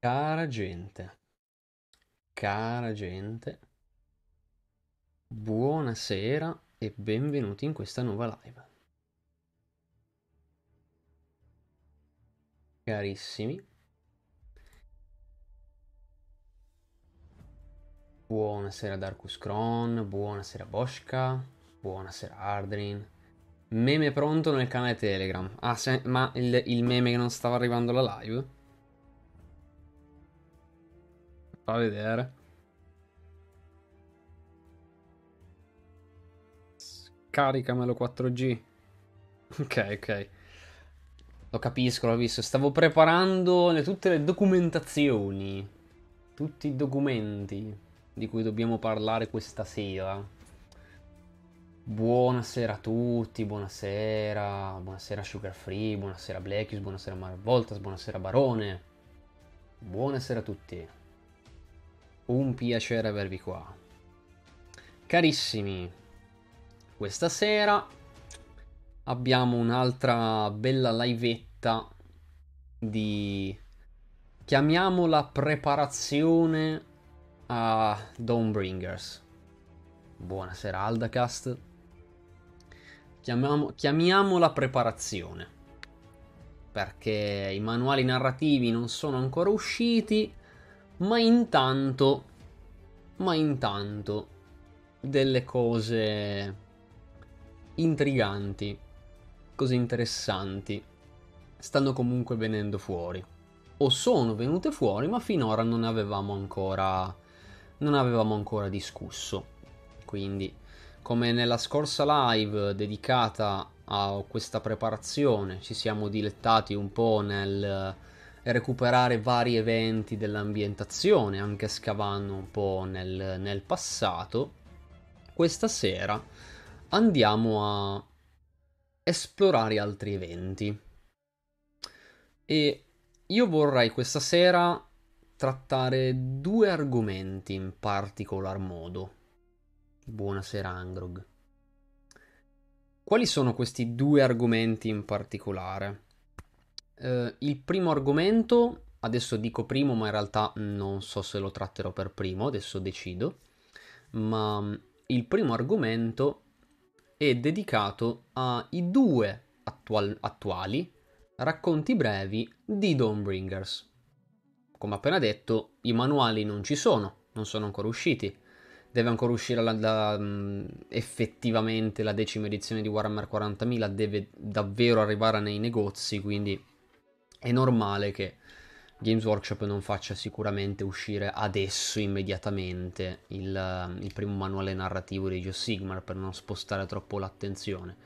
Cara gente, cara gente, buonasera e benvenuti in questa nuova live. Carissimi, buonasera Darkus Kron, buonasera Boschka, buonasera Ardrin. Meme pronto nel canale Telegram. Ah, se- ma il, il meme che non stava arrivando alla live? Fa vedere. Caricamelo 4G. Ok, ok. Lo capisco, l'ho visto. Stavo preparando le- tutte le documentazioni. Tutti i documenti di cui dobbiamo parlare questa sera. Buonasera a tutti, buonasera. Buonasera Sugar Free, buonasera Blackius, buonasera Marvoltas, buonasera Barone. Buonasera a tutti. Un piacere avervi qua. Carissimi, questa sera abbiamo un'altra bella livetta di chiamiamola preparazione a Dawnbringers. Buonasera Aldacast. Chiamiamo, chiamiamola preparazione perché i manuali narrativi non sono ancora usciti, ma intanto ma intanto delle cose intriganti, cose interessanti stanno comunque venendo fuori. O sono venute fuori, ma finora non avevamo ancora non avevamo ancora discusso. Quindi, come nella scorsa live dedicata a questa preparazione, ci siamo dilettati un po' nel recuperare vari eventi dell'ambientazione, anche scavando un po' nel, nel passato. Questa sera andiamo a esplorare altri eventi. E io vorrei questa sera trattare due argomenti in particolar modo. Buonasera Angrog. Quali sono questi due argomenti in particolare? Eh, il primo argomento, adesso dico primo, ma in realtà non so se lo tratterò per primo, adesso decido. Ma mm, il primo argomento è dedicato ai due attual- attuali racconti brevi di Dawnbringers. Come appena detto, i manuali non ci sono, non sono ancora usciti. Deve ancora uscire la, la, mh, effettivamente la decima edizione di Warhammer 40.000, deve davvero arrivare nei negozi, quindi è normale che Games Workshop non faccia sicuramente uscire adesso, immediatamente, il, il primo manuale narrativo di Joe Sigmar per non spostare troppo l'attenzione.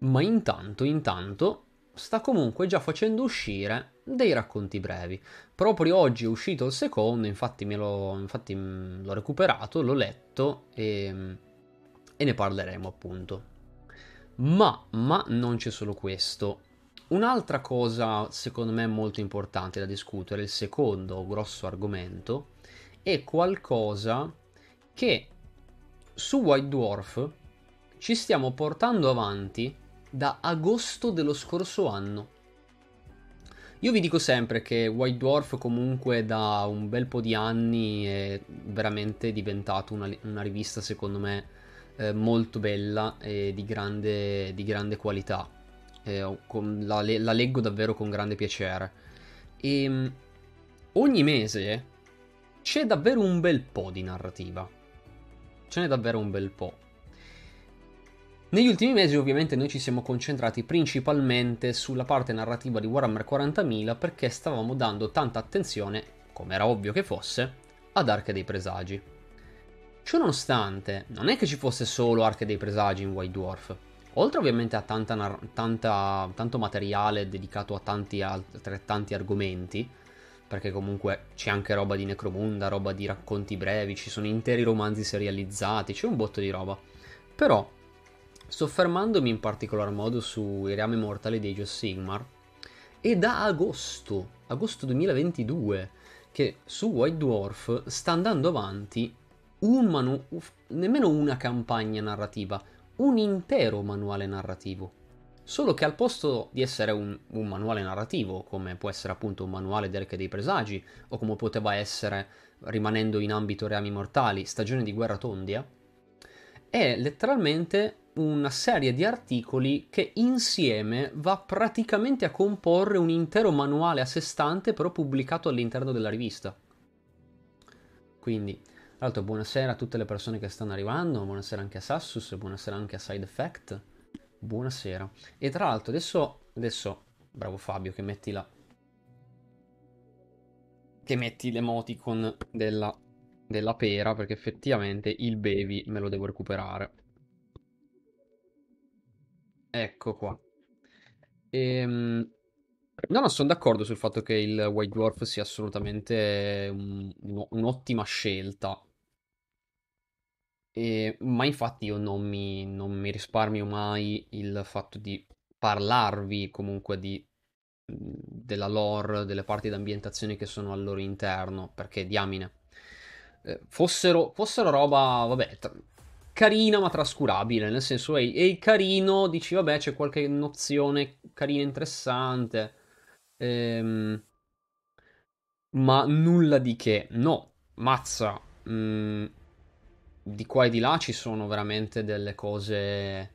Ma intanto, intanto, sta comunque già facendo uscire dei racconti brevi. Proprio oggi è uscito il secondo, infatti, l'ho, infatti l'ho recuperato, l'ho letto e, e ne parleremo appunto. Ma, ma non c'è solo questo. Un'altra cosa, secondo me, molto importante da discutere, il secondo grosso argomento, è qualcosa che su White Dwarf ci stiamo portando avanti da agosto dello scorso anno. Io vi dico sempre che White Dwarf comunque da un bel po' di anni è veramente diventato una, una rivista secondo me eh, molto bella e di grande, di grande qualità. Eh, la, la, leggo davvero con grande piacere. E ehm, ogni mese c'è davvero un bel po' di narrativa. Ce n'è davvero un bel po'. Negli ultimi mesi ovviamente noi ci siamo concentrati principalmente sulla parte narrativa di Warhammer 40.000 perché stavamo dando tanta attenzione, come era ovvio che fosse, ad Arche dei Presagi. Ciononostante, non è che ci fosse solo Arche dei Presagi in White Dwarf. Oltre ovviamente a tanta, tanta, tanto materiale dedicato a tanti altrettanti argomenti, perché comunque c'è anche roba di Necromunda, roba di racconti brevi, ci sono interi romanzi serializzati, c'è un botto di roba. Però soffermandomi in particolar modo sui reami mortali di Age Sigmar, è da agosto, agosto 2022, che su White Dwarf sta andando avanti un manu- nemmeno una campagna narrativa, un intero manuale narrativo solo che al posto di essere un, un manuale narrativo, come può essere appunto un manuale dell'Arca dei Presagi, o come poteva essere, rimanendo in ambito Reami Mortali, Stagione di Guerra Tondia, è letteralmente una serie di articoli che insieme va praticamente a comporre un intero manuale a sé stante, però pubblicato all'interno della rivista. Quindi, tra l'altro, buonasera a tutte le persone che stanno arrivando, buonasera anche a Sassus, buonasera anche a Side Effect. Buonasera. E tra l'altro, adesso, adesso, bravo Fabio, che metti la. che metti l'emoticon della, della pera, perché effettivamente il baby me lo devo recuperare. Ecco qua. Ehm, no, no, sono d'accordo sul fatto che il White Dwarf sia assolutamente un- un- un'ottima scelta. E- ma infatti io non mi, non mi risparmio mai il fatto di parlarvi comunque di, della lore, delle parti d'ambientazione che sono al loro interno, perché diamine. Eh, fossero, fossero roba, vabbè, tra- carina ma trascurabile, nel senso, ehi, ehi carino, dici vabbè c'è qualche nozione carina interessante, ehm, ma nulla di che, no, mazza, mm, di qua e di là ci sono veramente delle cose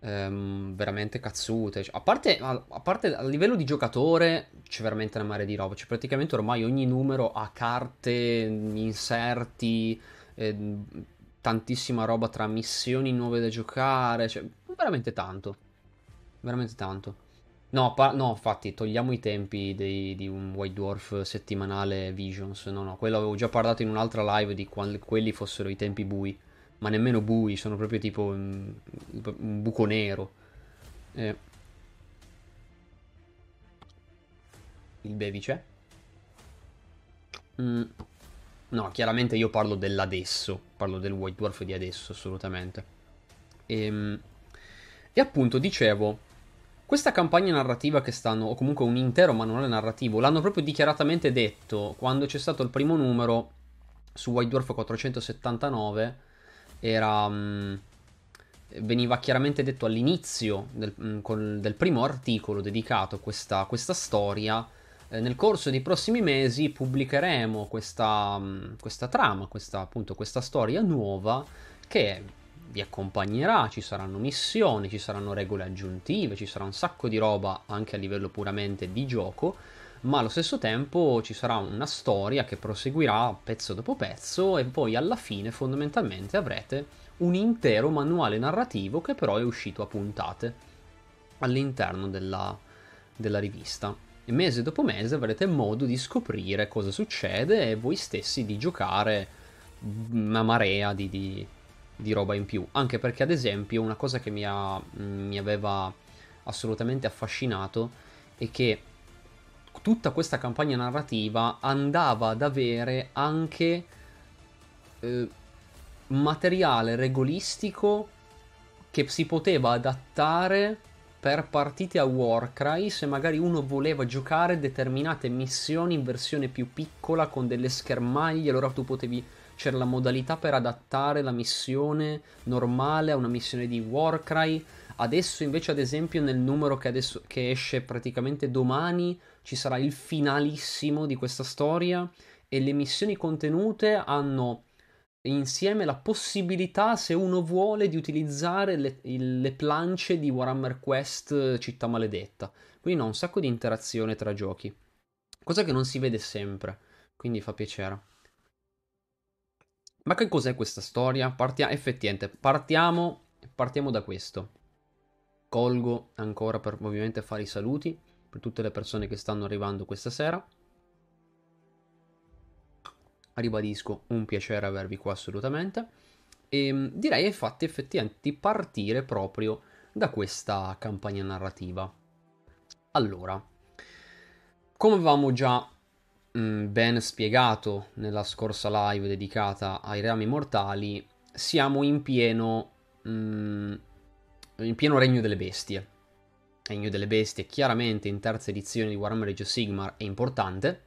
ehm, veramente cazzute, Cioè, a parte, a, a parte a livello di giocatore c'è veramente una marea di roba, c'è praticamente ormai ogni numero ha carte, inserti, eh, tantissima roba tra missioni nuove da giocare, cioè veramente tanto. Veramente tanto. No, pa- no, infatti, togliamo i tempi dei- di un White Dwarf settimanale Visions. No, no, quello avevo già parlato in un'altra live di quando quelli fossero i tempi bui. Ma nemmeno bui, sono proprio tipo un, un buco nero. Eh, il baby c'è? Mm. No, chiaramente io parlo dell'adesso, parlo del White Dwarf di adesso, assolutamente. Ehm, E, appunto, dicevo, questa campagna narrativa che stanno, o comunque un intero manuale narrativo, l'hanno proprio dichiaratamente detto quando c'è stato il primo numero su White Dwarf 479, era... mh, veniva chiaramente detto all'inizio del, mh, col- del primo articolo dedicato a questa, questa storia eh, nel corso dei prossimi mesi pubblicheremo questa, mh, questa trama, questa, appunto, questa storia nuova che vi accompagnerà, ci saranno missioni, ci saranno regole aggiuntive, ci sarà un sacco di roba anche a livello puramente di gioco, ma allo stesso tempo ci sarà una storia che proseguirà pezzo dopo pezzo e poi alla fine fondamentalmente avrete un intero manuale narrativo che però è uscito a puntate all'interno della, della rivista. E mese dopo mese avrete modo di scoprire cosa succede e voi stessi di giocare una marea di, di- di roba in più. Anche perché, ad esempio, una cosa che mi, ha- mi aveva assolutamente affascinato è che tutta questa campagna narrativa andava ad avere anche eh, materiale regolistico che si poteva adattare per partite a Warcry se magari uno voleva giocare determinate missioni in versione più piccola con delle schermaglie, allora tu potevi c'era la modalità per adattare la missione normale a una missione di Warcry. Adesso invece ad esempio nel numero che, adesso, che esce praticamente domani ci sarà il finalissimo di questa storia e le missioni contenute hanno insieme la possibilità, se uno vuole, di utilizzare le, le plance di Warhammer Quest Città Maledetta. Quindi no, un sacco di interazione tra giochi. Cosa che non si vede sempre, quindi fa piacere. Ma che cos'è questa storia? Partia- effettivamente, partiamo, partiamo da questo. Colgo ancora per ovviamente fare i saluti per tutte le persone che stanno arrivando questa sera. Ribadisco, un piacere avervi qua assolutamente. E mh, direi infatti effettivamente di partire proprio da questa campagna narrativa. Allora, come avevamo già mh, ben spiegato nella scorsa live dedicata ai reami mortali, siamo in pieno, mh, in pieno regno delle bestie. Regno delle bestie, chiaramente in terza edizione di Warhammer Age of Sigmar, è importante.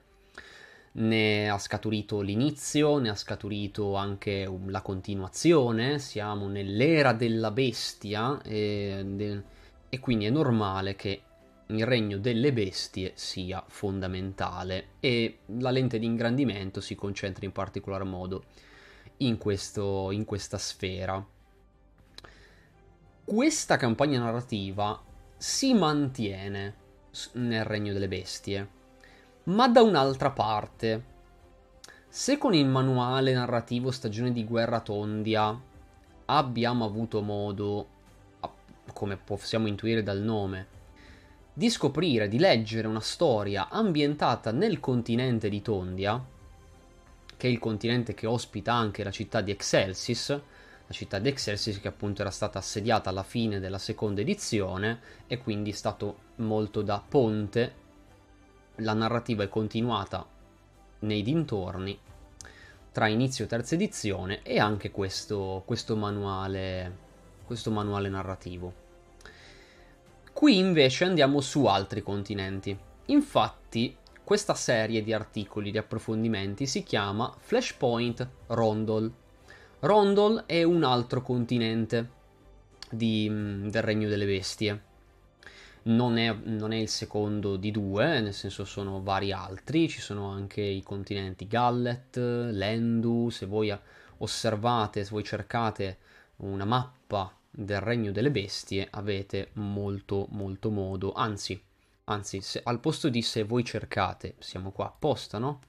Ne ha scaturito l'inizio, ne ha scaturito anche um, la continuazione. Siamo nell'era della bestia, e de- e quindi è normale che il regno delle bestie sia fondamentale e la lente di ingrandimento si concentra in particolar modo in, questo, in questa sfera. Questa campagna narrativa si mantiene nel regno delle bestie, ma da un'altra parte. Se con il manuale narrativo Stagione di Guerra Tondia abbiamo avuto modo, come possiamo intuire dal nome, di scoprire, di leggere una storia ambientata nel continente di Tondia, che è il continente che ospita anche la città di Excelsis, la città di Excelsis che appunto era stata assediata alla fine della seconda edizione e quindi è stato molto da ponte. La narrativa è continuata nei dintorni tra inizio e terza edizione e anche questo, questo, manuale, questo manuale narrativo. Qui invece andiamo su altri continenti. Infatti, questa serie di articoli, di approfondimenti si chiama Flashpoint Rondol. Rondol è un altro continente di, mm, del Regno delle Bestie. Non è, non è, il secondo di due, nel senso sono vari altri, ci sono anche i continenti Gallet, Lendu, se voi osservate, se voi cercate una mappa del regno delle bestie avete molto molto modo, anzi, anzi, se, al posto di se voi cercate, siamo qua apposta, no?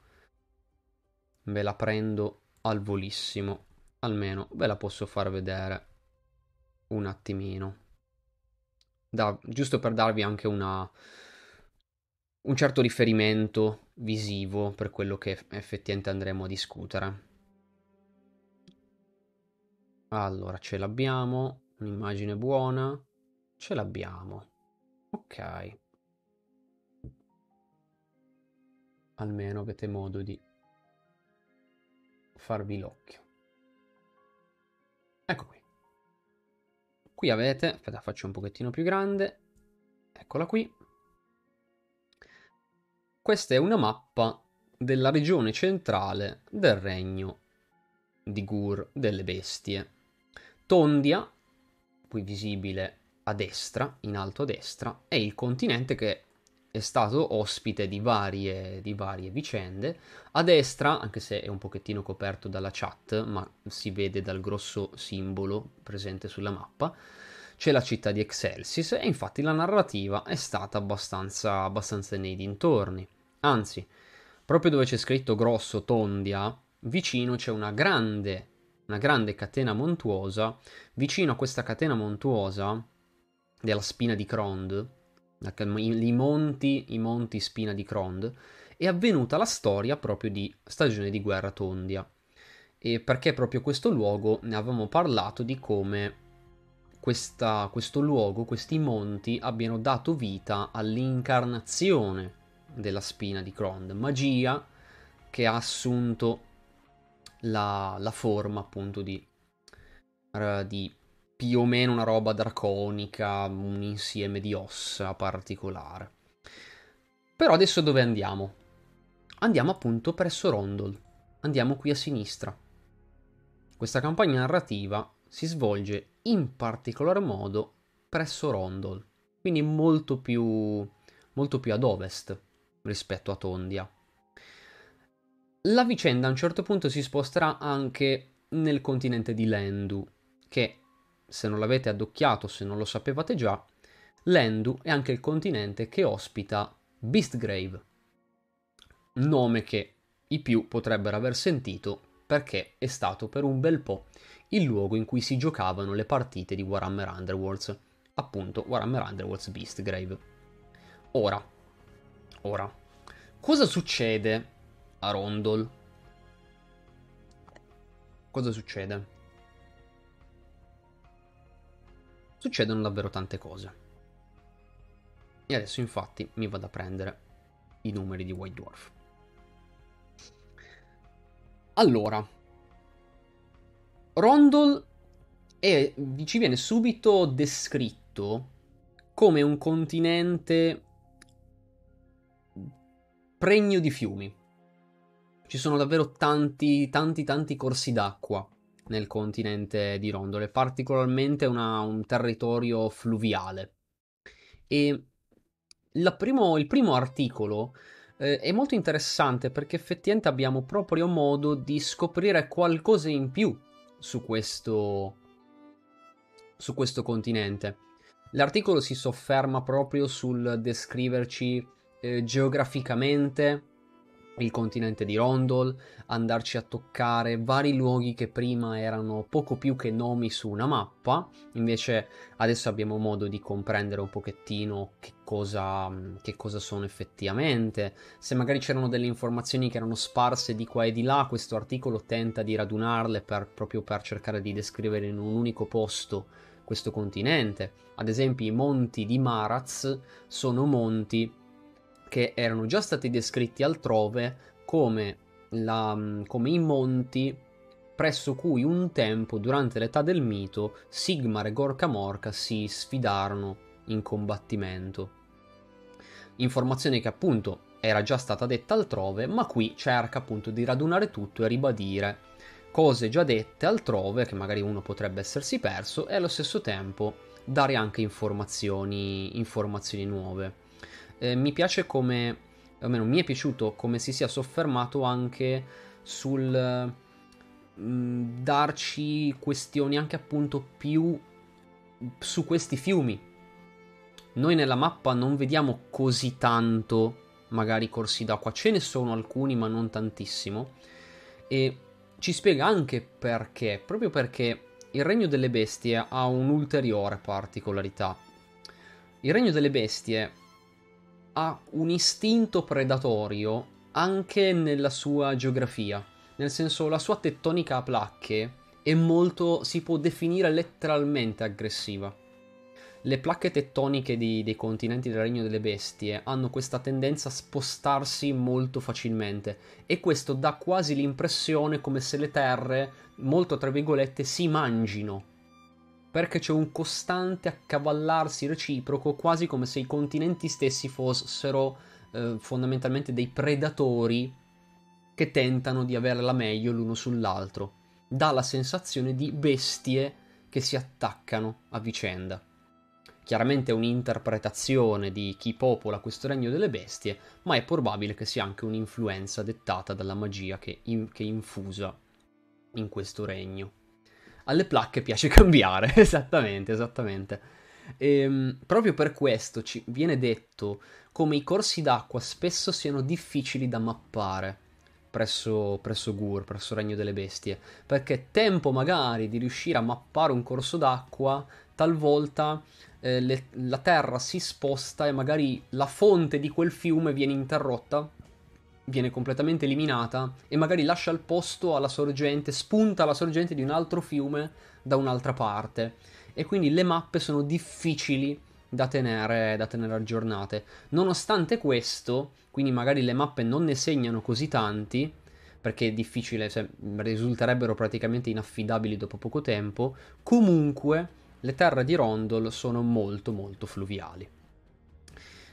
Ve la prendo al volissimo, almeno ve la posso far vedere un attimino. Da, giusto per darvi anche una, un certo riferimento visivo per quello che effettivamente andremo a discutere. Allora, ce l'abbiamo. Un'immagine buona. Ce l'abbiamo. Ok. Almeno avete modo di farvi l'occhio. Ecco qui. Qui avete, aspetta faccio un pochettino più grande, eccola qui. Questa è una mappa della regione centrale del regno di Gur delle bestie. Tondia qui visibile a destra, in alto a destra, è il continente che è stato ospite di varie, di varie vicende. A destra, anche se è un pochettino coperto dalla chat, ma si vede dal grosso simbolo presente sulla mappa, c'è la città di Excelsis e infatti la narrativa è stata abbastanza, abbastanza nei dintorni. Anzi, proprio dove c'è scritto grosso Tondia, vicino c'è una grande una grande catena montuosa. Vicino a questa catena montuosa della spina di Crond, i monti, i monti spina di Crond, è avvenuta la storia proprio di Stagione di Guerra Tondia. E perché proprio questo luogo ne avevamo parlato di come questa, questo luogo, questi monti abbiano dato vita all'incarnazione della spina di Crond, magia che ha assunto la, la forma appunto di, uh, di più o meno una roba draconica, un insieme di ossa particolare. Però adesso dove andiamo? Andiamo appunto presso Rondol. Andiamo qui a sinistra. Questa campagna narrativa si svolge in particolar modo presso Rondol, quindi molto più, molto più ad ovest rispetto a Tondia. La vicenda a un certo punto si sposterà anche nel continente di Lendu, che se non l'avete addocchiato, se non lo sapevate già, Lendu è anche il continente che ospita Beastgrave, nome che i più potrebbero aver sentito perché è stato per un bel po' il luogo in cui si giocavano le partite di Warhammer Underworlds, appunto Warhammer Underworlds Beastgrave. Ora, ora, cosa succede a Rondol. Cosa succede? Succedono davvero tante cose. E adesso infatti mi vado a prendere i numeri di White Dwarf. Allora, Rondol è, ci viene subito descritto come un continente pregno di fiumi. Ci sono davvero tanti, tanti, tanti corsi d'acqua nel continente di Rondole, particolarmente una, un territorio fluviale, E primo, il primo articolo eh, è molto interessante perché effettivamente abbiamo proprio modo di scoprire qualcosa in più su questo, su questo continente. L'articolo si sofferma proprio sul descriverci eh, geograficamente il continente di Rondol, andarci a toccare vari luoghi che prima erano poco più che nomi su una mappa, invece adesso abbiamo modo di comprendere un pochettino che cosa, che cosa sono effettivamente, se magari c'erano delle informazioni che erano sparse di qua e di là, questo articolo tenta di radunarle per, proprio per cercare di descrivere in un unico posto questo continente. Ad esempio i monti di Maraz sono monti che erano già stati descritti altrove come, la, come i monti presso cui un tempo, durante l'età del mito, Sigmar e Gorka Morka si sfidarono in combattimento. Informazione che appunto era già stata detta altrove, ma qui cerca appunto di radunare tutto e ribadire cose già dette altrove, che magari uno potrebbe essersi perso, e allo stesso tempo dare anche informazioni, informazioni nuove eh, mi piace come, almeno mi è piaciuto come si sia soffermato anche sul mh, mm, darci questioni anche appunto più su questi fiumi. Noi nella mappa non vediamo così tanto magari corsi d'acqua, ce ne sono alcuni ma non tantissimo e ci spiega anche perché, proprio perché il regno delle bestie ha un'ulteriore particolarità. Il regno delle bestie ha un istinto predatorio anche nella sua geografia, nel senso la sua tettonica a placche è molto, si può definire letteralmente aggressiva. Le placche tettoniche di, dei continenti del Regno delle Bestie hanno questa tendenza a spostarsi molto facilmente e questo dà quasi l'impressione come se le terre, molto tra virgolette, si mangino perché c'è un costante accavallarsi reciproco, quasi come se i continenti stessi fossero eh, fondamentalmente dei predatori che tentano di avere la meglio l'uno sull'altro. Dà la sensazione di bestie che si attaccano a vicenda. Chiaramente è un'interpretazione di chi popola questo regno delle bestie, ma è probabile che sia anche un'influenza dettata dalla magia che, in, che infusa in questo regno alle placche piace cambiare, esattamente, esattamente. E, ehm, proprio per questo ci viene detto come i corsi d'acqua spesso siano difficili da mappare presso, presso Gur, presso Regno delle Bestie, perché tempo magari di riuscire a mappare un corso d'acqua, talvolta eh, le, la terra si sposta e magari la fonte di quel fiume viene interrotta viene completamente eliminata e magari lascia il posto alla sorgente, spunta la sorgente di un altro fiume da un'altra parte. E quindi le mappe sono difficili da tenere, da tenere aggiornate. Nonostante questo, quindi magari le mappe non ne segnano così tanti, perché è difficile, cioè, risulterebbero praticamente inaffidabili dopo poco tempo, comunque le terre di Rondol sono molto molto fluviali.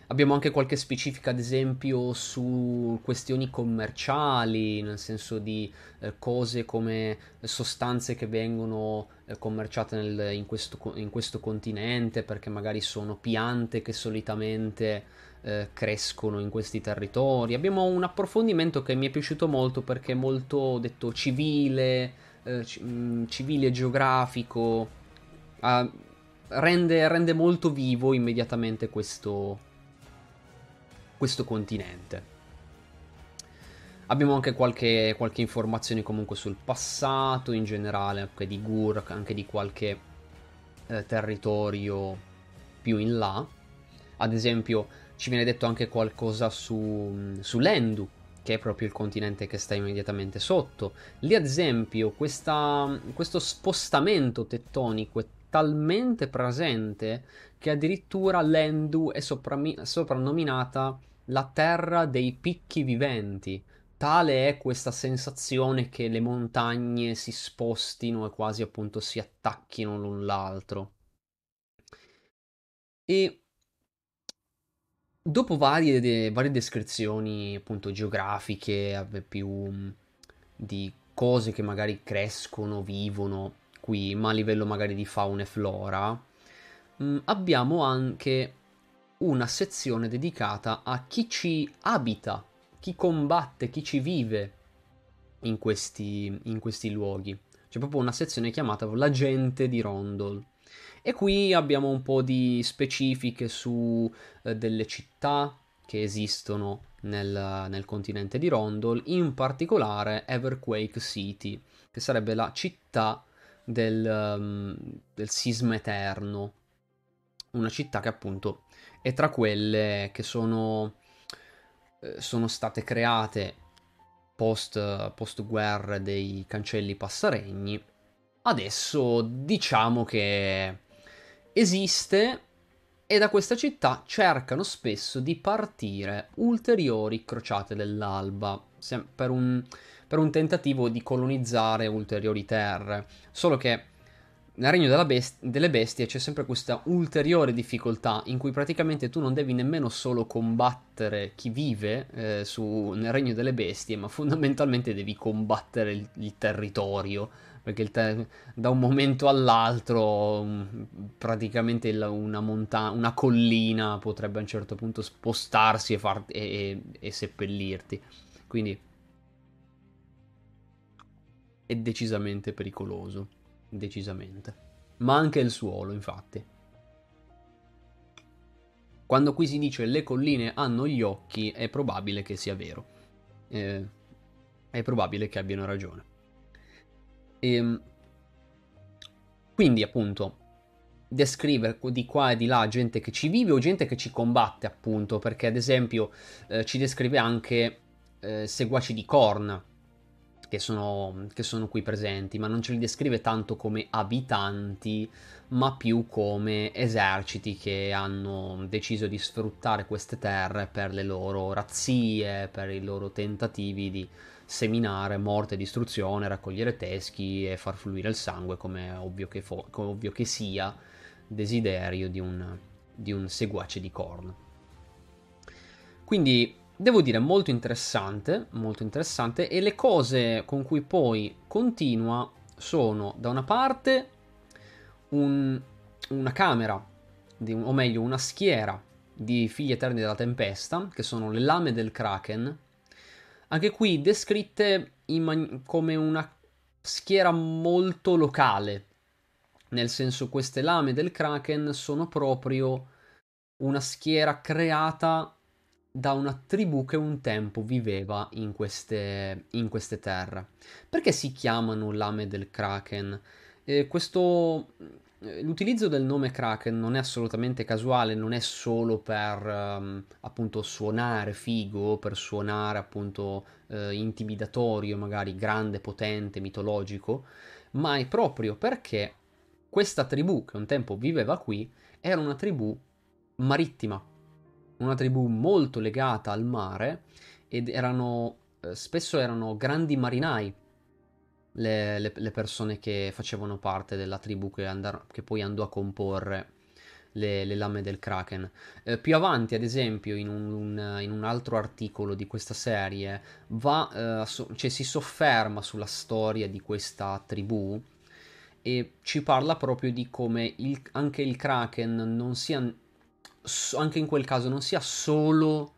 Abbiamo anche qualche specifica, ad esempio, su questioni commerciali, nel senso di eh, cose come sostanze che vengono eh, commerciate nel, in, questo, in, questo, continente, perché magari sono piante che solitamente eh, crescono in questi territori. Abbiamo un approfondimento che mi è piaciuto molto perché è molto detto civile, eh, c- mm, civile geografico. Ah, rende, rende molto vivo immediatamente questo questo continente. Abbiamo anche qualche, qualche, informazione comunque sul passato in generale, anche di Gur, anche di qualche eh, territorio più in là. Ad esempio ci viene detto anche qualcosa su, su Lendu, che è proprio il continente che sta immediatamente sotto. Lì ad esempio questa, questo spostamento tettonico è talmente presente che addirittura Lendu è soprannominata la terra dei picchi viventi. Tale è questa sensazione che le montagne si spostino e quasi appunto si attacchino l'un l'altro. E dopo varie, de- varie descrizioni appunto geografiche, più di cose che magari crescono, vivono qui, ma a livello magari di fauna e flora, mh, abbiamo anche una sezione dedicata a chi ci abita, chi combatte, chi ci vive in questi, in questi luoghi. C'è proprio una sezione chiamata La gente di Rondol. E qui abbiamo un po' di specifiche su eh, delle città che esistono nel, nel, continente di Rondol, in particolare Everquake City, che sarebbe la città del, um, del sisma eterno. Una città che appunto è tra quelle che sono, eh, sono state create post, post guerra dei cancelli passaregni. Adesso diciamo che esiste e da questa città cercano spesso di partire ulteriori crociate dell'alba per un, per un tentativo di colonizzare ulteriori terre. Solo che nel regno best- delle bestie c'è sempre questa ulteriore difficoltà in cui praticamente tu non devi nemmeno solo combattere chi vive eh, su, nel regno delle bestie, ma fondamentalmente devi combattere il, il territorio. Perché te- da un momento all'altro um, praticamente il, una, monta- una collina potrebbe a un certo punto spostarsi e, far- e-, e-, e seppellirti. Quindi è decisamente pericoloso decisamente. Ma anche il suolo, infatti. Quando qui si dice le colline hanno gli occhi, è probabile che sia vero. Eh, è probabile che abbiano ragione. E, ehm, quindi, appunto, descrive di qua e di là gente che ci vive o gente che ci combatte, appunto, perché ad esempio eh, ci descrive anche eh, seguaci di Korn, che sono, che sono qui presenti, ma non ce li descrive tanto come abitanti, ma più come eserciti che hanno deciso di sfruttare queste terre per le loro razzie, per i loro tentativi di seminare morte e distruzione, raccogliere teschi e far fluire il sangue, come ovvio che, fo- come ovvio che sia desiderio di un, di un seguace di Korn. Quindi devo dire molto interessante, molto interessante e le cose con cui poi continua sono da una parte un, una camera, un, o meglio una schiera di figli eterni della tempesta, che sono le lame del kraken, anche qui descritte man- come una schiera molto locale, nel senso queste lame del kraken sono proprio una schiera creata da una tribù che un tempo viveva in queste, in queste terre. Perché si chiamano lame del Kraken? Eh, questo, eh, l'utilizzo del nome Kraken non è assolutamente casuale, non è solo per um, appunto suonare figo, per suonare appunto eh, intimidatorio, magari grande, potente, mitologico, ma è proprio perché questa tribù che un tempo viveva qui era una tribù marittima una tribù molto legata al mare ed erano eh, spesso erano grandi marinai le, le, le, persone che facevano parte della tribù che, andar, che poi andò a comporre le, le lame del Kraken. Eh, più avanti, ad esempio, in un, un, in un, altro articolo di questa serie, va, eh, so, cioè, si sofferma sulla storia di questa tribù e ci parla proprio di come il, anche il Kraken non sia anche in quel caso non sia solo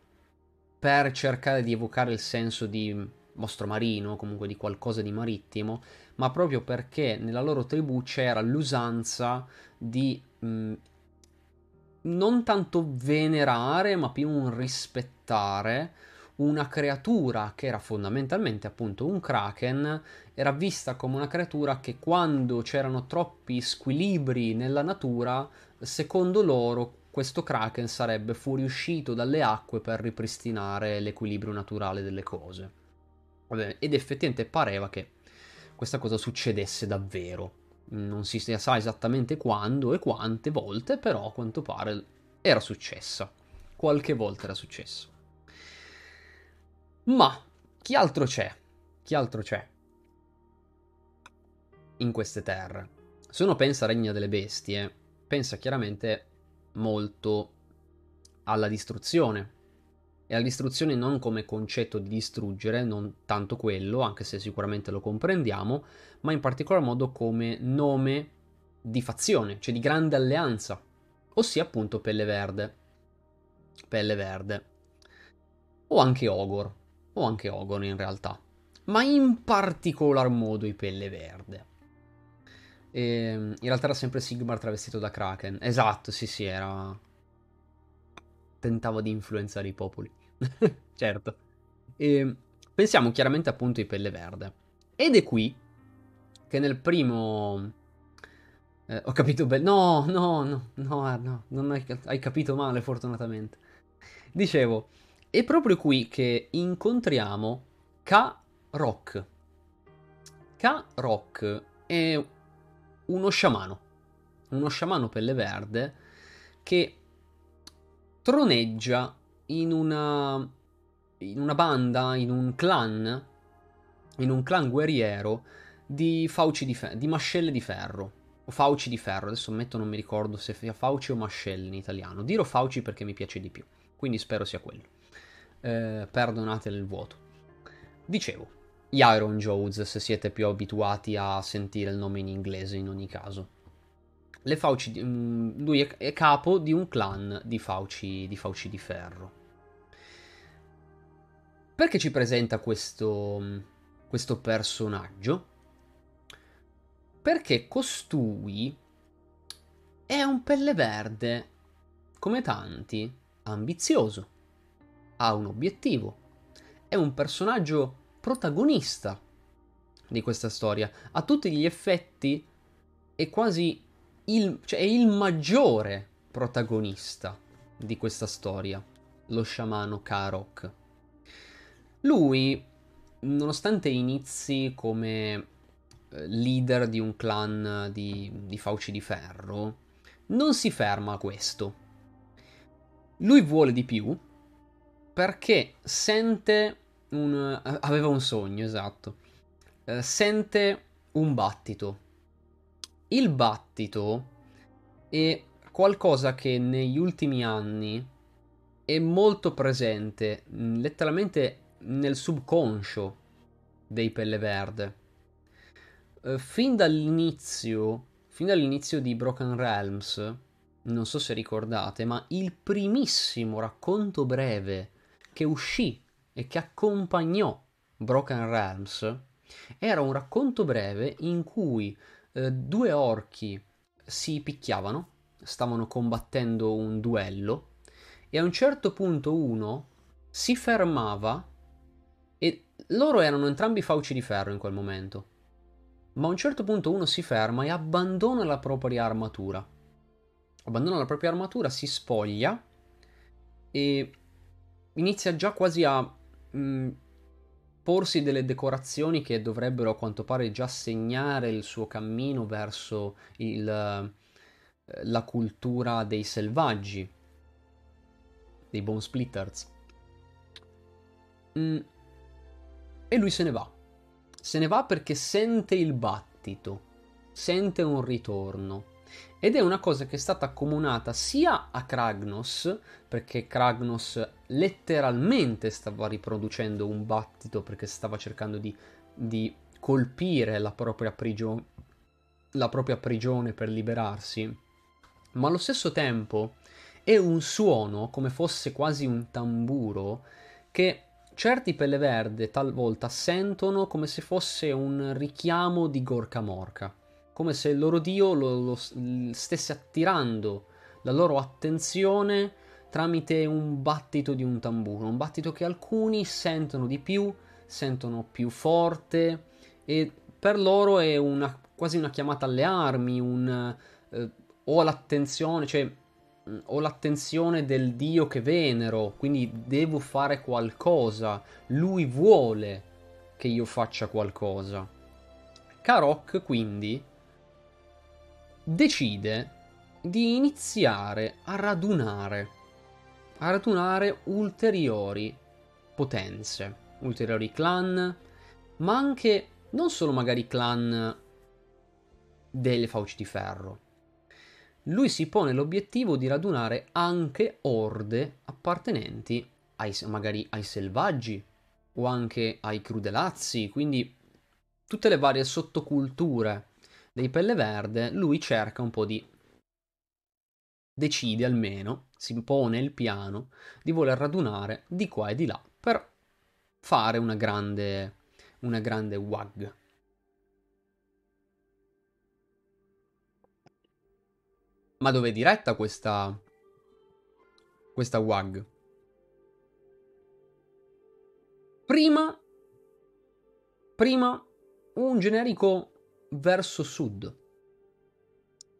per cercare di evocare il senso di mostro marino, comunque di qualcosa di marittimo, ma proprio perché nella loro tribù c'era l'usanza di mh, non tanto venerare, ma più un rispettare una creatura che era fondamentalmente appunto un kraken, era vista come una creatura che quando c'erano troppi squilibri nella natura, secondo loro questo kraken sarebbe fuoriuscito dalle acque per ripristinare l'equilibrio naturale delle cose. Ed effettivamente pareva che questa cosa succedesse davvero. Non si sa esattamente quando e quante volte, però a quanto pare era successa. Qualche volta era successo. Ma chi altro c'è? Chi altro c'è? In queste terre. Se uno pensa a Regno delle Bestie, pensa chiaramente molto alla distruzione. E alla distruzione non come concetto di distruggere, non tanto quello, anche se sicuramente lo comprendiamo, ma in particolar modo come nome di fazione, cioè di grande alleanza, ossia appunto Pelle Verde. Pelle Verde. O anche Ogor. O anche Ogor in realtà. Ma in particolar modo i Pelle Verde. E, ehm, in realtà era sempre Sigmar travestito da Kraken. Esatto, sì, sì, era. Tentava di influenzare i popoli. certo. E pensiamo chiaramente appunto ai Pelle Verde. Ed è qui che nel primo. Eh, ho capito bene. No, no, no, no, no, non hai, hai capito male, fortunatamente. Dicevo, è proprio qui che incontriamo K-Rock. K-Rock è uno sciamano, uno sciamano pelle verde che troneggia in una, in una banda, in un clan, in un clan guerriero di fauci di, fe- di mascelle di ferro. O fauci di ferro, adesso ammetto non mi ricordo se sia fauci o mascelle in italiano. Dirò fauci perché mi piace di più, quindi spero sia quello. Eh, perdonate il vuoto. Dicevo, gli Iron Joes, se siete più abituati a sentire il nome in inglese in ogni caso. Le fauci mm, lui è, capo di un clan di fauci, di fauci di ferro. Perché ci presenta questo, questo personaggio? Perché costui è un pelle verde, come tanti, ambizioso, ha un obiettivo, è un personaggio protagonista di questa storia. A tutti gli effetti è quasi il, cioè è il maggiore protagonista di questa storia, lo sciamano Karok. Lui, nonostante inizi come eh, leader di un clan di, di fauci di ferro, non si ferma a questo. Lui vuole di più perché sente un, aveva un sogno, esatto. Eh, sente un battito. Il battito è qualcosa che negli ultimi anni è molto presente, letteralmente nel subconscio dei Pelle Verde. Eh, fin dall'inizio, fin dall'inizio di Broken Realms, non so se ricordate, ma il primissimo racconto breve che uscì e che accompagnò Broken Realms era un racconto breve in cui eh, due orchi si picchiavano, stavano combattendo un duello e a un certo punto uno si fermava e loro erano entrambi fauci di ferro in quel momento. Ma a un certo punto uno si ferma e abbandona la propria armatura. Abbandona la propria armatura, si spoglia e inizia già quasi a mh, mm, porsi delle decorazioni che dovrebbero a quanto pare già segnare il suo cammino verso il, eh, la cultura dei selvaggi, dei bone splitters. Mm. E lui se ne va. Se ne va perché sente il battito, sente un ritorno ed è una cosa che è stata accomunata sia a Kragnos, perché Kragnos letteralmente stava riproducendo un battito perché stava cercando di, di colpire la propria, prigio- la propria prigione per liberarsi, ma allo stesso tempo è un suono, come fosse quasi un tamburo, che certi pelle verde talvolta sentono come se fosse un richiamo di Gorka Morka come se il loro dio lo, lo stesse attirando la loro attenzione tramite un battito di un tamburo, un battito che alcuni sentono di più, sentono più forte e per loro è una, quasi una chiamata alle armi, un eh, ho l'attenzione, cioè ho l'attenzione del dio che venero, quindi devo fare qualcosa, lui vuole che io faccia qualcosa. Karok quindi decide di iniziare a radunare, a radunare ulteriori potenze, ulteriori clan, ma anche non solo magari clan delle fauci di ferro. Lui si pone l'obiettivo di radunare anche orde appartenenti ai, magari ai selvaggi o anche ai crudelazzi, quindi tutte le varie sottoculture dei pelle verde, lui cerca un po' di decide almeno, si impone il piano di voler radunare di qua e di là per fare una grande, una grande WAG. Ma dove è diretta questa, questa WAG? Prima, prima un generico verso sud,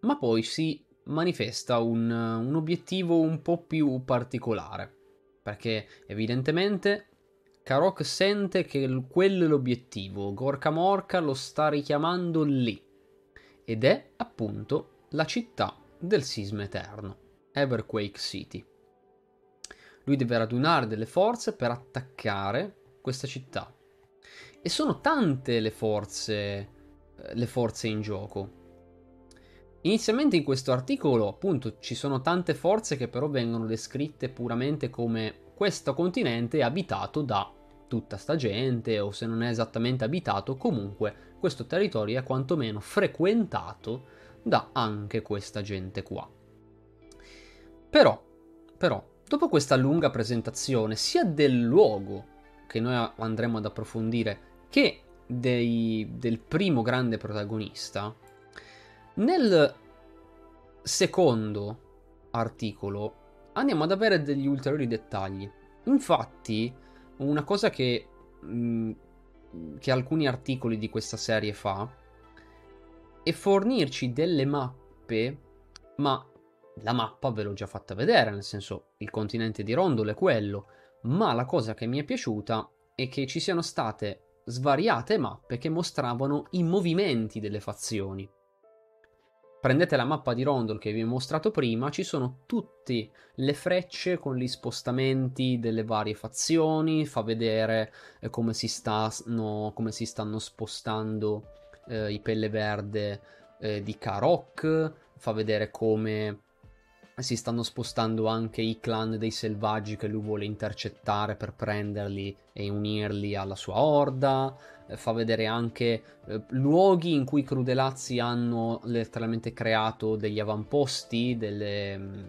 ma poi si manifesta un, un obiettivo un po' più particolare, perché evidentemente Karok sente che quello è l'obiettivo, Gorka Morka lo sta richiamando lì, ed è appunto la città del sisma eterno, Everquake City. Lui deve radunare delle forze per attaccare questa città. E sono tante le forze, le forze in gioco. Inizialmente in questo articolo, appunto, ci sono tante forze che però vengono descritte puramente come questo continente è abitato da tutta sta gente, o se non è esattamente abitato, comunque questo territorio è quantomeno frequentato da anche questa gente qua. Però, però, dopo questa lunga presentazione, sia del luogo che noi andremo ad approfondire, che dei, del primo grande protagonista, nel secondo articolo andiamo ad avere degli ulteriori dettagli. Infatti, una cosa che, mm, che alcuni articoli di questa serie fa è fornirci delle mappe, ma la mappa ve l'ho già fatta vedere, nel senso il continente di Rondolo è quello, ma la cosa che mi è piaciuta è che ci siano state svariate mappe che mostravano i movimenti delle fazioni. Prendete la mappa di Rondol che vi ho mostrato prima, ci sono tutte le frecce con gli spostamenti delle varie fazioni, fa vedere eh, come, si stanno, come, si stanno, spostando eh, i pelle verde eh, di Karok, fa vedere come si stanno spostando anche i clan dei selvaggi che lui vuole intercettare per prenderli e unirli alla sua orda. Eh, fa vedere anche eh, luoghi in cui i Crudelazzi hanno letteralmente creato degli avamposti, delle, mm,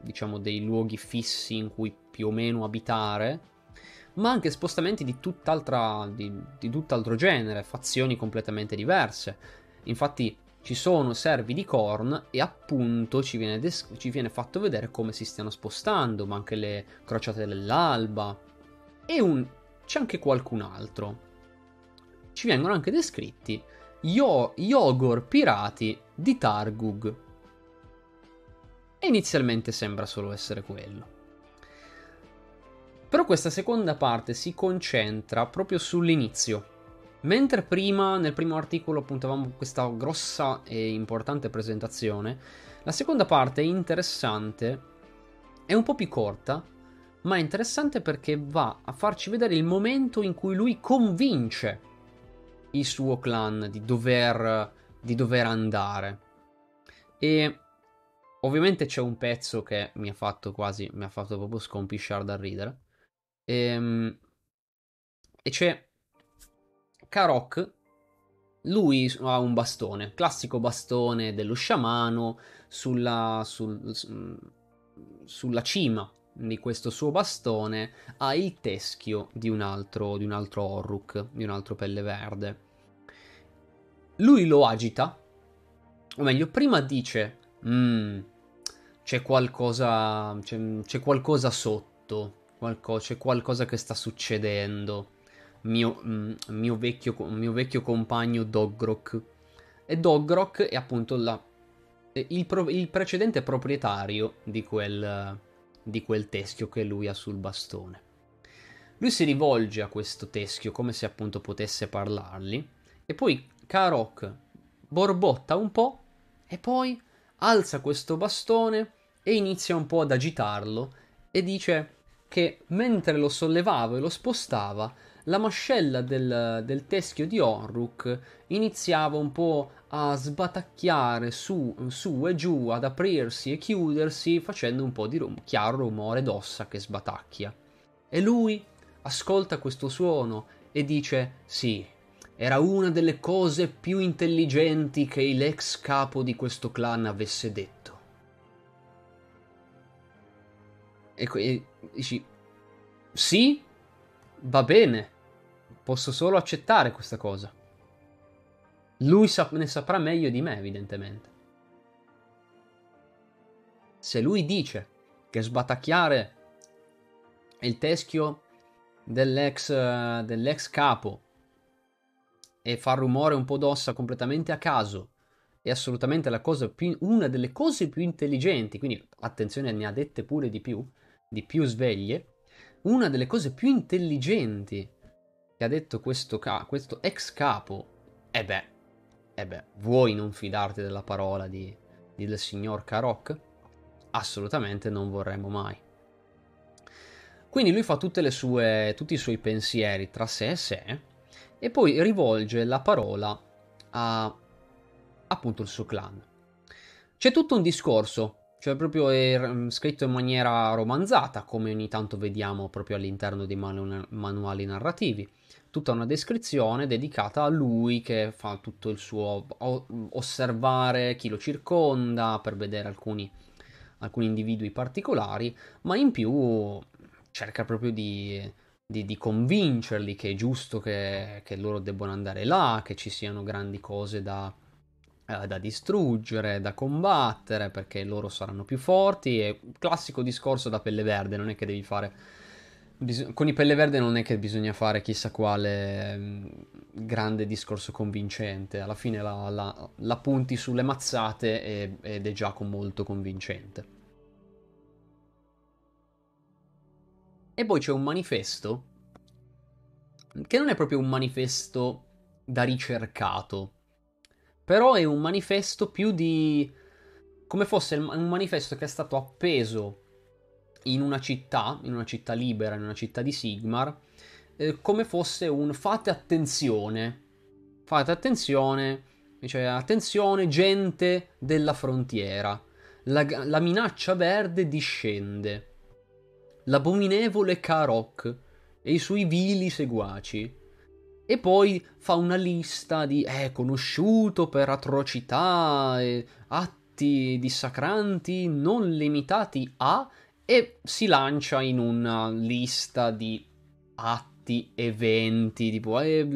diciamo dei luoghi fissi in cui più o meno abitare, ma anche spostamenti di, tutt'altra, di, di tutt'altro genere, fazioni completamente diverse. Infatti ci sono servi di Korn e appunto ci viene, des- ci viene, fatto vedere come si stiano spostando, ma anche le crociate dell'alba. E un... c'è anche qualcun altro ci vengono anche descritti Yo- Yogor pirati di Targug. E inizialmente sembra solo essere quello. Però questa seconda parte si concentra proprio sull'inizio. Mentre prima, nel primo articolo, appuntavamo questa grossa e importante presentazione, la seconda parte è interessante, è un po' più corta, ma è interessante perché va a farci vedere il momento in cui lui convince il suo clan di dover, di dover andare. E ovviamente c'è un pezzo che mi ha fatto quasi, mi ha fatto proprio scompisciare dal ridere. E, ehm, e c'è Karok, lui ha un bastone, classico bastone dello sciamano, sulla, sul, sulla cima di questo suo bastone ha il teschio di un altro, di un altro Orruk, di un altro pelle verde. Lui lo agita, o meglio, prima dice, mm, c'è qualcosa, c'è, c'è qualcosa sotto, qualco, c'è qualcosa che sta succedendo. Mio, mm, mio, vecchio, mio vecchio compagno Dogrok. E Dogrok è appunto la, il, il precedente proprietario di quel, di quel teschio che lui ha sul bastone. Lui si rivolge a questo teschio come se appunto potesse parlargli e poi Karok borbotta un po' e poi alza questo bastone e inizia un po' ad agitarlo e dice che mentre lo sollevava e lo spostava la mascella del, del teschio di Orruk iniziava un po' a sbatacchiare su, su, e giù, ad aprirsi e chiudersi, facendo un po' di rum- chiaro rumore d'ossa che sbatacchia. E lui ascolta questo suono e dice: Sì, era una delle cose più intelligenti che l'ex capo di questo clan avesse detto. E, e dici, sì, va bene, posso solo accettare questa cosa. Lui sap- ne saprà meglio di me, evidentemente. Se lui dice che sbatacchiare il teschio dell'ex, dell'ex capo e far rumore un po' d'ossa completamente a caso è assolutamente la cosa più, una delle cose più intelligenti, quindi attenzione, ne ha dette pure di più, di più sveglie, una delle cose più intelligenti che ha detto questo, ca- questo ex capo, e eh beh, eh beh, vuoi non fidarti della parola di, di del signor Karok? Assolutamente non vorremmo mai. Quindi lui fa sue, tutti i suoi pensieri tra sé e sé e poi rivolge la parola a appunto il suo clan. C'è tutto un discorso, cioè proprio è mm, scritto in maniera romanzata, come ogni tanto vediamo proprio all'interno dei manu- manuali narrativi. Tutta una descrizione dedicata a lui che fa tutto il suo osservare chi lo circonda per vedere alcuni, alcuni individui particolari, ma in più cerca proprio di, di, di convincerli che è giusto che, che loro debbano andare là, che ci siano grandi cose da, eh, da distruggere, da combattere, perché loro saranno più forti. Un classico discorso da pelle verde, non è che devi fare... Bis- con i pelle verde non è che bisogna fare chissà quale mh, grande discorso convincente, alla fine la, la, la punti sulle mazzate e, ed è già molto convincente. E poi c'è un manifesto che non è proprio un manifesto da ricercato, però è un manifesto più di... come fosse un manifesto che è stato appeso in una città, in una città libera, in una città di Sigmar, eh, come fosse un fate attenzione, fate attenzione, cioè attenzione gente della frontiera, la, la minaccia verde discende, l'abominevole Karok e i suoi vili seguaci e poi fa una lista di è conosciuto per atrocità e atti dissacranti non limitati a e si lancia in una lista di atti, eventi, tipo eh,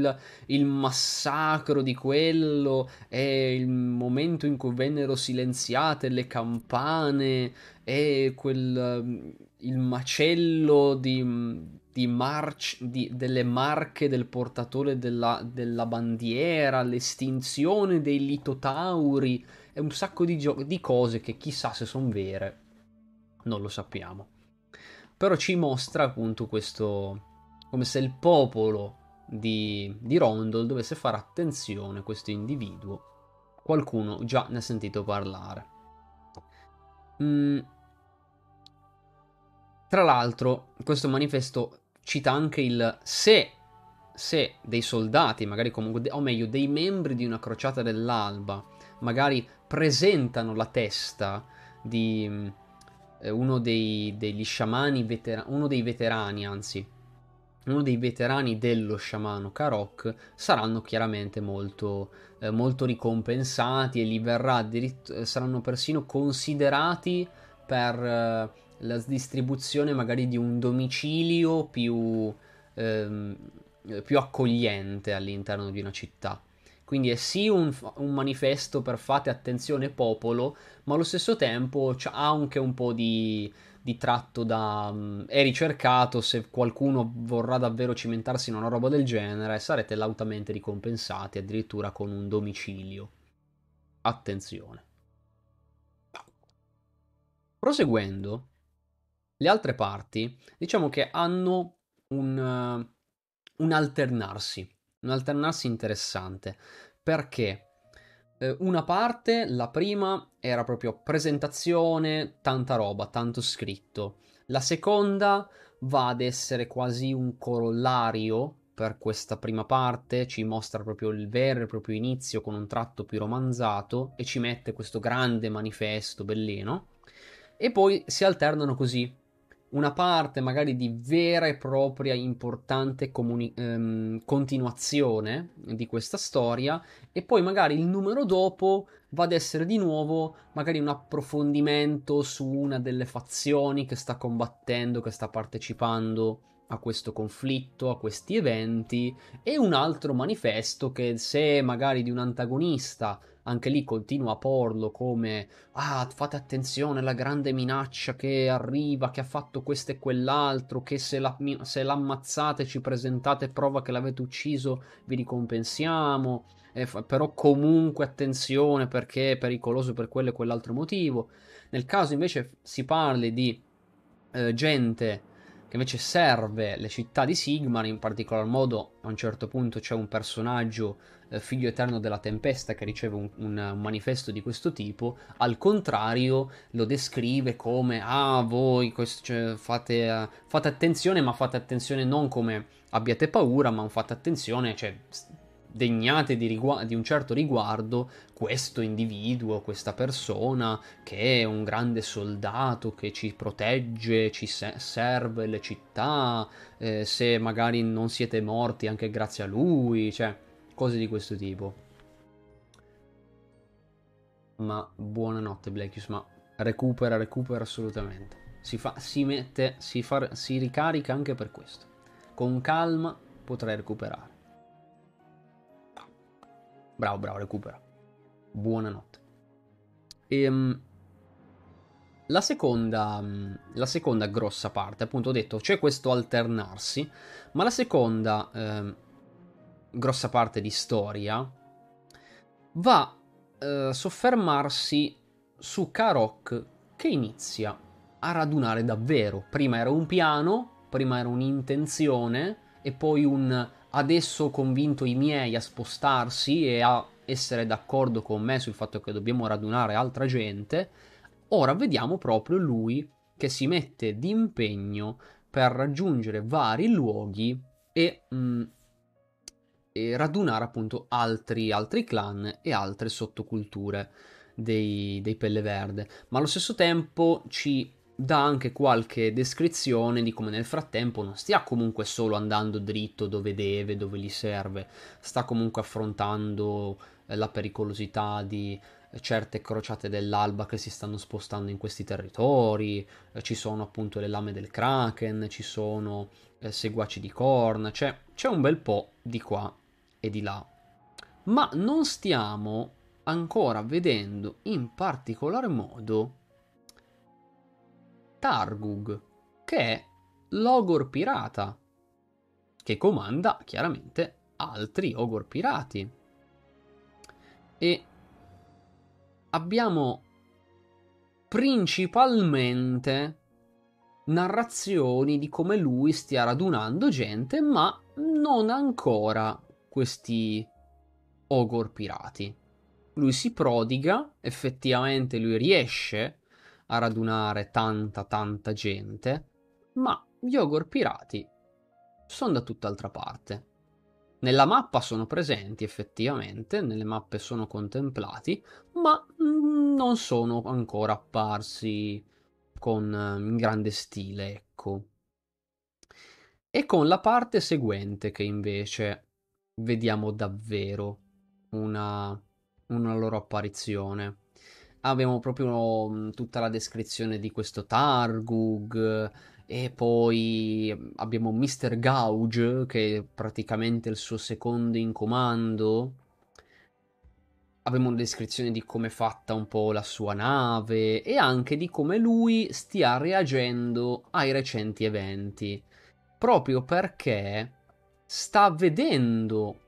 il, massacro di quello, e il momento in cui vennero silenziate le campane, e quel, il macello di di march, di, delle marche del portatore della, della, bandiera, l'estinzione dei litotauri e un sacco di, gio- di cose che chissà se sono vere, non lo sappiamo. Però ci mostra appunto questo, come se il popolo di, di Rondol dovesse fare attenzione a questo individuo. Qualcuno già ne ha sentito parlare. Mm. Tra l'altro, questo manifesto cita anche il se, se dei soldati, magari comunque, o meglio, dei membri di una crociata dell'alba, magari presentano la testa di eh, uno dei, degli sciamani veterani, uno dei veterani, anzi, uno dei veterani dello sciamano Karok, saranno chiaramente molto, eh, molto ricompensati e li verrà diritt- saranno persino considerati per eh, la distribuzione magari di un domicilio più, ehm, più accogliente all'interno di una città. Quindi è sì un, un, manifesto per fate attenzione popolo, ma allo stesso tempo ha anche un po' di, di tratto da... Um, è ricercato, se qualcuno vorrà davvero cimentarsi in una roba del genere, sarete lautamente ricompensati, addirittura con un domicilio. Attenzione. Proseguendo, le altre parti, diciamo che hanno un, uh, un alternarsi, un alternarsi interessante, perché eh, una parte, la prima, era proprio presentazione, tanta roba, tanto scritto. La seconda va ad essere quasi un corollario per questa prima parte, ci mostra proprio il vero e proprio inizio con un tratto più romanzato e ci mette questo grande manifesto bellino. E poi si alternano così una parte magari di vera e propria importante comuni- ehm, continuazione di questa storia e poi magari il numero dopo va ad essere di nuovo magari un approfondimento su una delle fazioni che sta combattendo, che sta partecipando a questo conflitto, a questi eventi e un altro manifesto che se magari di un antagonista anche lì continua a porlo come ah fate attenzione alla grande minaccia che arriva che ha fatto questo e quell'altro che se, la, se l'ammazzate ci presentate prova che l'avete ucciso vi ricompensiamo eh, però comunque attenzione perché è pericoloso per quello e quell'altro motivo. Nel caso invece si parli di eh, gente che invece serve le città di Sigmar, in particolar modo a un certo punto c'è un personaggio eh, figlio eterno della tempesta che riceve un, un, un, manifesto di questo tipo, al contrario lo descrive come ah voi questo, cioè, fate, fate attenzione ma fate attenzione non come abbiate paura ma fate attenzione, cioè degnate di, rigu- di, un certo riguardo questo individuo, questa persona che è un grande soldato che ci protegge, ci se- serve le città, eh, se magari non siete morti anche grazie a lui, cioè cose di questo tipo. Ma buonanotte Blackius, ma recupera, recupera assolutamente. Si, fa, si mette, si, fa, si ricarica anche per questo. Con calma potrai recuperare. Bravo, bravo, recupera. Buonanotte. E, um, la, seconda, um, la seconda grossa parte, appunto ho detto, c'è questo alternarsi, ma la seconda um, grossa parte di storia va a uh, soffermarsi su Karok che inizia a radunare davvero. Prima era un piano, prima era un'intenzione e poi un adesso ho convinto i miei a spostarsi e a essere d'accordo con me sul fatto che dobbiamo radunare altra gente, ora vediamo proprio lui che si mette d'impegno per raggiungere vari luoghi e, mh, mm, e radunare appunto altri, altri, clan e altre sottoculture dei, dei Pelle Verde. Ma allo stesso tempo ci dà anche qualche descrizione di come nel frattempo non stia comunque solo andando dritto dove deve, dove gli serve, sta comunque affrontando eh, la pericolosità di eh, certe crociate dell'alba che si stanno spostando in questi territori, eh, ci sono appunto le lame del kraken, ci sono seguaci di corna, cioè c'è un bel po' di qua e di là. Ma non stiamo ancora vedendo in particolar modo Targug, che è l'Ogor pirata, che comanda chiaramente altri Ogor pirati. E abbiamo principalmente narrazioni di come lui stia radunando gente, ma non ancora questi Ogor pirati. Lui si prodiga, effettivamente lui riesce a radunare tanta tanta gente, ma gli Ogor pirati sono da tutt'altra parte. Nella mappa sono presenti effettivamente, nelle mappe sono contemplati, ma mm, non sono ancora apparsi con in grande stile, ecco. E con la parte seguente che invece vediamo davvero una, una loro apparizione abbiamo proprio mm, tutta la descrizione di questo Targug e poi abbiamo Mr. Gouge che è praticamente il suo secondo in comando. Abbiamo una descrizione di come è fatta un po' la sua nave e anche di come lui stia reagendo ai recenti eventi. Proprio perché sta vedendo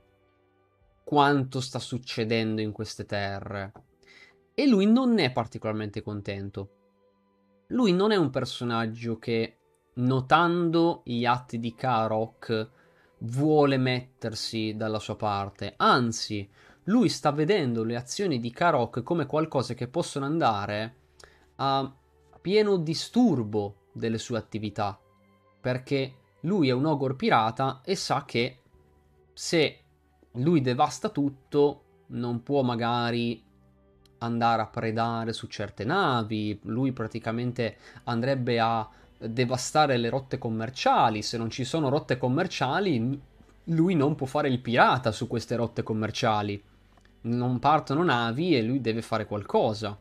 quanto sta succedendo in queste terre e lui non è particolarmente contento. Lui non è un personaggio che, notando gli atti di Karok, vuole mettersi dalla sua parte. Anzi, lui sta vedendo le azioni di Karok come qualcosa che possono andare a pieno disturbo delle sue attività. Perché lui è un ogor pirata e sa che se lui devasta tutto, non può magari andare a predare su certe navi, lui praticamente andrebbe a devastare le rotte commerciali. Se non ci sono rotte commerciali, lui non può fare il pirata su queste rotte commerciali. Non partono navi e lui deve fare qualcosa.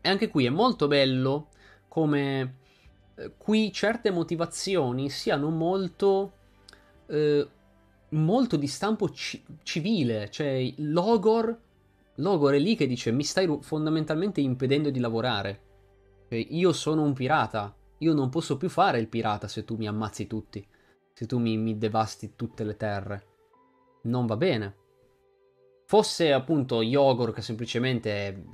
E anche qui è molto bello come eh, qui certe motivazioni siano molto eh, molto di stampo ci- civile, cioè Logor Logor è lì che dice mi stai fondamentalmente impedendo di lavorare. Cioè, io sono un pirata, io non posso più fare il pirata se tu mi ammazzi tutti, se tu mi, mi devasti tutte le terre. Non va bene. Fosse appunto Yogor che semplicemente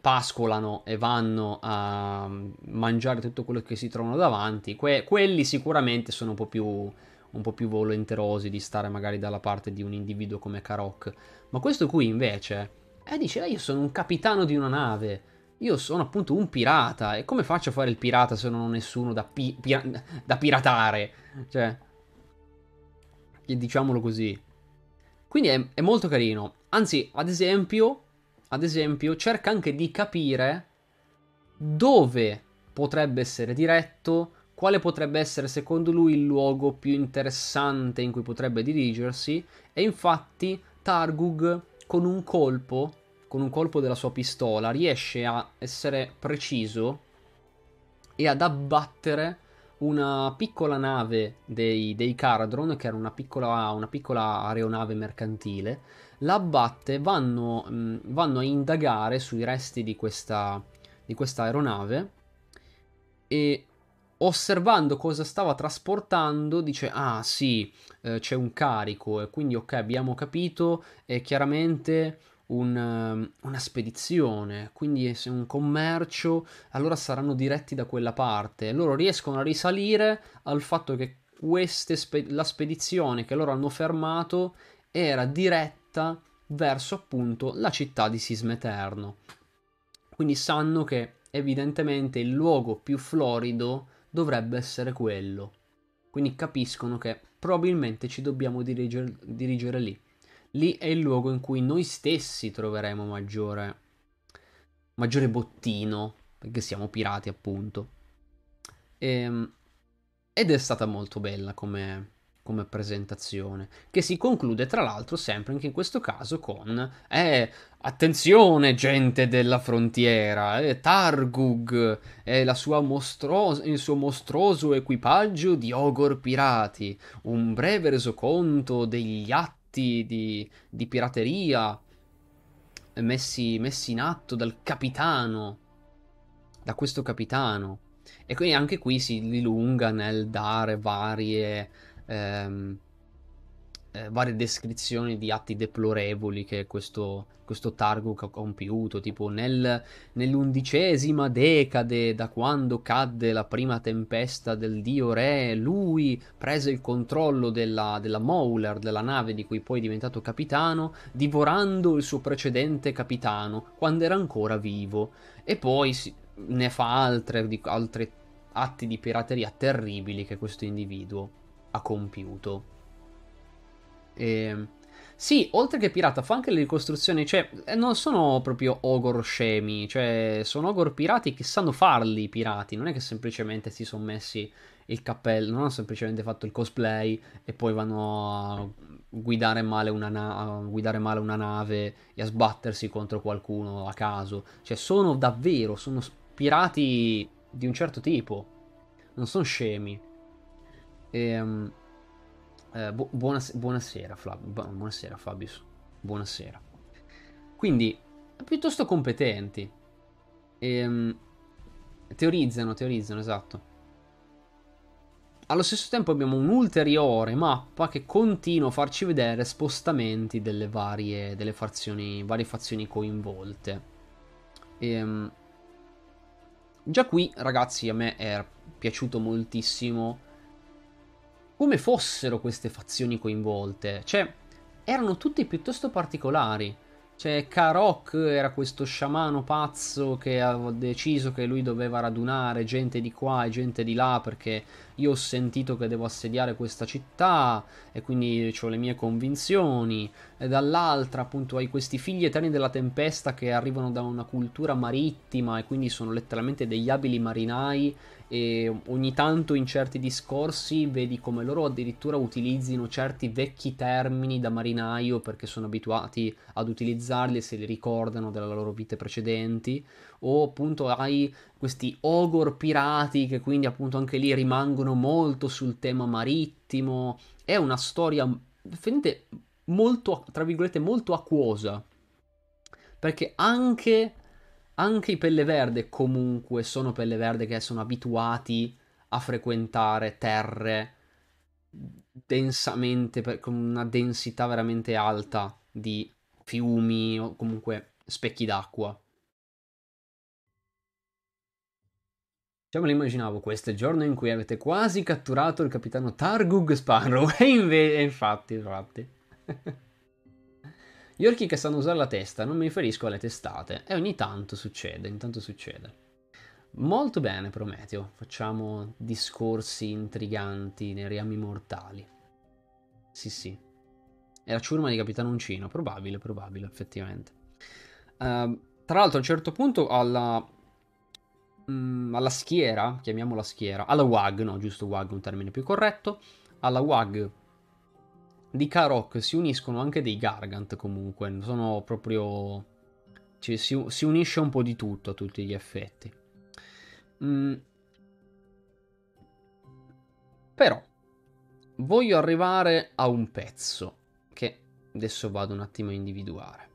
pascolano e vanno a mangiare tutto quello che si trovano davanti, que- quelli sicuramente sono un po' più un po' più volenterosi di stare magari dalla parte di un individuo come Karok. Ma questo qui invece eh, dice: eh, Io sono un capitano di una nave. Io sono appunto un pirata. E come faccio a fare il pirata se non ho nessuno da, pi- pi- da piratare? Cioè, diciamolo così. Quindi è, è molto carino. Anzi, ad esempio, ad esempio, cerca anche di capire dove potrebbe essere diretto, quale potrebbe essere secondo lui il luogo più interessante in cui potrebbe dirigersi e infatti Targug con un colpo, con un colpo della sua pistola riesce a essere preciso e ad abbattere una piccola nave dei, dei Caradron, che era una piccola, una piccola aeronave mercantile, la abbatte, vanno, mh, vanno, a indagare sui resti di questa, di questa aeronave e osservando cosa stava trasportando dice ah sì eh, c'è un carico e quindi ok abbiamo capito è chiaramente un, um, una spedizione quindi se un commercio allora saranno diretti da quella parte loro riescono a risalire al fatto che spe- la spedizione che loro hanno fermato era diretta verso appunto la città di Sismeterno quindi sanno che evidentemente il luogo più florido dovrebbe essere quello. Quindi capiscono che probabilmente ci dobbiamo dirigere, dirigere lì. Lì è il luogo in cui noi stessi troveremo maggiore, maggiore bottino, perché siamo pirati appunto. E, ehm, ed è stata molto bella come, come presentazione, che si conclude tra l'altro sempre anche in questo caso con eh, attenzione gente della frontiera, eh, Targug e mostro- il suo mostruoso equipaggio di ogor pirati, un breve resoconto degli atti di, di pirateria messi, messi in atto dal capitano, da questo capitano. E quindi anche qui si dilunga nel dare varie ehm, eh, varie descrizioni di atti deplorevoli che questo, questo Targuk ha compiuto, tipo nel, nell'undicesima decade da quando cadde la prima tempesta del dio re, lui prese il controllo della, della Mauler, della nave di cui poi è diventato capitano, divorando il suo precedente capitano quando era ancora vivo. E poi si, ne fa altre, di, altri atti di pirateria terribili che questo individuo ha compiuto. E, sì, oltre che pirata, fa anche le ricostruzioni, cioè, eh, non sono proprio ogor scemi, cioè, sono ogor pirati che sanno farli i pirati, non è che semplicemente si sono messi il cappello, non hanno semplicemente fatto il cosplay e poi vanno a guidare male una, na- guidare male una nave e a sbattersi contro qualcuno a caso, cioè, sono davvero, sono pirati di un certo tipo, non sono scemi. E, um, eh, bu- buonas- buonasera, Flavio. buonasera, Fabius. Buonasera. Quindi, piuttosto competenti. E, um, teorizzano, teorizzano, esatto. Allo stesso tempo abbiamo un'ulteriore mappa che continua a farci vedere spostamenti delle varie, delle fazioni, varie fazioni coinvolte. E, um, già qui, ragazzi, a me è piaciuto moltissimo come fossero queste fazioni coinvolte. Cioè, erano tutti piuttosto particolari. Cioè, Karok era questo sciamano pazzo che aveva deciso che lui doveva radunare gente di qua e gente di là perché io ho sentito che devo assediare questa città e quindi ho le mie convinzioni, e dall'altra appunto hai questi figli eterni della tempesta che arrivano da una cultura marittima e quindi sono letteralmente degli abili marinai e ogni tanto in certi discorsi vedi come loro addirittura utilizzino certi vecchi termini da marinaio perché sono abituati ad utilizzarli se li ricordano delle loro vite precedenti o appunto hai questi ogor pirati che quindi appunto anche lì rimangono molto sul tema marittimo. È una storia molto tra virgolette molto acquosa perché anche anche i pelle verde comunque sono pelle verde che sono abituati a frequentare terre densamente, con una densità veramente alta di fiumi o comunque specchi d'acqua. Già me lo immaginavo, questo è il giorno in cui avete quasi catturato il capitano Targug Sparrow. E invece, infatti, infatti. Gli orchi che sanno usare la testa, non mi riferisco alle testate, e ogni tanto succede, intanto succede. Molto bene, Prometeo, facciamo discorsi intriganti nei reami mortali. Sì, sì. È la ciurma di Capitano Uncino, probabile, probabile, effettivamente. Uh, tra l'altro, a un certo punto alla, mm, alla schiera, chiamiamola schiera, alla WAG, no, giusto WAG, un termine più corretto, alla WAG di Karok si uniscono anche dei Gargant comunque, sono proprio... Cioè, si, si, unisce un po' di tutto a tutti gli effetti. Mm. Però, voglio arrivare a un pezzo che adesso vado un attimo a individuare.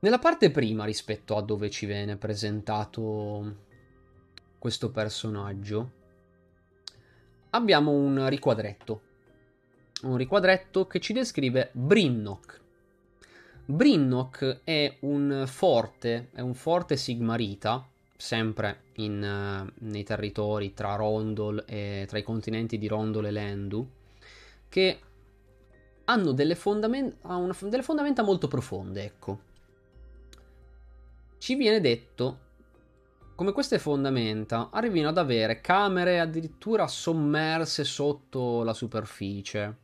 Nella parte prima rispetto a dove ci viene presentato questo personaggio, abbiamo un riquadretto un riquadretto che ci descrive Brinnock. Brinnock è un forte, è un forte sigmarita, sempre in, uh, nei territori tra Rondol e tra i continenti di Rondol e Lendu, che hanno delle, fondament- una, delle fondamenta molto profonde, ecco. Ci viene detto come queste fondamenta arrivino ad avere camere addirittura sommerse sotto la superficie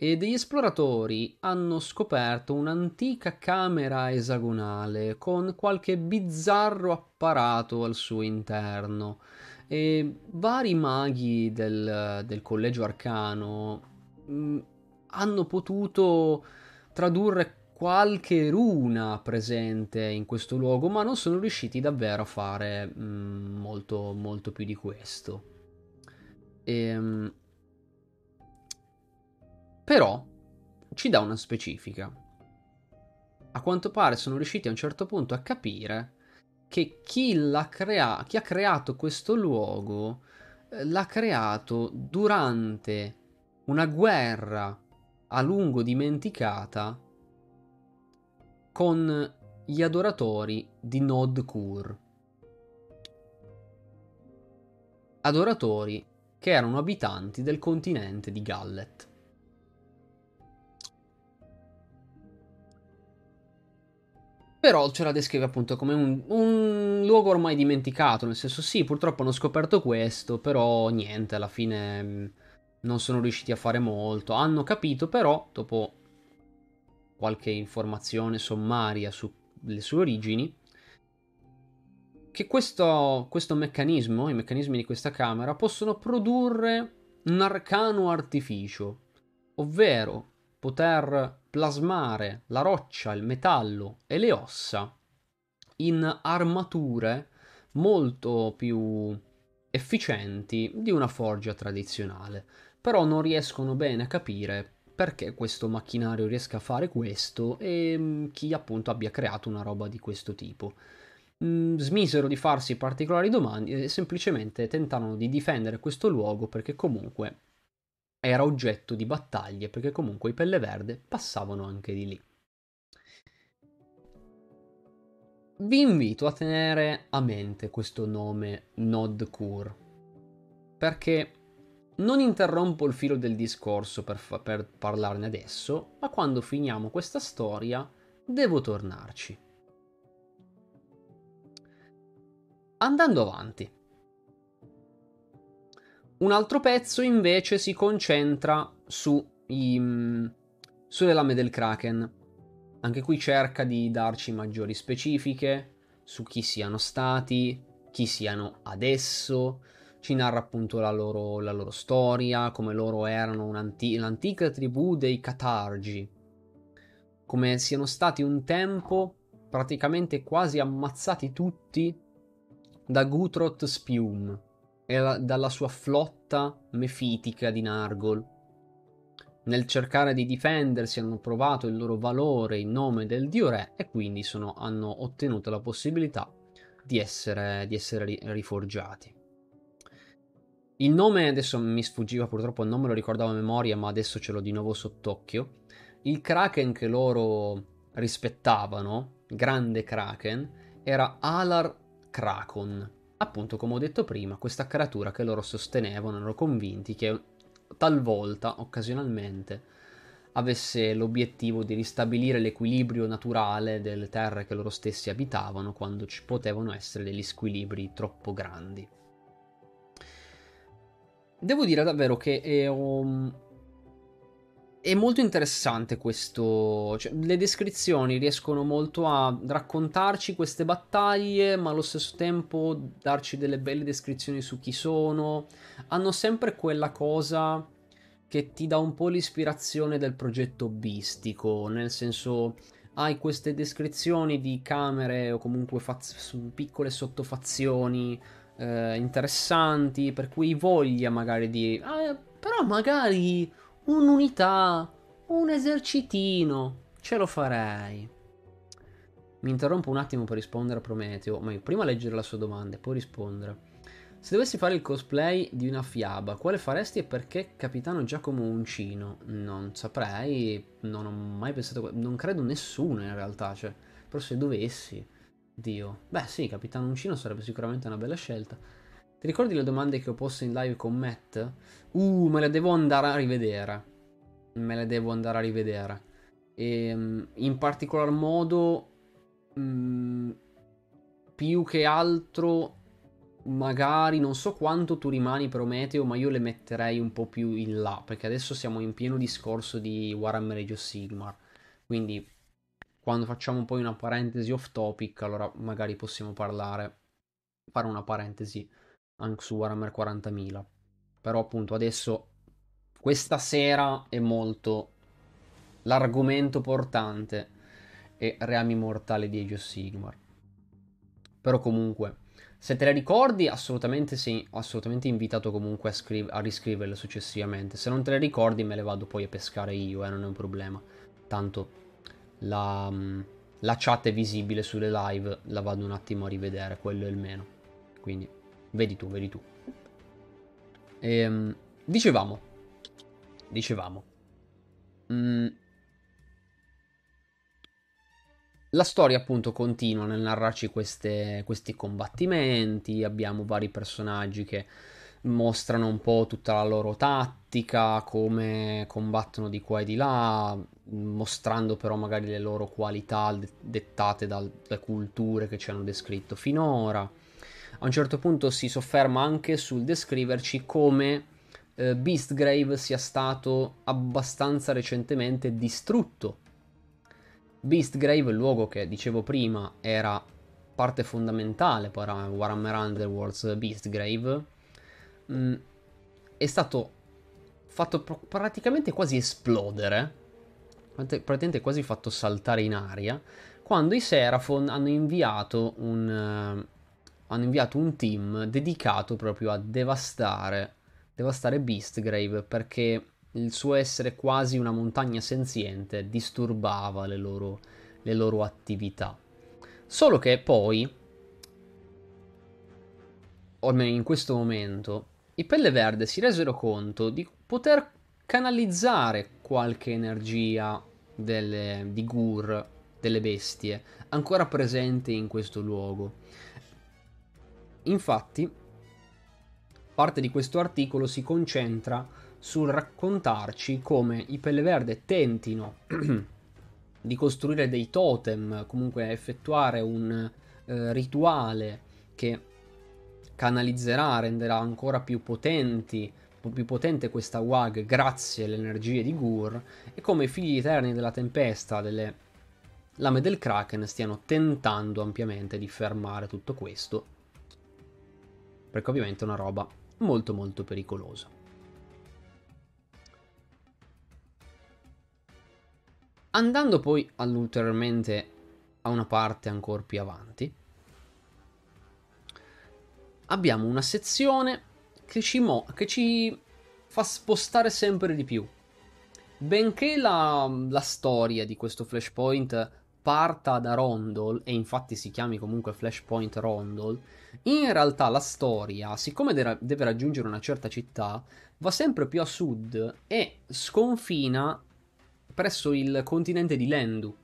e degli esploratori hanno scoperto un'antica camera esagonale con qualche bizzarro apparato al suo interno e vari maghi del, del collegio arcano mh, mm, hanno potuto tradurre qualche runa presente in questo luogo, ma non sono riusciti davvero a fare mh, mm, molto, molto più di questo. E, ehm, però ci dà una specifica. A quanto pare sono riusciti a un certo punto a capire che chi, crea- chi ha creato questo luogo eh, l'ha creato durante una guerra a lungo dimenticata con gli adoratori di Nod Kur. Adoratori che erano abitanti del continente di Gallet. Però ce la descrive appunto come un, un, luogo ormai dimenticato, nel senso sì, purtroppo hanno scoperto questo, però niente, alla fine mm, non sono riusciti a fare molto. Hanno capito però, dopo qualche informazione sommaria sulle sue origini, che questo, questo meccanismo, i meccanismi di questa camera, possono produrre un arcano artificio, ovvero poter plasmare la roccia, il metallo e le ossa in armature molto più efficienti di una forgia tradizionale. Però non riescono bene a capire perché questo macchinario riesca a fare questo e mm, chi appunto abbia creato una roba di questo tipo. Mm, smisero di farsi particolari domande e semplicemente tentarono di difendere questo luogo perché comunque era oggetto di battaglie perché comunque i pelle verde passavano anche di lì. Vi invito a tenere a mente questo nome Nodkur perché non interrompo il filo del discorso per, fa- per parlarne adesso, ma quando finiamo questa storia devo tornarci. Andando avanti. Un altro pezzo invece si concentra su i, mm, sulle lame del Kraken. Anche qui cerca di darci maggiori specifiche su chi siano stati, chi siano adesso, ci narra appunto la loro, la loro storia, come loro erano l'antica tribù dei Catargi, come siano stati un tempo praticamente quasi ammazzati tutti da Gutroth Spium e la, dalla sua flotta mefitica di Nargol. Nel cercare di difendersi hanno provato il loro valore in nome del dio re e quindi sono, hanno ottenuto la possibilità di essere, di essere riforgiati. Il nome adesso mi sfuggiva purtroppo, non me lo ricordavo a memoria, ma adesso ce l'ho di nuovo sott'occhio. Il Kraken che loro rispettavano, grande Kraken, era Alar Krakon. Appunto, come ho detto prima, questa creatura che loro sostenevano, erano convinti che talvolta, occasionalmente, avesse l'obiettivo di ristabilire l'equilibrio naturale delle terre che loro stessi abitavano quando ci potevano essere degli squilibri troppo grandi. Devo dire davvero che è, um, è molto interessante questo. Cioè, le descrizioni riescono molto a raccontarci queste battaglie, ma allo stesso tempo darci delle belle descrizioni su chi sono. Hanno sempre quella cosa che ti dà un po' l'ispirazione del progetto hobbistico, nel senso hai queste descrizioni di camere o comunque faz- piccole sottofazioni eh, interessanti, per cui voglia magari di... Ah, però magari un'unità, un esercitino, ce lo farei. Mi interrompo un attimo per rispondere a Prometeo, ma prima leggere la sua domanda e poi rispondere. Se dovessi fare il cosplay di una fiaba, quale faresti e perché Capitano Giacomo Uncino? Non saprei, non ho mai pensato, non credo nessuno in realtà, cioè, però se dovessi, Dio. Beh sì, Capitano Uncino sarebbe sicuramente una bella scelta. Ti ricordi le domande che ho posto in live con Matt? Uh, me le devo andare a rivedere. Me le devo andare a rivedere. E, ehm, in particolar modo, mh, mm, più che altro magari non so quanto tu rimani Prometeo, ma io le metterei un po' più in là, perché adesso siamo in pieno discorso di Warhammer Age of Sigmar. Quindi quando facciamo poi una parentesi off topic, allora magari possiamo parlare, fare una parentesi anche su Warhammer 40.000. Però appunto adesso questa sera è molto l'argomento portante è Reami Mortale di Age of Sigmar. Però comunque se te le ricordi, assolutamente sei assolutamente invitato comunque a, scrive, a riscriverle successivamente. Se non te le ricordi, me le vado poi a pescare io, eh, non è un problema. Tanto la, mm, la chat è visibile sulle live, la vado un attimo a rivedere, quello è il meno. Quindi, vedi tu, vedi tu. Ehm, dicevamo, dicevamo. Mm, La storia appunto continua nel narrarci queste, questi combattimenti, abbiamo vari personaggi che mostrano un po' tutta la loro tattica, come combattono di qua e di là, mostrando però magari le loro qualità dettate dalle culture che ci hanno descritto finora. A un certo punto si sofferma anche sul descriverci come eh, Beastgrave sia stato abbastanza recentemente distrutto. Beastgrave, il luogo che dicevo prima era parte fondamentale per Warhammer Underworlds Beastgrave, mh, mm, è stato fatto pr- praticamente quasi esplodere, praticamente quasi fatto saltare in aria, quando i Seraphon hanno inviato un, uh, hanno inviato un team dedicato proprio a devastare, devastare Beastgrave perché il suo essere quasi una montagna senziente disturbava le loro, le loro attività. Solo che poi, o almeno in questo momento, i Pelle Verde si resero conto di poter canalizzare qualche energia delle, di Gur, delle bestie, ancora presente in questo luogo. Infatti, parte di questo articolo si concentra sul raccontarci come i Pelle Verde tentino di costruire dei totem, comunque effettuare un eh, rituale che canalizzerà, renderà ancora più potenti più potente questa WAG grazie alle energie di Gur e come i figli eterni della tempesta, delle lame del Kraken stiano tentando ampiamente di fermare tutto questo. Perché ovviamente è una roba molto molto pericolosa. Andando poi ulteriormente a una parte ancora più avanti, abbiamo una sezione che ci, mo- che ci fa spostare sempre di più. Benché la, la storia di questo flashpoint parta da Rondol, e infatti si chiami comunque Flashpoint Rondol, in realtà la storia, siccome deve raggiungere una certa città, va sempre più a sud e sconfina presso il continente di Lendu.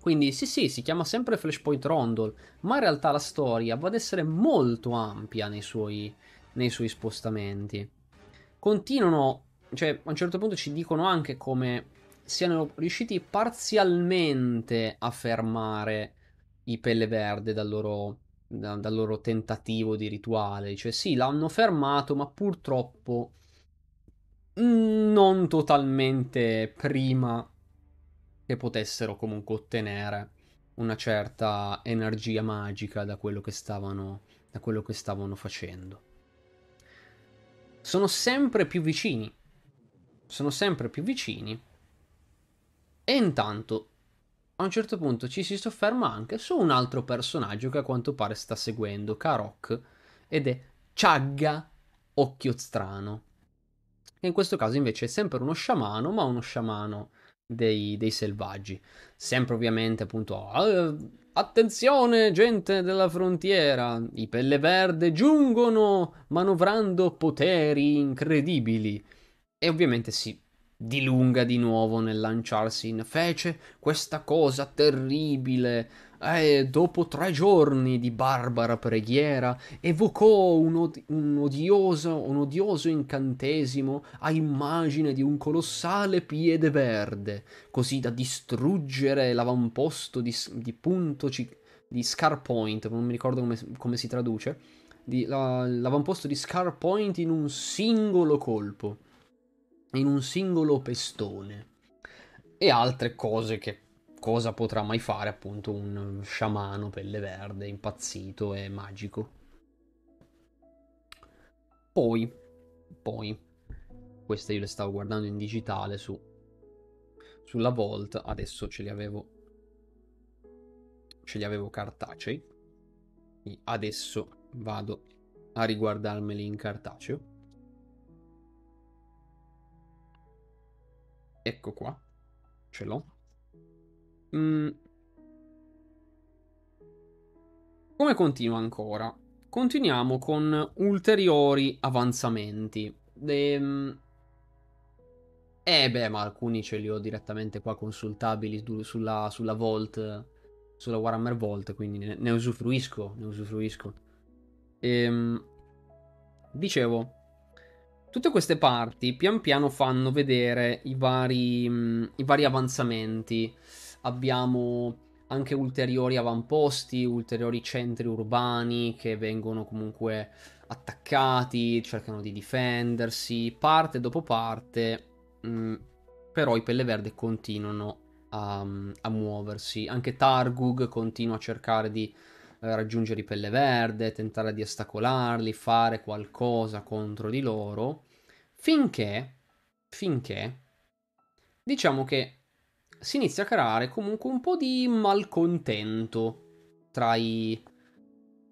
Quindi sì sì, si chiama sempre Flashpoint Rondol, ma in realtà la storia va ad essere molto ampia nei suoi, nei suoi spostamenti. Continuano, cioè a un certo punto ci dicono anche come siano riusciti parzialmente a fermare i pelle verde dal loro, da, dal loro tentativo di rituale. Cioè sì, l'hanno fermato, ma purtroppo non totalmente prima che potessero comunque ottenere una certa energia magica da quello che stavano, da quello che stavano facendo sono sempre più vicini. Sono sempre più vicini. E intanto, a un certo punto ci si sofferma anche su un altro personaggio che a quanto pare sta seguendo Karok ed è Chagga Occhio Strano. Che in questo caso invece è sempre uno sciamano, ma uno sciamano dei, dei selvaggi. Sempre ovviamente appunto uh, Attenzione, gente della frontiera! I pelle verde giungono manovrando poteri incredibili. E ovviamente si dilunga di nuovo nel lanciarsi in fece. Questa cosa terribile e dopo tre giorni di barbara preghiera evocò un, od- un, odioso, un odioso incantesimo a immagine di un colossale piede verde, così da distruggere l'avamposto di, di punto ci- di Scar non mi ricordo come, come si traduce, di, la, l'avamposto di Scar Point in un singolo colpo, in un singolo pestone e altre cose che cosa potrà mai fare appunto un sciamano pelle verde impazzito e magico. Poi, poi, queste io le stavo guardando in digitale su, sulla Vault, adesso ce li avevo, ce li avevo cartacei, adesso vado a riguardarmeli in cartaceo. Ecco qua, ce l'ho. Mm. Come continua ancora? Continuiamo con ulteriori avanzamenti. Ehm... Eh beh, ma alcuni ce li ho direttamente qua consultabili sulla, sulla Vault, sulla Warhammer Vault, quindi ne, ne usufruisco, ne usufruisco. Ehm... Dicevo, tutte queste parti pian piano fanno vedere i vari, mm, i vari avanzamenti abbiamo anche ulteriori avamposti, ulteriori centri urbani che vengono comunque attaccati, cercano di difendersi, parte dopo parte, mh, mm, però i pelle verde continuano a, a, muoversi. Anche Targug continua a cercare di raggiungere i pelle verde, tentare di ostacolarli, fare qualcosa contro di loro, finché, finché, diciamo che si inizia a creare comunque un po' di malcontento tra i,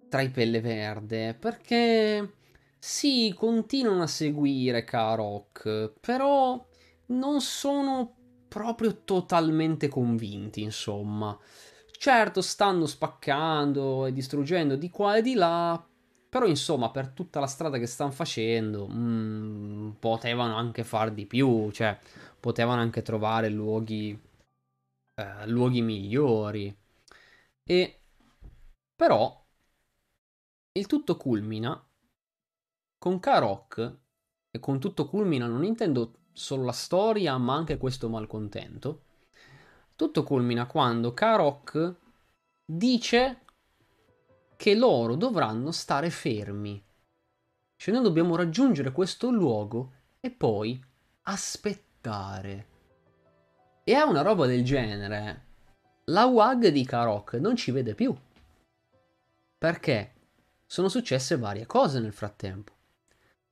tra i pelle verde, perché sì, continuano a seguire Karok, però non sono proprio totalmente convinti, insomma. Certo, stanno spaccando e distruggendo di qua e di là, però insomma, per tutta la strada che stanno facendo, mm, potevano anche far di più, cioè potevano anche trovare luoghi eh, luoghi migliori. E però il tutto culmina con Karok e con tutto culmina non intendo solo la storia, ma anche questo malcontento. Tutto culmina quando Karok dice che loro dovranno stare fermi. Cioè noi dobbiamo raggiungere questo luogo e poi aspettare. E a una roba del genere, la WAG di Karok non ci vede più. Perché sono successe varie cose nel frattempo.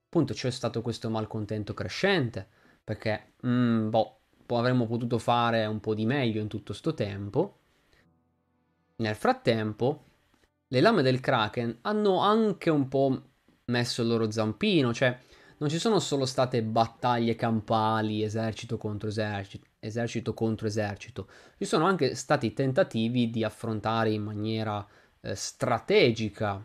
Appunto c'è stato questo malcontento crescente, perché, mm, boh, avremmo potuto fare un po' di meglio in tutto sto tempo. Nel frattempo, le lame del Kraken hanno anche un po' messo il loro zampino, cioè non ci sono solo state battaglie campali, esercito contro esercito, esercito contro esercito, ci sono anche stati tentativi di affrontare in maniera eh, strategica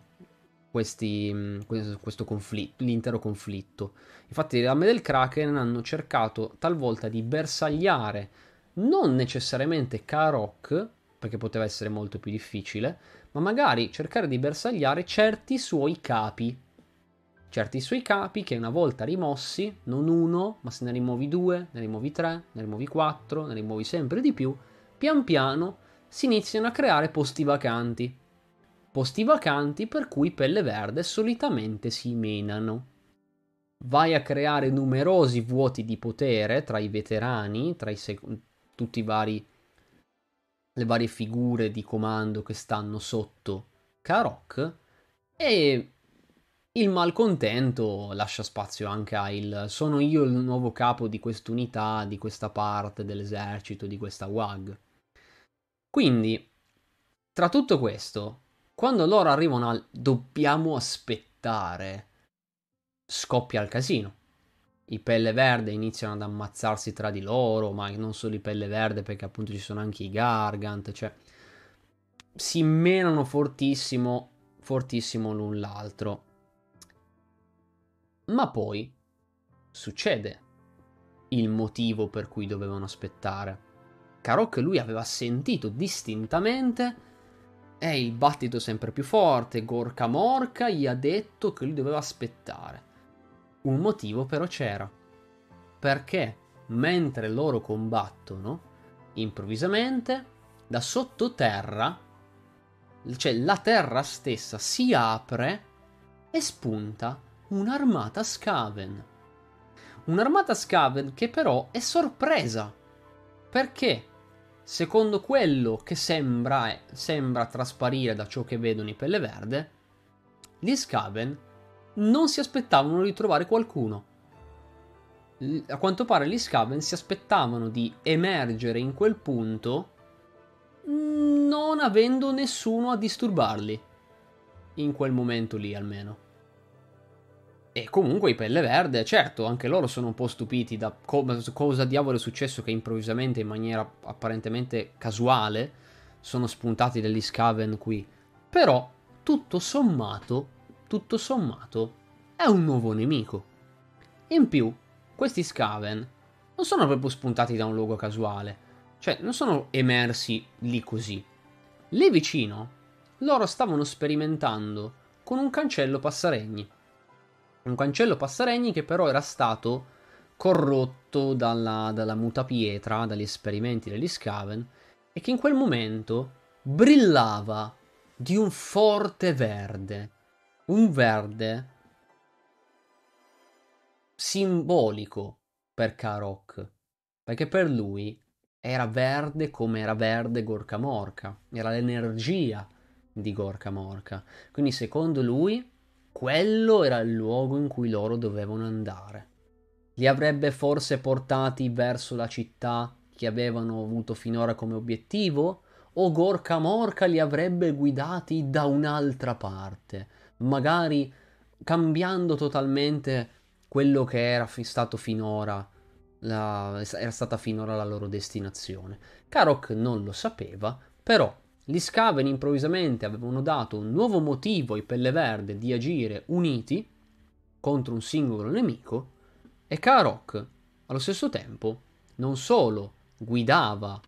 questi, mm, questo conflitto, l'intero conflitto. Infatti le lame del Kraken hanno cercato talvolta di bersagliare non necessariamente Karok, perché poteva essere molto più difficile, ma magari cercare di bersagliare certi suoi capi. Certi suoi capi che una volta rimossi, non uno, ma se ne rimuovi due, ne rimuovi tre, ne rimuovi quattro, ne rimuovi sempre di più, pian piano si iniziano a creare posti vacanti posti vacanti per cui Pelle Verde solitamente si menano. Vai a creare numerosi vuoti di potere tra i veterani, tra i sec- tutti i vari le varie figure di comando che stanno sotto Karok e il malcontento lascia spazio anche a il sono io il nuovo capo di quest'unità, di questa parte dell'esercito, di questa WAG. Quindi, tra tutto questo, quando loro arrivano al dobbiamo aspettare, scoppia il casino. I pelle verde iniziano ad ammazzarsi tra di loro, ma non solo i pelle verde perché appunto ci sono anche i Gargant, cioè si menano fortissimo, fortissimo l'un l'altro. Ma poi succede il motivo per cui dovevano aspettare. Karok lui aveva sentito distintamente e il battito sempre più forte, Gorka Morka gli ha detto che lui doveva aspettare. Un motivo però c'era. Perché mentre loro combattono, improvvisamente, da sottoterra, cioè la terra stessa si apre e spunta un'armata Skaven. Un'armata Skaven che però è sorpresa. Perché? Secondo quello che sembra, sembra trasparire da ciò che vedono i pelle verde, gli Skaven non si aspettavano di trovare qualcuno. A quanto pare gli Skaven si aspettavano di emergere in quel punto non avendo nessuno a disturbarli. In quel momento lì almeno. E comunque i pelle verde, certo, anche loro sono un po' stupiti da co- cosa diavolo è successo che improvvisamente, in maniera apparentemente casuale, sono spuntati degli scaven qui. Però, tutto sommato, tutto sommato, è un nuovo nemico. In più, questi scaven non sono proprio spuntati da un luogo casuale, cioè non sono emersi lì così. Lì vicino, loro stavano sperimentando con un cancello passaregni un cancello passaregni che però era stato corrotto dalla, dalla mutapietra, dagli esperimenti degli Scaven, e che in quel momento brillava di un forte verde. Un verde simbolico per Karok, perché per lui era verde come era verde Gorka Morka, era l'energia di Gorka Morka. Quindi secondo lui quello era il luogo in cui loro dovevano andare. Li avrebbe forse portati verso la città che avevano avuto finora come obiettivo? O Gorka Morka li avrebbe guidati da un'altra parte, magari cambiando totalmente quello che era stato finora la, era stata finora la loro destinazione. Karok non lo sapeva, però gli Skaven improvvisamente avevano dato un nuovo motivo ai Pelle Verde di agire uniti contro un singolo nemico e Karok allo stesso tempo non solo guidava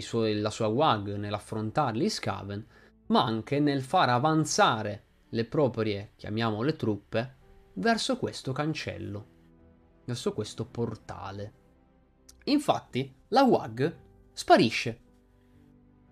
suoi, la sua WAG nell'affrontare gli Skaven, ma anche nel far avanzare le proprie, chiamiamole truppe, verso questo cancello, verso questo portale. Infatti, la WAG sparisce.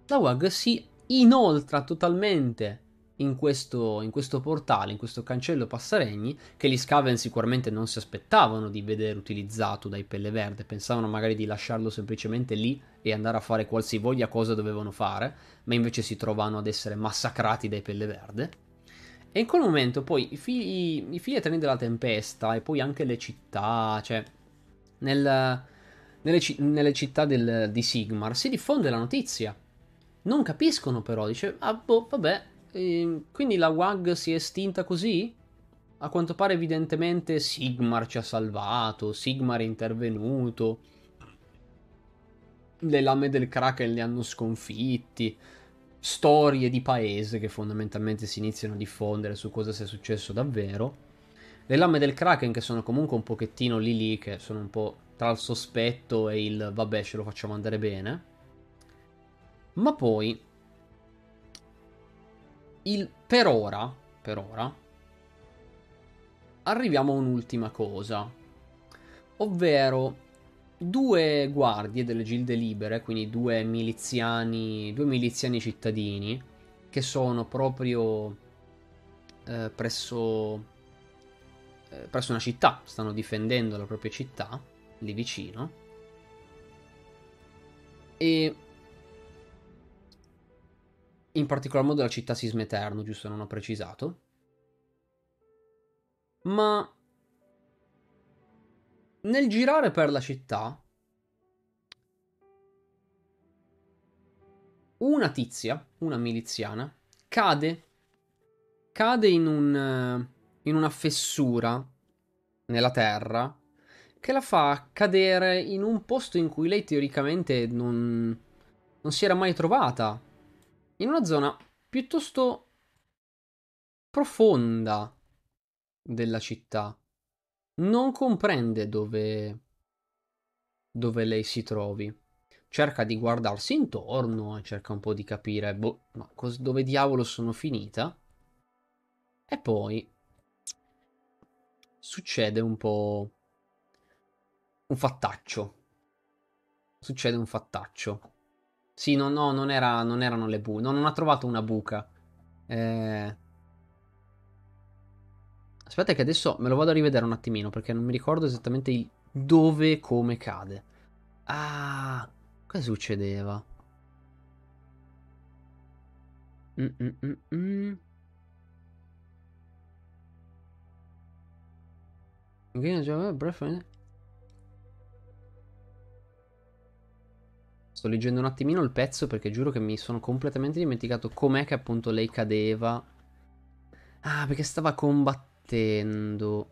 La WAG si inoltra totalmente in questo, in questo portale, in questo cancello passaregni, che gli Scaven sicuramente non si aspettavano di vedere utilizzato dai Pelle Verde, pensavano magari di lasciarlo semplicemente lì e andare a fare qualsivoglia cosa dovevano fare, ma invece si trovano ad essere massacrati dai Pelle Verde. E in quel momento poi i figli, i figli eterni della tempesta e poi anche le città, cioè nel, nelle, nelle, città del, di Sigmar si diffonde la notizia. Non capiscono però, dice, ah boh, vabbè, eh, quindi la WAG si è estinta così? A quanto pare evidentemente Sigmar ci ha salvato, Sigmar è intervenuto, le lame del Kraken li hanno sconfitti, storie di paese che fondamentalmente si iniziano a diffondere su cosa sia successo davvero. Le lame del Kraken che sono comunque un pochettino lì lì, che sono un po' tra il sospetto e il vabbè ce lo facciamo andare bene. Ma poi, il, per ora, per ora, arriviamo a un'ultima cosa, ovvero due guardie delle gilde libere, quindi due miliziani, due miliziani cittadini, che sono proprio eh, presso, eh, presso una città, stanno difendendo la propria città, lì vicino. E in particolar modo la città Sisme Eterno, giusto non ho precisato. Ma nel girare per la città, una tizia, una miliziana, cade, cade in, un, in una fessura nella terra che la fa cadere in un posto in cui lei teoricamente non, non si era mai trovata. In una zona piuttosto profonda della città non comprende dove, dove lei si trovi. Cerca di guardarsi intorno e cerca un po' di capire boh, ma cos- dove diavolo sono finita. E poi succede un po' un fattaccio. Succede un fattaccio. Sì, no, no, non, era, non erano le buche. No, non ha trovato una buca. Eh, Aspetta che adesso me lo vado a rivedere un attimino perché non mi ricordo esattamente il dove e come cade. Ah, cosa succedeva? Mm-mm-mm. Sto leggendo un attimino il pezzo perché giuro che mi sono completamente dimenticato com'è che appunto lei cadeva. Ah, perché stava combattendo.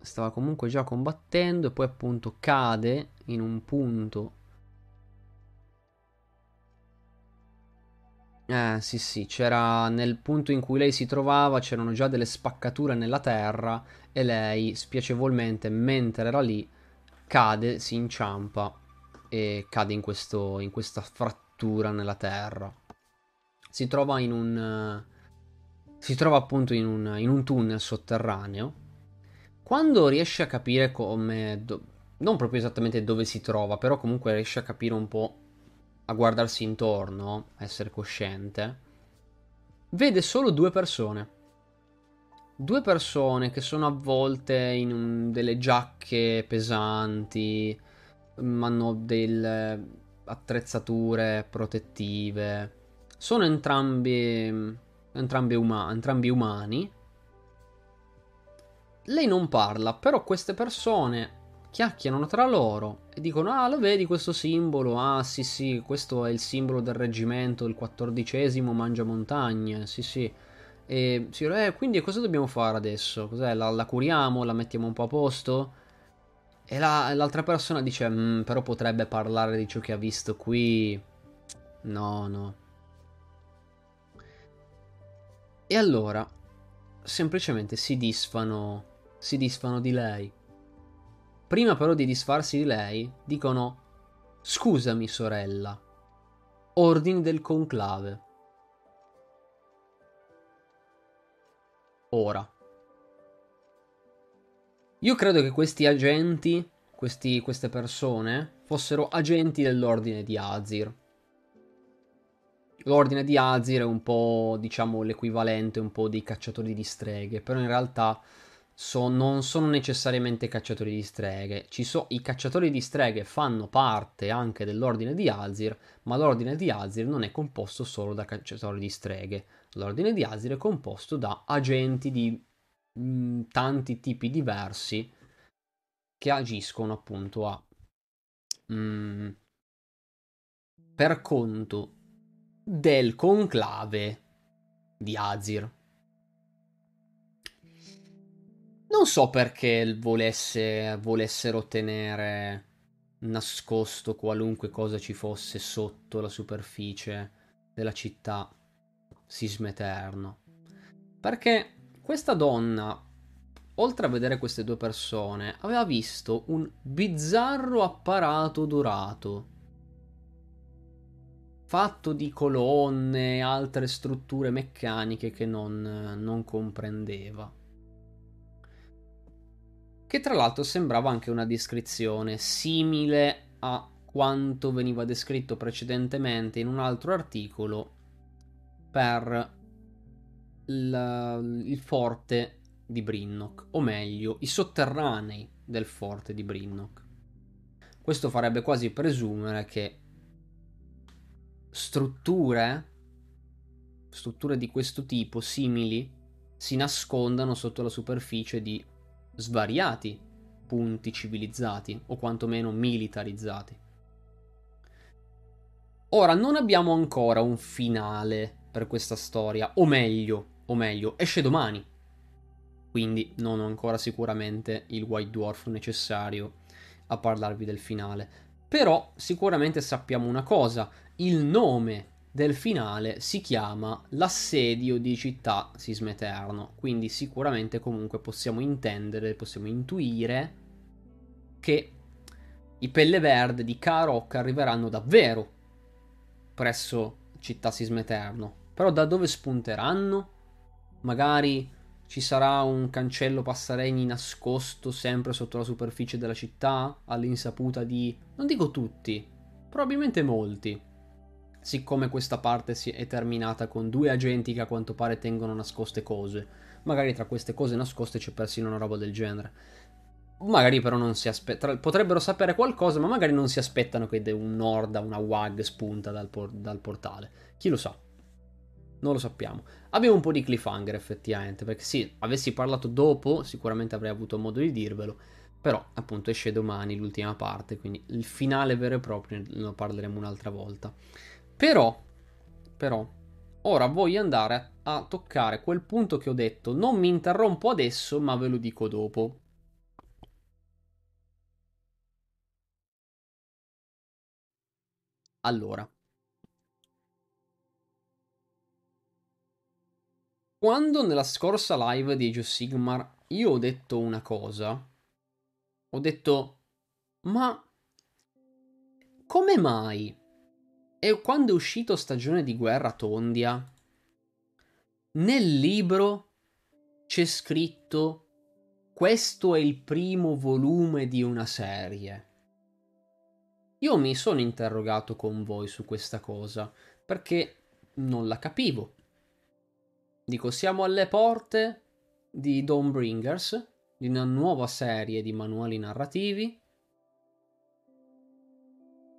Stava comunque già combattendo e poi appunto cade in un punto. Eh sì sì, c'era nel punto in cui lei si trovava, c'erano già delle spaccature nella terra e lei spiacevolmente mentre era lì cade, si inciampa e cade in, questo, in questa frattura nella terra. Si trova in un si trova appunto in un, in un tunnel sotterraneo. Quando riesce a capire come... Do- non proprio esattamente dove si trova, però comunque riesce a capire un po', a guardarsi intorno, a essere cosciente, vede solo due persone. Due persone che sono avvolte in un, delle giacche pesanti, mm, hanno delle attrezzature protettive. Sono entrambi entrambi, uma- entrambi umani. Lei non parla, però queste persone chiacchierano tra loro e dicono: Ah, lo vedi questo simbolo? Ah, sì, sì, questo è il simbolo del reggimento, il quattordicesimo mangia montagne. Sì, sì. E si eh, quindi cosa dobbiamo fare adesso? Cos'è? La, la curiamo? La mettiamo un po' a posto? E la, l'altra persona dice: mm, Però potrebbe parlare di ciò che ha visto qui. No, no. E allora, semplicemente si disfano, si disfano di lei. Prima però di disfarsi di lei, dicono, scusami sorella, ordini del conclave. Ora. Io credo che questi agenti, questi, queste persone, fossero agenti dell'ordine di Azir l'ordine di Azir è un po', diciamo, l'equivalente un po' dei cacciatori di streghe, però in realtà so, non sono necessariamente cacciatori di streghe. So, I cacciatori di streghe fanno parte anche dell'ordine di Azir, ma l'ordine di Azir non è composto solo da cacciatori di streghe. L'ordine di Azir è composto da agenti di mh, mm, tanti tipi diversi che agiscono appunto a mh, mm, per conto del conclave di Azir. Non so perché volesse, volessero tenere nascosto qualunque cosa ci fosse sotto la superficie della città Sismeterno. Perché questa donna, oltre a vedere queste due persone, aveva visto un bizzarro apparato dorato fatto di colonne e altre strutture meccaniche che non, non comprendeva. Che tra l'altro sembrava anche una descrizione simile a quanto veniva descritto precedentemente in un altro articolo per il, il forte di Brinnock, o meglio, i sotterranei del forte di Brinnock. Questo farebbe quasi presumere che strutture, strutture di questo tipo, simili, si nascondano sotto la superficie di svariati punti civilizzati, o quantomeno militarizzati. Ora, non abbiamo ancora un finale per questa storia, o meglio, o meglio, esce domani. Quindi non ho ancora sicuramente il White Dwarf necessario a parlarvi del finale. Però sicuramente sappiamo una cosa, il nome del finale si chiama L'assedio di città Sismeterno, quindi sicuramente comunque possiamo intendere, possiamo intuire che i pelle verde di Karok arriveranno davvero presso città Sismeterno. Però da dove spunteranno? Magari ci sarà un cancello passaregni nascosto sempre sotto la superficie della città, all'insaputa di... non dico tutti, probabilmente molti siccome questa parte è terminata con due agenti che a quanto pare tengono nascoste cose. Magari tra queste cose nascoste c'è persino una roba del genere. Magari però non si aspettano. Potrebbero sapere qualcosa, ma magari non si aspettano che un Norda, una WAG spunta dal, por- dal portale. Chi lo sa? Non lo sappiamo. Abbiamo un po' di cliffhanger effettivamente, perché sì, avessi parlato dopo, sicuramente avrei avuto modo di dirvelo. Però appunto esce domani l'ultima parte, quindi il finale vero e proprio lo parleremo un'altra volta. Però, però, ora voglio andare a, a toccare quel punto che ho detto. Non mi interrompo adesso, ma ve lo dico dopo. Allora. Quando nella scorsa live di Age of Sigmar io ho detto una cosa, ho detto, ma come mai e quando è uscito Stagione di guerra Tondia, nel libro c'è scritto questo è il primo volume di una serie. Io mi sono interrogato con voi su questa cosa perché non la capivo. Dico, siamo alle porte di Dawnbringers, di una nuova serie di manuali narrativi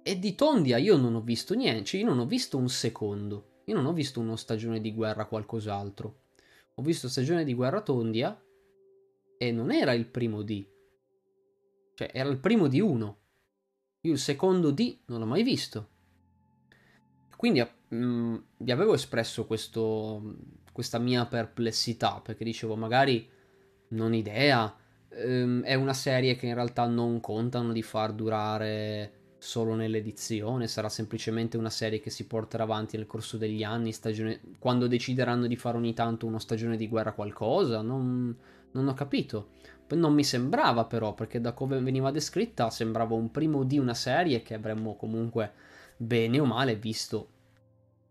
e di Tondia io non ho visto niente, cioè io non ho visto un secondo. Io non ho visto uno stagione di guerra qualcos'altro. Ho visto stagione di guerra Tondia e non era il primo D. Cioè, era il primo di uno. Io il secondo D non l'ho mai visto. Quindi mh, mm, vi avevo espresso questo, questa mia perplessità, perché dicevo, magari non idea, ehm, è una serie che in realtà non contano di far durare solo nell'edizione, sarà semplicemente una serie che si porterà avanti nel corso degli anni, stagione... quando decideranno di fare ogni tanto una stagione di guerra qualcosa, non, non ho capito. Non mi sembrava però, perché da come veniva descritta sembrava un primo di una serie che avremmo comunque bene o male visto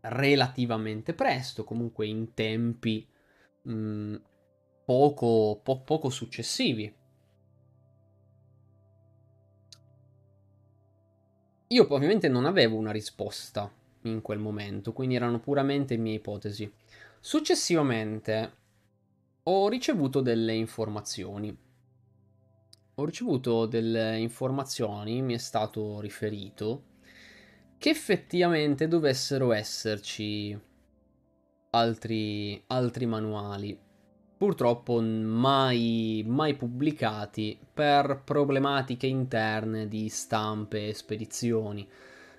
relativamente presto, comunque in tempi mh, mm, poco, po- poco successivi. Io ovviamente non avevo una risposta in quel momento, quindi erano puramente mie ipotesi. Successivamente ho ricevuto delle informazioni. Ho ricevuto delle informazioni, mi è stato riferito, che effettivamente dovessero esserci altri, altri manuali, purtroppo mai, mai pubblicati per problematiche interne di stampe e spedizioni,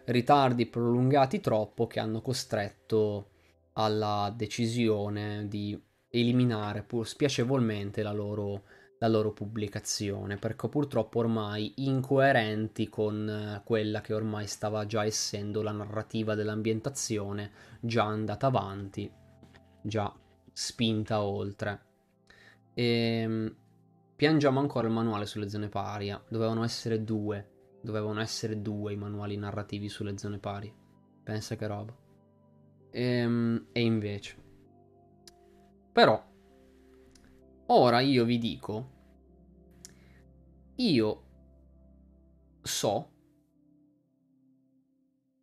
ritardi prolungati troppo che hanno costretto alla decisione di eliminare pur spiacevolmente la loro, la loro pubblicazione, perché purtroppo ormai incoerenti con quella che ormai stava già essendo la narrativa dell'ambientazione, già andata avanti, già spinta oltre. E ehm, piangiamo ancora il manuale sulle zone paria, dovevano essere due, dovevano essere due i manuali narrativi sulle zone parie. Pensa che roba. E, ehm, e invece. Però, ora io vi dico, io so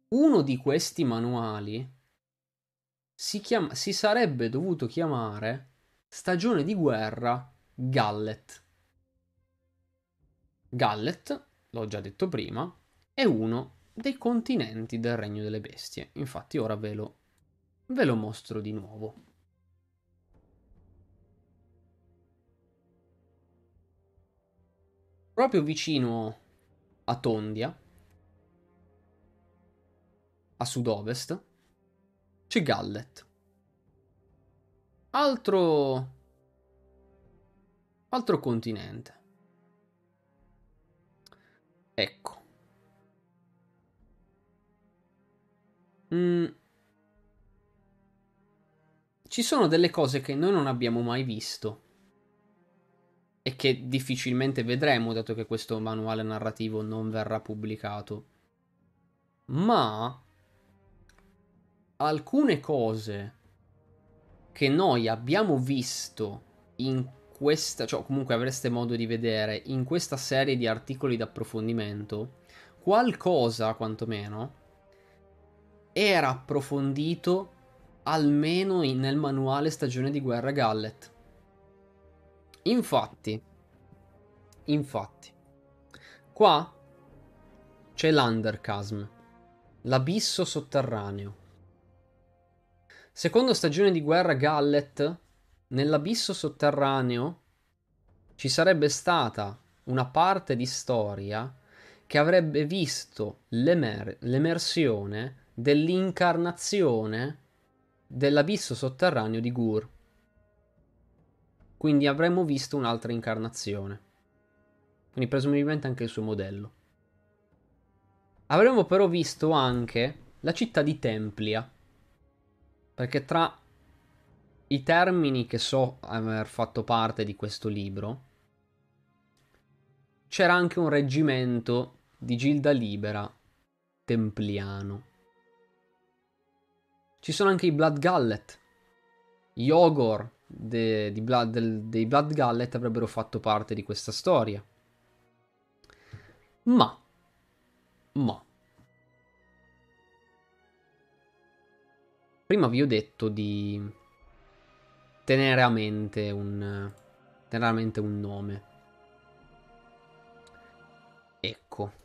uno di questi manuali si, chiama, si sarebbe dovuto chiamare Stagione di guerra Gallet. Gallet, l'ho già detto prima, è uno dei continenti del Regno delle Bestie. Infatti ora ve lo, ve lo mostro di nuovo. Proprio vicino a Tondia, a sud-ovest, c'è Gallet. Altro... Altro continente. Ecco. Mm. Ci sono delle cose che noi non abbiamo mai visto e che difficilmente vedremo dato che questo manuale narrativo non verrà pubblicato. Ma alcune cose che noi abbiamo visto in questa, cioè comunque avreste modo di vedere in questa serie di articoli d'approfondimento, qualcosa quantomeno era approfondito almeno nel manuale Stagione di Guerra Gallet. Infatti, infatti, qua c'è l'Underchasm, l'abisso sotterraneo Secondo stagione di guerra Gallet, nell'abisso sotterraneo ci sarebbe stata una parte di storia che avrebbe visto l'emer- l'emersione dell'incarnazione dell'abisso sotterraneo di Gur. Quindi avremmo visto un'altra incarnazione. Quindi presumibilmente anche il suo modello. Avremmo però visto anche la città di Templia perché tra i termini che so aver fatto parte di questo libro c'era anche un reggimento di Gilda Libera templiano. Ci sono anche i Blood Gallet. Gli Ogor de, Blood, del, dei Blood Gallet avrebbero fatto parte di questa storia. Ma, ma, Prima vi ho detto di tenere a mente un, tenere a mente un nome. Ecco.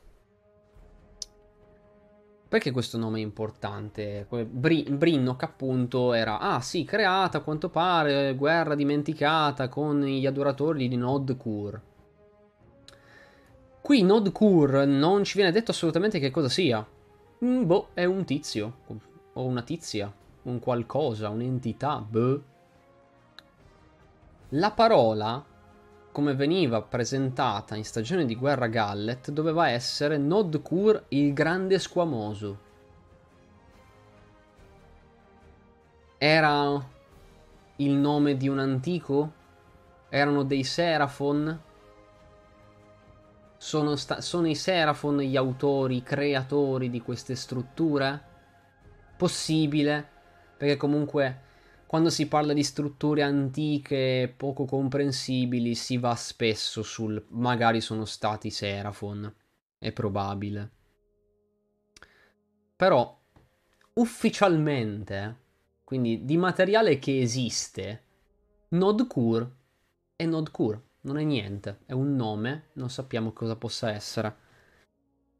Perché questo nome è importante? Br- Brinnock appunto era, ah sì, creata a quanto pare, guerra dimenticata con gli adoratori di Nod Kur. Qui Nod Kur non ci viene detto assolutamente che cosa sia. Mm, boh, è un tizio o una tizia un qualcosa, un'entità, beh. La parola, come veniva presentata in stagione di guerra Gallet, doveva essere Nodkur il grande squamoso. Era il nome di un antico? Erano dei Serafon? Sono, sta- sono i Serafon gli autori, i creatori di queste strutture? Possibile? perché comunque quando si parla di strutture antiche poco comprensibili si va spesso sul magari sono stati Serafon, è probabile. Però ufficialmente, quindi di materiale che esiste, Nodkur è Nodkur, non è niente, è un nome, non sappiamo cosa possa essere.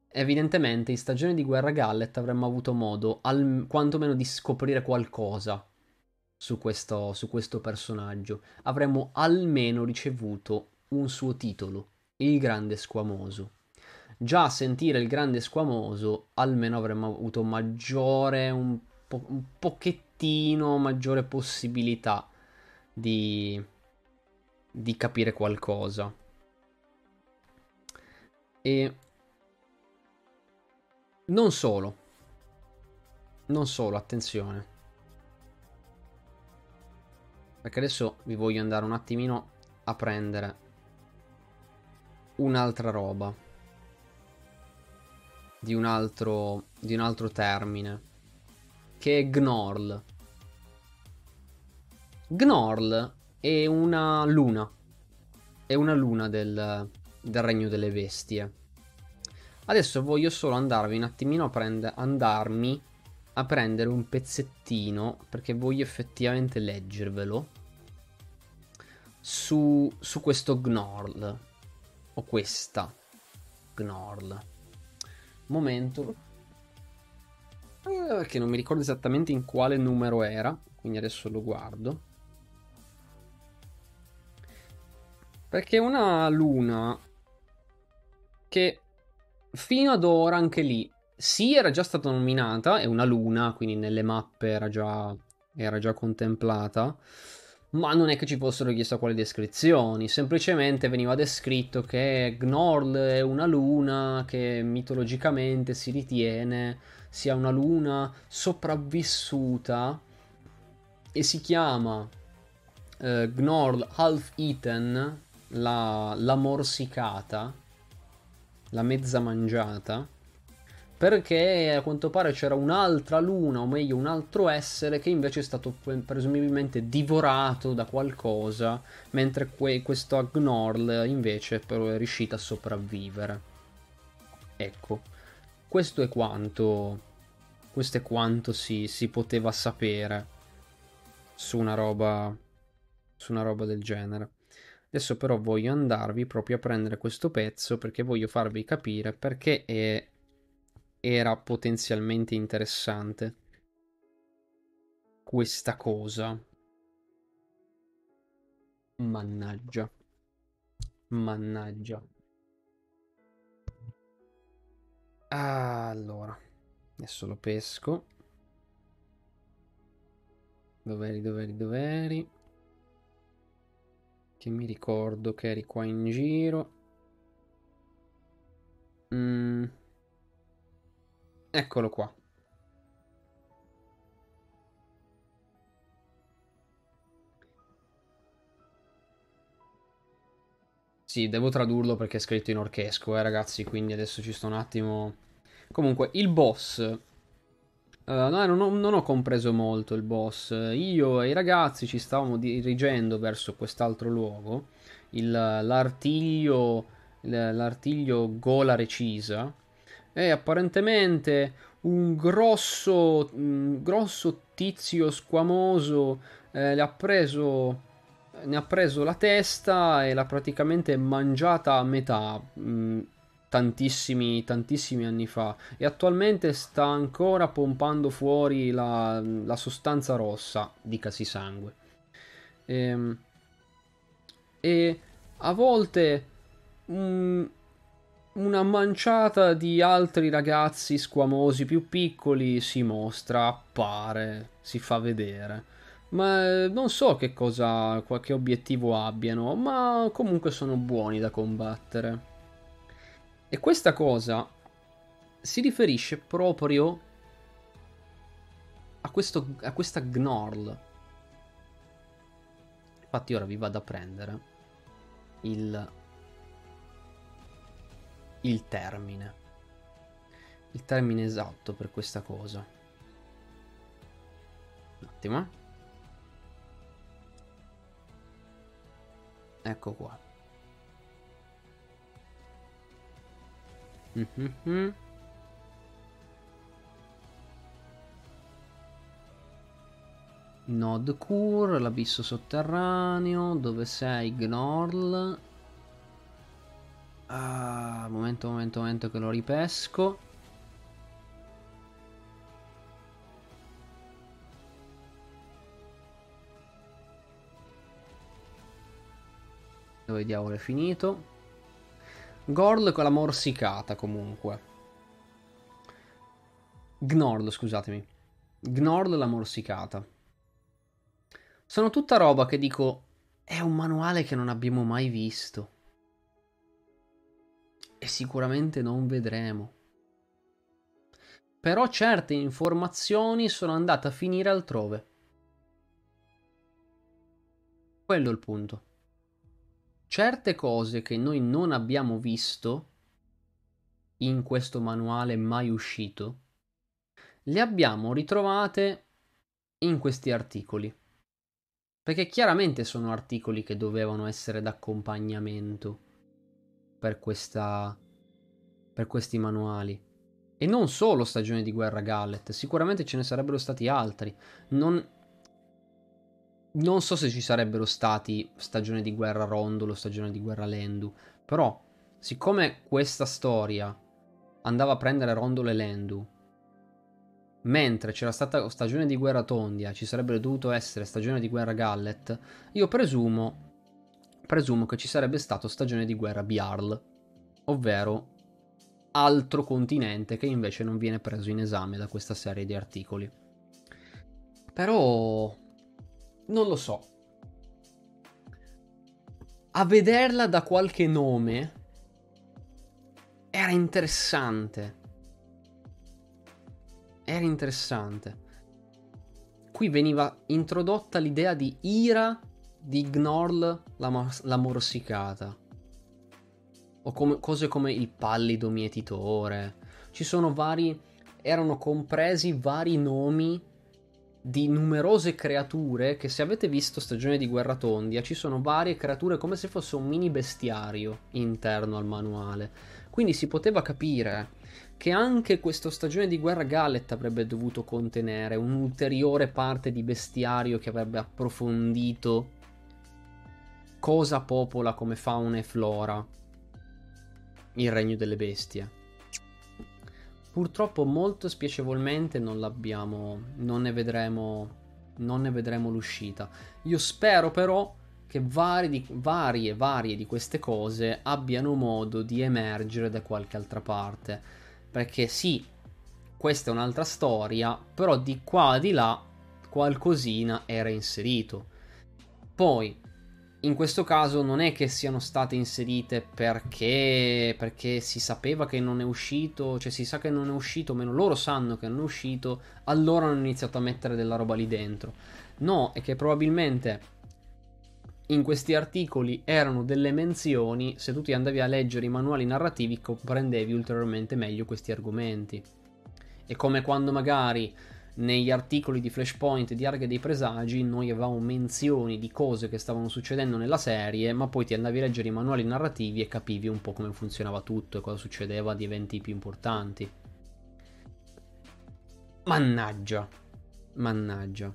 Evidentemente in stagione di Guerra Gallet avremmo avuto modo, al, quantomeno, di scoprire qualcosa su questo, su questo personaggio. Avremmo almeno ricevuto un suo titolo, il Grande Squamoso. Già a sentire il Grande Squamoso, almeno avremmo avuto maggiore, un, po- un pochettino maggiore possibilità di, di capire qualcosa. E non solo. Non solo, attenzione. Perché adesso vi voglio andare un attimino a prendere un'altra roba. Di un altro, di un altro termine. Che è Gnorl. Gnorl è una luna. È una luna del, del regno delle bestie. Adesso voglio solo andarvi un attimino a prendere, andarmi a prendere un pezzettino perché voglio effettivamente leggervelo su, su questo Gnorl o questa Gnorl. Momento. Eh, perché non mi ricordo esattamente in quale numero era, quindi adesso lo guardo. Perché una luna che fino ad ora anche lì sì era già stata nominata, è una luna, quindi nelle mappe era già, era già contemplata, ma non è che ci fossero chiesto quali descrizioni, semplicemente veniva descritto che Gnorl è una luna che mitologicamente si ritiene sia una luna sopravvissuta e si chiama eh, Gnorl Half Eaten, la, la morsicata la mezza mangiata, perché a quanto pare c'era un'altra luna, o meglio un altro essere che invece è stato presumibilmente divorato da qualcosa, mentre que- questo Agnorl invece però è riuscito a sopravvivere. Ecco, questo è quanto, questo è quanto si, si poteva sapere su una roba, su una roba del genere. Adesso però voglio andarvi proprio a prendere questo pezzo perché voglio farvi capire perché è... era potenzialmente interessante questa cosa. Mannaggia. Mannaggia. Allora, adesso lo pesco. Dov'eri, dov'eri, dov'eri? Che mi ricordo che eri qua in giro. Mm. Eccolo qua. Sì, devo tradurlo perché è scritto in orchesco, eh ragazzi, quindi adesso ci sto un attimo... Comunque, il boss Uh, no, non ho, non ho, compreso molto il boss. Io e i ragazzi ci stavamo dirigendo verso quest'altro luogo, il, l'artiglio, l'artiglio Gola Recisa, e apparentemente un grosso, un grosso tizio squamoso eh, le ha preso, ne ha preso la testa e l'ha praticamente mangiata a metà. Mh, mm, tantissimi, tantissimi anni fa e attualmente sta ancora pompando fuori la, la sostanza rossa, dicasi sangue. E, ehm, e a volte um, una manciata di altri ragazzi squamosi più piccoli si mostra, appare, si fa vedere. Ma eh, non so che cosa, qualche obiettivo abbiano, ma comunque sono buoni da combattere. E questa cosa si riferisce proprio a, questo, a questa Gnorl. Infatti ora vi vado a prendere il, il termine. Il termine esatto per questa cosa. Un attimo. Ecco qua. Mm-hmm. Nod Kur, l'abisso sotterraneo, dove sei Gnorl? Ah, momento, momento, momento che lo ripesco. Dove diavolo è finito? Gorl con la morsicata comunque. Gnorl, scusatemi. Gnorl la morsicata. Sono tutta roba che dico è un manuale che non abbiamo mai visto. E sicuramente non vedremo. Però certe informazioni sono andate a finire altrove. Quello è il punto certe cose che noi non abbiamo visto in questo manuale mai uscito, le abbiamo ritrovate in questi articoli. Perché chiaramente sono articoli che dovevano essere d'accompagnamento per, questa, per questi manuali. E non solo Stagione di Guerra Gallet, sicuramente ce ne sarebbero stati altri. Non, non so se ci sarebbero stati stagione di guerra Rondolo, stagione di guerra Lendu, però siccome questa storia andava a prendere Rondolo e Lendu, mentre c'era stata stagione di guerra Tondia, ci sarebbe dovuto essere stagione di guerra Gallet, io presumo presumo che ci sarebbe stato stagione di guerra Biarl, ovvero altro continente che invece non viene preso in esame da questa serie di articoli. Però non lo so. A vederla da qualche nome era interessante. Era interessante. Qui veniva introdotta l'idea di ira di Gnorl la, la morsicata. O come, cose come il pallido mietitore. Ci sono vari. Erano compresi vari nomi di numerose creature che se avete visto Stagione di Guerra Tondia ci sono varie creature come se fosse un mini bestiario interno al manuale. Quindi si poteva capire che anche questa stagione di guerra Gallet avrebbe dovuto contenere un'ulteriore parte di bestiario che avrebbe approfondito cosa popola come fauna e flora il regno delle bestie. Purtroppo molto spiacevolmente non l'abbiamo, non ne vedremo, non ne vedremo l'uscita. Io spero però che varie, di, varie, varie di queste cose abbiano modo di emergere da qualche altra parte. Perché sì, questa è un'altra storia, però di qua di là qualcosina era inserito. Poi, in questo caso non è che siano state inserite perché, perché si sapeva che non è uscito, cioè si sa che non è uscito, meno loro sanno che non è uscito, allora hanno iniziato a mettere della roba lì dentro. No, è che probabilmente in questi articoli erano delle menzioni, se tu ti andavi a leggere i manuali narrativi comprendevi ulteriormente meglio questi argomenti. È come quando magari negli articoli di Flashpoint di Arga dei Presagi noi avevamo menzioni di cose che stavano succedendo nella serie, ma poi ti andavi a leggere i manuali narrativi e capivi un po' come funzionava tutto e cosa succedeva di eventi più importanti. Mannaggia. Mannaggia.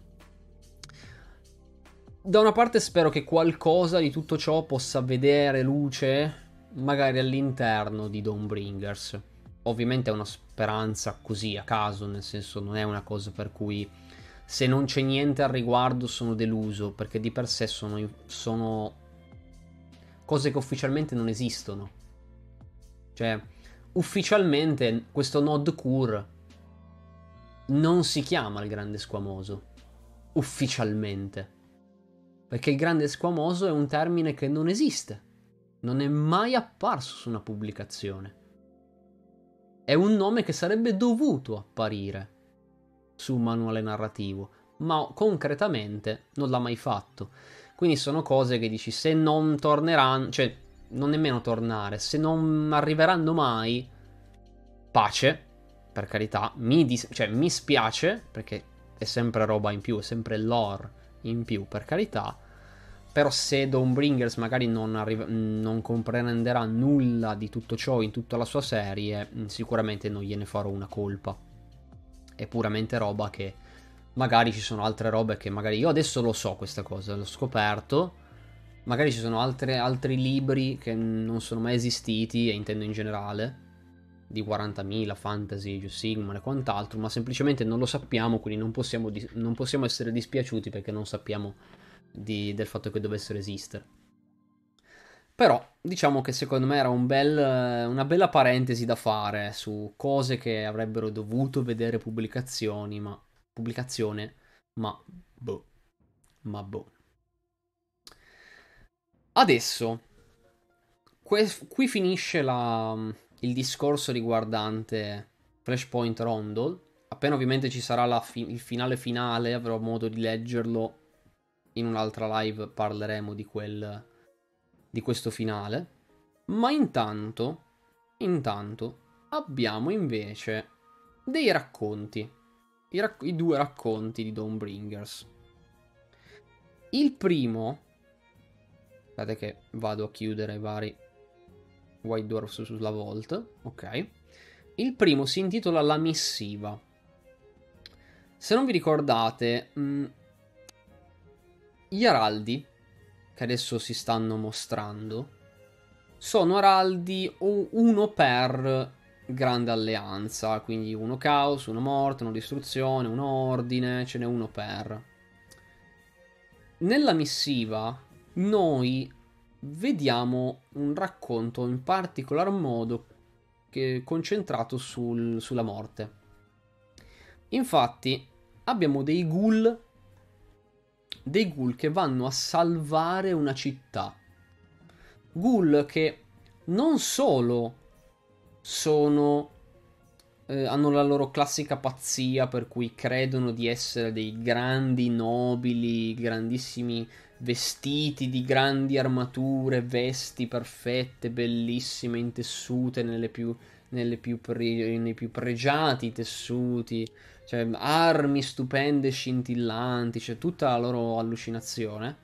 Da una parte spero che qualcosa di tutto ciò possa vedere luce magari all'interno di Dawnbringers ovviamente è una speranza così a caso, nel senso non è una cosa per cui se non c'è niente al riguardo sono deluso, perché di per sé sono, sono cose che ufficialmente non esistono. Cioè, ufficialmente questo Nod Kur non si chiama il grande squamoso. Ufficialmente. Perché il grande squamoso è un termine che non esiste. Non è mai apparso su una pubblicazione. È un nome che sarebbe dovuto apparire su un manuale narrativo, ma concretamente non l'ha mai fatto. Quindi sono cose che dici se non torneranno, cioè non nemmeno tornare, se non arriveranno mai, pace, per carità, mi, dis- cioè, mi spiace perché è sempre roba in più, è sempre lore in più, per carità, però se Dawnbringers magari non, arriva, non, comprenderà nulla di tutto ciò in tutta la sua serie, mm, sicuramente non gliene farò una colpa. È puramente roba che magari ci sono altre robe che magari io adesso lo so questa cosa, l'ho scoperto. Magari ci sono altre, altri libri che non sono mai esistiti, e intendo in generale, di 40.000, fantasy, Age Sigmar e quant'altro, ma semplicemente non lo sappiamo, quindi non possiamo, non possiamo essere dispiaciuti perché non sappiamo di, del fatto che dovessero esistere. Però diciamo che secondo me era un bel, una bella parentesi da fare su cose che avrebbero dovuto vedere pubblicazioni, ma pubblicazione, ma boh, ma boh. Adesso, que- qui finisce la, il discorso riguardante Flashpoint Rondol. Appena ovviamente ci sarà fi- il finale finale, avrò modo di leggerlo. In un'altra live parleremo di, quel, di questo finale. Ma intanto, intanto, abbiamo invece dei racconti. I, rac- i due racconti di Dawnbringers. Il primo Aspettate che vado a chiudere i vari White Dwarfs sulla Vault. Ok. Il primo si intitola La missiva. Se non vi ricordate, mh, mm, gli araldi che adesso si stanno mostrando sono araldi uno per grande alleanza, quindi uno caos, uno morte, uno distruzione, un ordine, ce n'è uno per. Nella missiva noi vediamo un racconto in particolar modo concentrato sul, sulla morte. Infatti abbiamo dei ghoul dei ghoul che vanno a salvare una città. Ghoul che non solo sono eh, hanno la loro classica pazzia per cui credono di essere dei grandi nobili, grandissimi vestiti di grandi armature, vesti perfette, bellissime, intessute nelle più, più pre, nei più pregiati tessuti, cioè armi stupende, scintillanti, cioè tutta la loro allucinazione.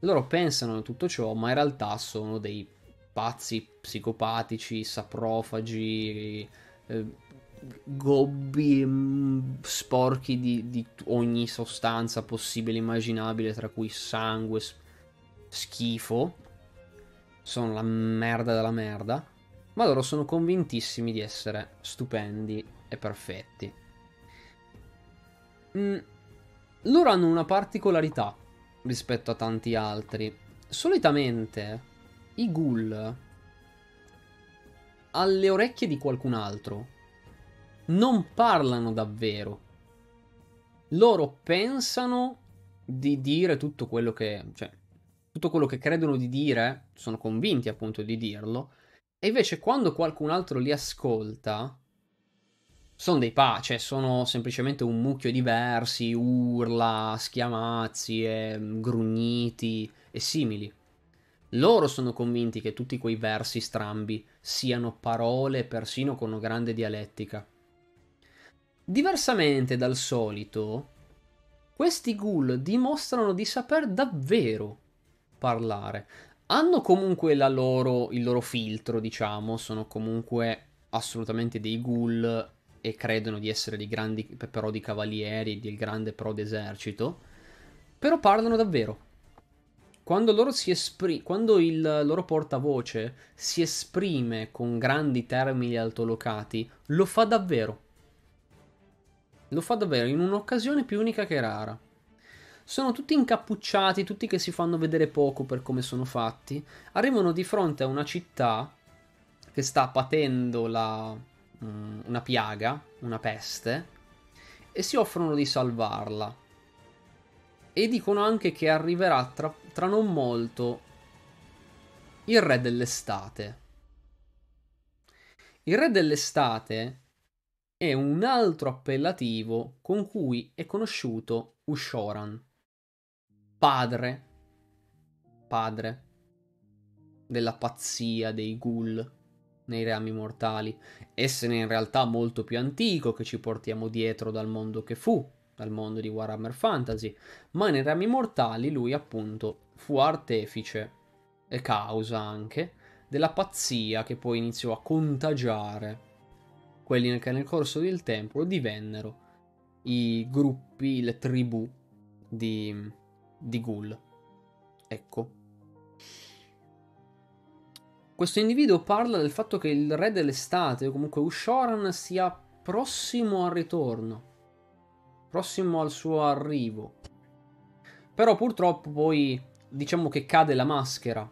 Loro pensano a tutto ciò, ma in realtà sono dei pazzi psicopatici, saprofagi, eh, gobbi mm, sporchi di, di, ogni sostanza possibile e immaginabile, tra cui sangue, schifo. Sono la merda della merda. Ma loro sono convintissimi di essere stupendi e perfetti. Mm, loro hanno una particolarità rispetto a tanti altri. Solitamente i ghoul alle orecchie di qualcun altro non parlano davvero. Loro pensano di dire tutto quello che. cioè, tutto quello che credono di dire, sono convinti appunto di dirlo, e invece quando qualcun altro li ascolta, sono dei pa, cioè sono semplicemente un mucchio di versi, urla, schiamazzi, e grugniti e simili. Loro sono convinti che tutti quei versi strambi siano parole persino con una grande dialettica. Diversamente dal solito, questi ghoul dimostrano di saper davvero parlare. Hanno comunque loro, il loro filtro, diciamo, sono comunque assolutamente dei ghoul e credono di essere dei grandi però di cavalieri, del grande pro d'esercito, però parlano davvero. Quando, loro si espri- quando il loro portavoce si esprime con grandi termini altolocati, lo fa davvero. Lo fa davvero in un'occasione più unica che rara. Sono tutti incappucciati, tutti che si fanno vedere poco per come sono fatti. Arrivano di fronte a una città che sta patendo la, um, una piaga, una peste, e si offrono di salvarla. E dicono anche che arriverà tra, tra non molto il re dell'estate. Il re dell'estate è un altro appellativo con cui è conosciuto Ushoran, padre, padre della pazzia dei ghoul nei reami mortali, essere in realtà molto più antico che ci portiamo dietro dal mondo che fu, dal mondo di Warhammer Fantasy, ma nei reami mortali lui appunto fu artefice e causa anche della pazzia che poi iniziò a contagiare quelli che nel corso del tempo divennero i gruppi, le tribù di, di ghoul. Ecco. Questo individuo parla del fatto che il re dell'estate, o comunque Ushoran, sia prossimo al ritorno, prossimo al suo arrivo. Però purtroppo poi diciamo che cade la maschera,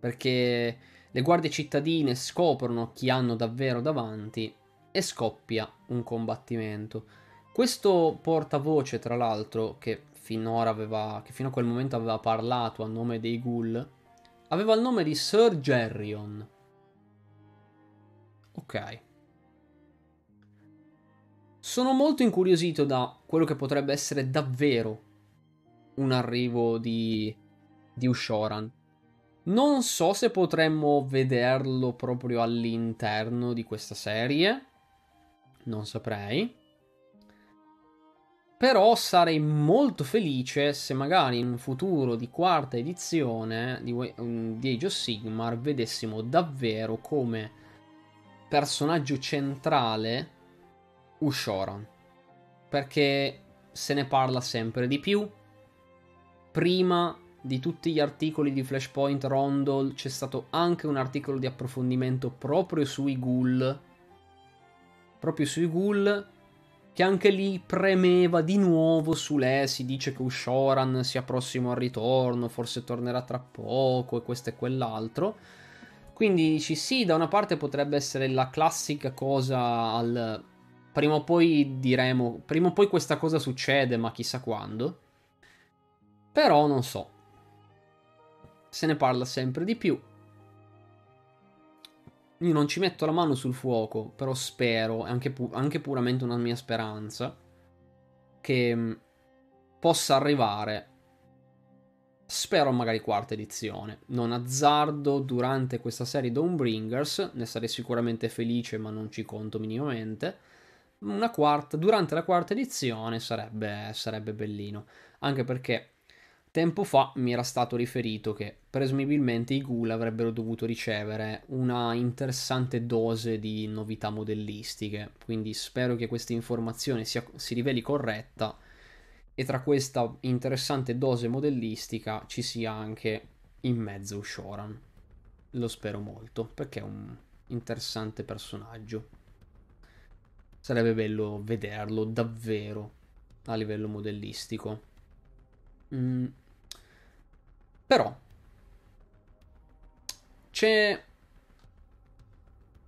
perché le guardie cittadine scoprono chi hanno davvero davanti e scoppia un combattimento. Questo portavoce, tra l'altro, che finora aveva, che fino a quel momento aveva parlato a nome dei ghoul, aveva il nome di Sir Gerrion. Ok. Sono molto incuriosito da quello che potrebbe essere davvero un arrivo di, di Ushoran. Non so se potremmo vederlo proprio all'interno di questa serie. Non saprei. Però sarei molto felice se magari in un futuro di quarta edizione di, um, di Age of Sigmar vedessimo davvero come personaggio centrale Ushoran. Perché se ne parla sempre di più. Prima di tutti gli articoli di Flashpoint Rondol c'è stato anche un articolo di approfondimento proprio sui ghoul. Proprio sui ghoul che anche lì premeva di nuovo su lei, si dice che Ushoran sia prossimo al ritorno, forse tornerà tra poco e questo e quell'altro. Quindi dici sì, da una parte potrebbe essere la classica cosa al... Prima o poi diremo, prima o poi questa cosa succede, ma chissà quando. Però non so. Se ne parla sempre di più. Io non ci metto la mano sul fuoco, però spero, è anche, pu- anche puramente una mia speranza, che mm, possa arrivare, spero magari quarta edizione. Non azzardo durante questa serie Dawnbringers, ne sarei sicuramente felice, ma non ci conto minimamente. Una quarta, durante la quarta edizione sarebbe, sarebbe bellino, anche perché Tempo fa mi era stato riferito che presumibilmente i ghoul avrebbero dovuto ricevere una interessante dose di novità modellistiche, quindi spero che questa informazione sia, si riveli corretta e tra questa interessante dose modellistica ci sia anche in mezzo Shoran. Lo spero molto perché è un interessante personaggio. Sarebbe bello vederlo davvero a livello modellistico. Mm. Però c'è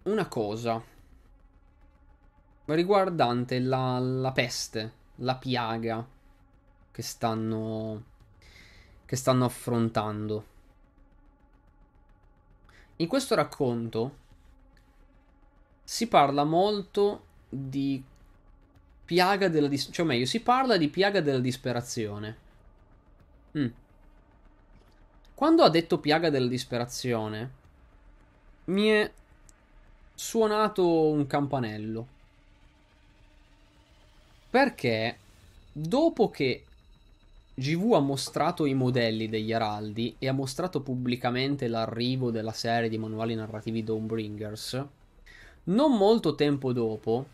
una cosa riguardante la, la peste, la piaga che stanno, che stanno affrontando. In questo racconto si parla molto di piaga della disperazione, cioè meglio, si parla di piaga della disperazione. Mm. Quando ha detto piaga della disperazione, mi è suonato un campanello. Perché dopo che GV ha mostrato i modelli degli araldi e ha mostrato pubblicamente l'arrivo della serie di manuali narrativi Dawnbringers, non molto tempo dopo,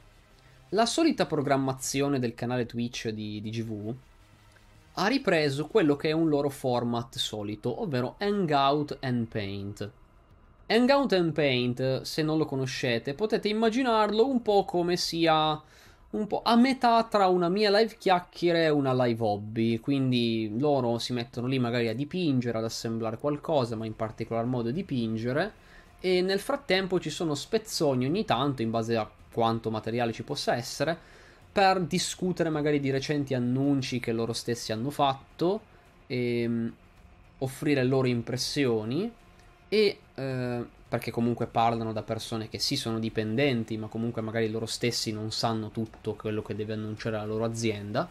la solita programmazione del canale Twitch di, di GV ha ripreso quello che è un loro format solito, ovvero Hangout and Paint. Hangout and Paint, se non lo conoscete, potete immaginarlo un po' come sia un po' a metà tra una mia live chiacchiere e una live hobby. Quindi loro si mettono lì magari a dipingere, ad assemblare qualcosa, ma in particolar modo dipingere. E nel frattempo ci sono spezzoni ogni tanto, in base a quanto materiale ci possa essere, per discutere magari di recenti annunci che loro stessi hanno fatto e um, offrire loro impressioni e eh, perché comunque parlano da persone che sì sono dipendenti ma comunque magari loro stessi non sanno tutto quello che deve annunciare la loro azienda.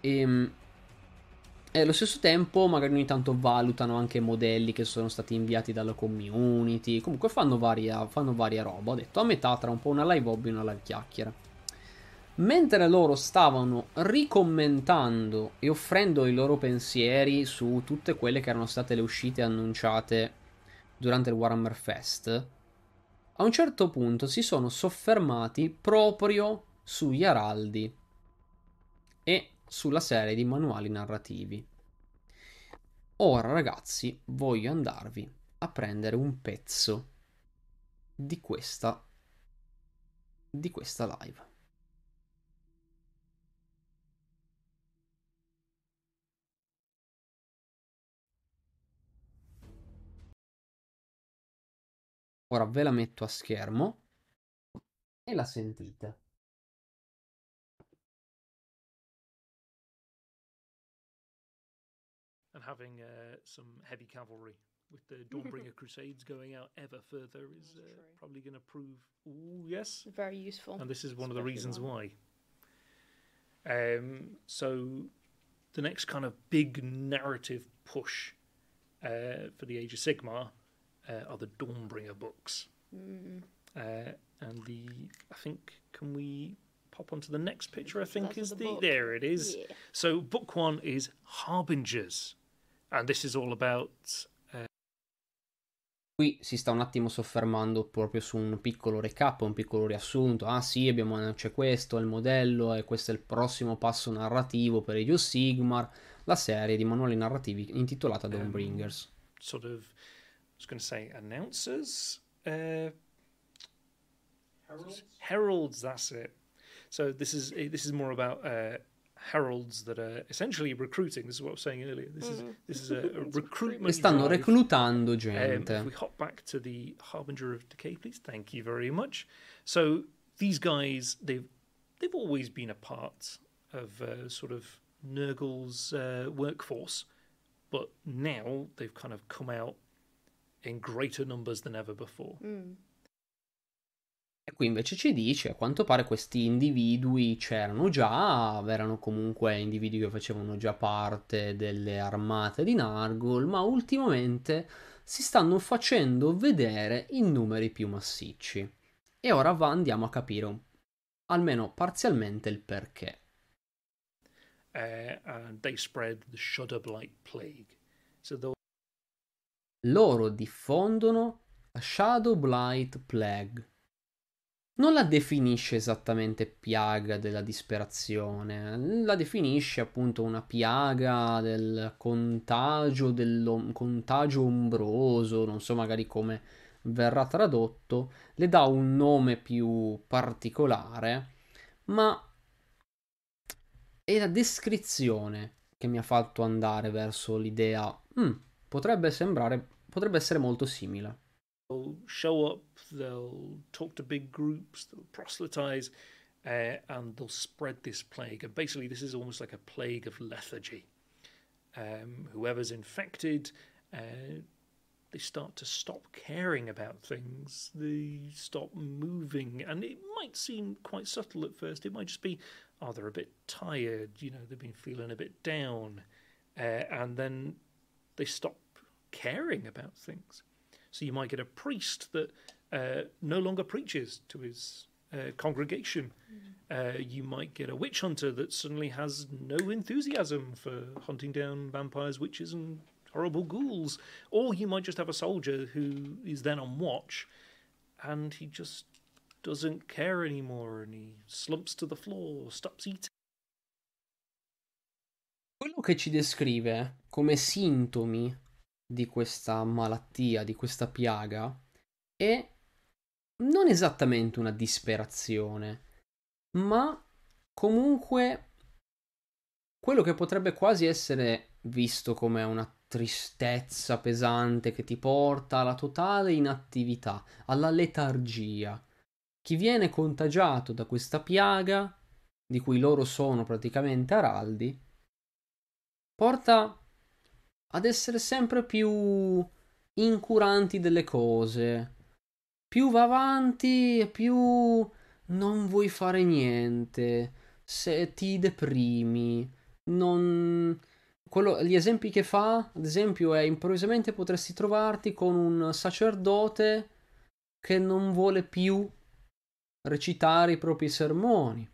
E, um, e allo stesso tempo magari ogni tanto valutano anche modelli che sono stati inviati dalla community comunque fanno varia, fanno varia roba ho detto a metà tra un po' una live hobby e una live chiacchiera Mentre loro stavano ricommentando e offrendo i loro pensieri su tutte quelle che erano state le uscite annunciate durante il Warhammer Fest, a un certo punto si sono soffermati proprio sugli araldi. e sulla serie di manuali narrativi. Ora ragazzi voglio andarvi a prendere un pezzo di questa di questa live. Ora ve la metto a schermo e la sentite. And having uh, some heavy cavalry with the Dawnbringer Crusades going out ever further is uh, probably going to prove, ooh, yes, very useful. And this is one of the reasons why. Um, so the next kind of big narrative push uh, for the Age of Sigmar uh, are the Dawnbringer books. Mm. Uh, and the, I think, can we pop onto the next picture? I think That's is the the, there it is. Yeah. So book one is Harbingers, and this is all about Qui si sta un attimo soffermando proprio su un piccolo recap, un piccolo riassunto. Ah sì, abbiamo, c'è questo, è il modello e questo è il prossimo passo narrativo per Age of Sigmar, la serie di manuali narrativi intitolata Dawnbringers. sort of, I was going to say announcers, uh, heralds. Heralds, that's it. So this is this is more about uh, heralds that are essentially recruiting. This is what I was saying earlier. This is this is a, a recruitment. Stanno drive. reclutando Um, if we hop back to the Harbinger of Decay, please. Thank you very much. So these guys, they've they've always been a part of uh, sort of Nurgle's uh, workforce, but now they've kind of come out in greater numbers than ever before. Mm. E qui invece ci dice, a quanto pare questi individui c'erano già, erano comunque individui che facevano già parte delle armate di Nargol, ma ultimamente si stanno facendo vedere in numeri piu massicci. E ora va, andiamo a capire almeno parzialmente il perché. Uh, and they spread the Shudder-Blight plague. So Loro diffondono la Shadow Blight Plague. Non la definisce esattamente piaga della disperazione, la definisce appunto una piaga del contagio, dello contagio ombroso, non so magari come verrà tradotto, le dà un nome più particolare, ma è la descrizione che mi ha fatto andare verso l'idea, "Mm, potrebbe sembrare, potrebbe essere molto simile. they'll show up, they'll talk to big groups, they'll proselytize, uh, and they'll spread this plague. And basically, this is almost like a plague of lethargy. Um, whoever's infected, uh, they start to stop caring about things, they stop moving, and it might seem quite subtle at first. It might just be, oh, they're a bit tired, you know, they've been feeling a bit down, uh, and then they stop caring about things. So you might get a priest that uh, no longer preaches to his uh, congregation. Uh, you might get a witch hunter that suddenly has no enthusiasm for hunting down vampires, witches, and horrible ghouls. Or you might just have a soldier who is then on watch and he just doesn't care anymore and he slumps to the floor, stops eating. Quello che ci descrive come sintomi di questa malattia, di questa piaga, è non esattamente una disperazione, ma comunque quello che potrebbe quasi essere visto come una tristezza pesante che ti porta alla totale inattività, alla letargia. Chi viene contagiato da questa piaga, di cui loro sono praticamente araldi, porta ad essere sempre più incuranti delle cose. Più va avanti e più non vuoi fare niente. Se ti deprimi, non... Quello, gli esempi che fa, ad esempio, è improvvisamente potresti trovarti con un sacerdote che non vuole più recitare i propri sermoni.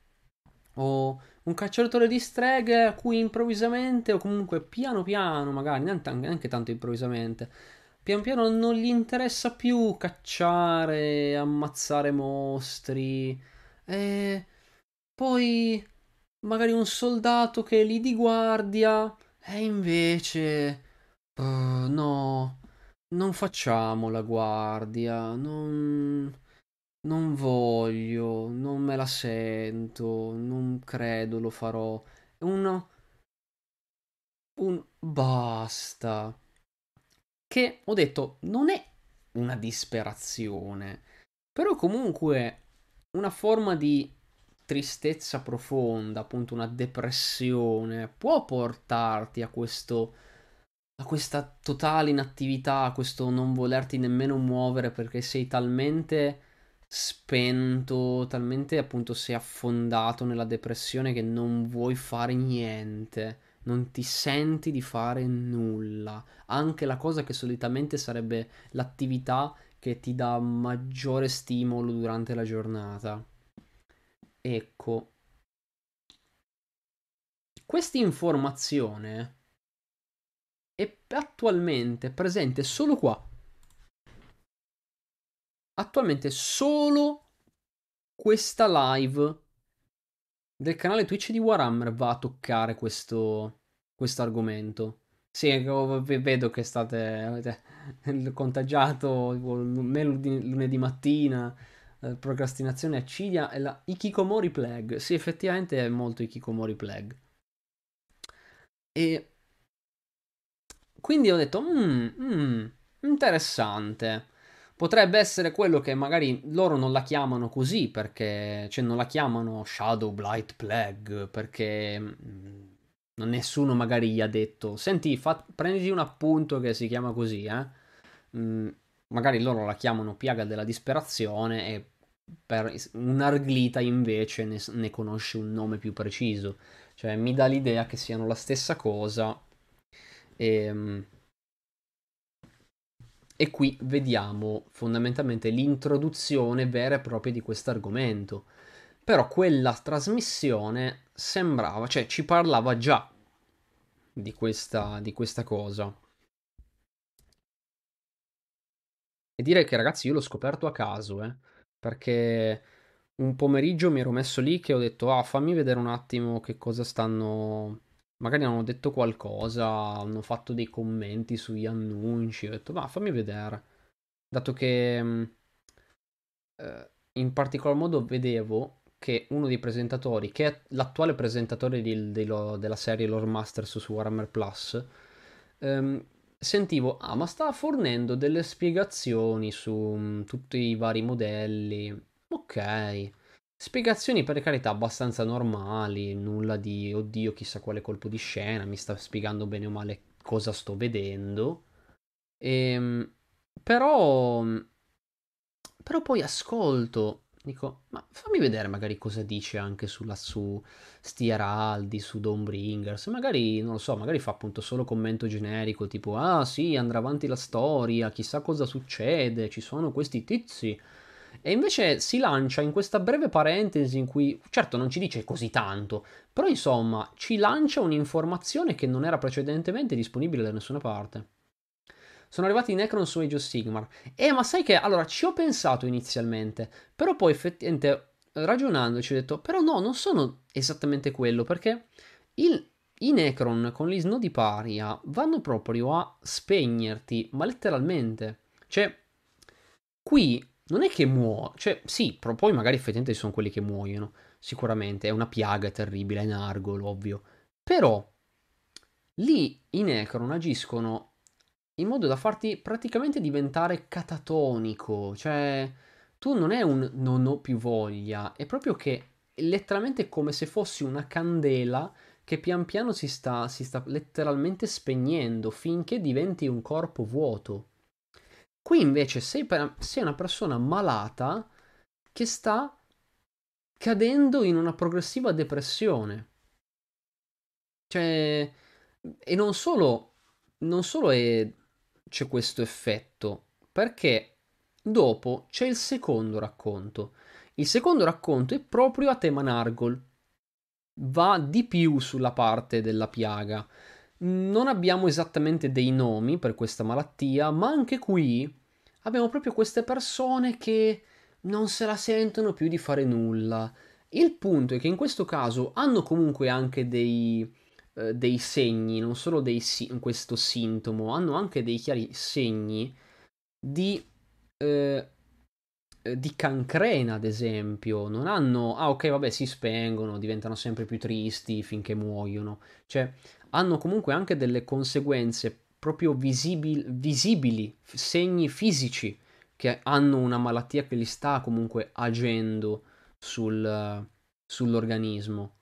O un cacciatore di streghe a cui improvvisamente, o comunque piano piano, magari neanche, tanto improvvisamente, pian piano non gli interessa più cacciare, ammazzare mostri. E poi magari un soldato che è lì di guardia e invece uh, no, non facciamo la guardia, non non voglio, non me la sento, non credo lo farò. Uno un basta. Che ho detto non è una disperazione, però comunque una forma di tristezza profonda, appunto una depressione, può portarti a questo a questa totale inattività, a questo non volerti nemmeno muovere perché sei talmente spento, talmente appunto sei affondato nella depressione che non vuoi fare niente, non ti senti di fare nulla. Anche la cosa che solitamente sarebbe l'attività che ti dà maggiore stimolo durante la giornata. Ecco. Questa informazione è attualmente presente solo qua. Attualmente solo questa live del canale Twitch di Warhammer va a toccare questo, argomento. Sì, vedo che state avete contagiato me lunedì mattina, eh, procrastinazione accidia e la Ikikomori Plague. Sì, effettivamente è molto Ikikomori Plague. E quindi ho detto, mm, mm, interessante. Potrebbe essere quello che magari loro non la chiamano così perché, cioè non la chiamano Shadow Blight Plague perché mm, nessuno magari gli ha detto, senti, fa, prenditi un appunto che si chiama così, eh. Mm, magari loro la chiamano piaga della disperazione e per un'arglita invece ne, ne conosce un nome più preciso. Cioè mi dà l'idea che siano la stessa cosa e, ehm, e qui vediamo fondamentalmente l'introduzione vera e propria di questo argomento. Però quella trasmissione sembrava, cioè ci parlava già di questa, di questa cosa. E direi che ragazzi io l'ho scoperto a caso, eh, perché un pomeriggio mi ero messo lì che ho detto, ah fammi vedere un attimo che cosa stanno magari hanno detto qualcosa, hanno fatto dei commenti sugli annunci, ho detto, ma fammi vedere. Dato che mm, eh, in particolar modo vedevo che uno dei presentatori, che è l'attuale presentatore di, di lo, della serie Lore Masters su Warhammer Plus, ehm, sentivo, ah, ma sta fornendo delle spiegazioni su um, tutti i vari modelli. Ok. Spiegazioni per carità abbastanza normali, nulla di oddio chissà quale colpo di scena, mi sta spiegando bene o male cosa sto vedendo. Ehm, però, però poi ascolto, dico, ma fammi vedere magari cosa dice anche sulla, su sti Araldi, su Dawnbringers, magari, non lo so, magari fa appunto solo commento generico, tipo, ah sì, andrà avanti la storia, chissà cosa succede, ci sono questi tizi e invece si lancia in questa breve parentesi in cui, certo non ci dice così tanto, però insomma ci lancia un'informazione che non era precedentemente disponibile da nessuna parte. Sono arrivati i Necron su Age of Sigmar. Eh, ma sai che, allora, ci ho pensato inizialmente, però poi effettivamente, ragionandoci, ho detto, però no, non sono esattamente quello, perché il, i Necron con gli snodi paria vanno proprio a spegnerti, ma letteralmente. Cioè, qui non è che muoiono, cioè sì, però poi magari effettivamente sono quelli che muoiono, sicuramente, è una piaga terribile, è Nargol, ovvio, però lì i Necron agiscono in modo da farti praticamente diventare catatonico, cioè tu non è un non ho più voglia, è proprio che letteralmente come se fossi una candela che pian piano si sta, si sta letteralmente spegnendo finché diventi un corpo vuoto. Qui invece sei, per, sei una persona malata che sta cadendo in una progressiva depressione. Cioè, e non solo, non solo è, c'è questo effetto, perché dopo c'è il secondo racconto. Il secondo racconto è proprio a tema Nargol. Va di più sulla parte della piaga. Non abbiamo esattamente dei nomi per questa malattia, ma anche qui abbiamo proprio queste persone che non se la sentono più di fare nulla. Il punto è che in questo caso hanno comunque anche dei, eh, dei segni, non solo dei, questo sintomo, hanno anche dei chiari segni di, eh, di cancrena, ad esempio. Non hanno, ah ok, vabbè, si spengono, diventano sempre più tristi finché muoiono. Cioè, hanno comunque anche delle conseguenze proprio visibili, visibili segni fisici che hanno una malattia che li sta comunque agendo sul, sull'organismo.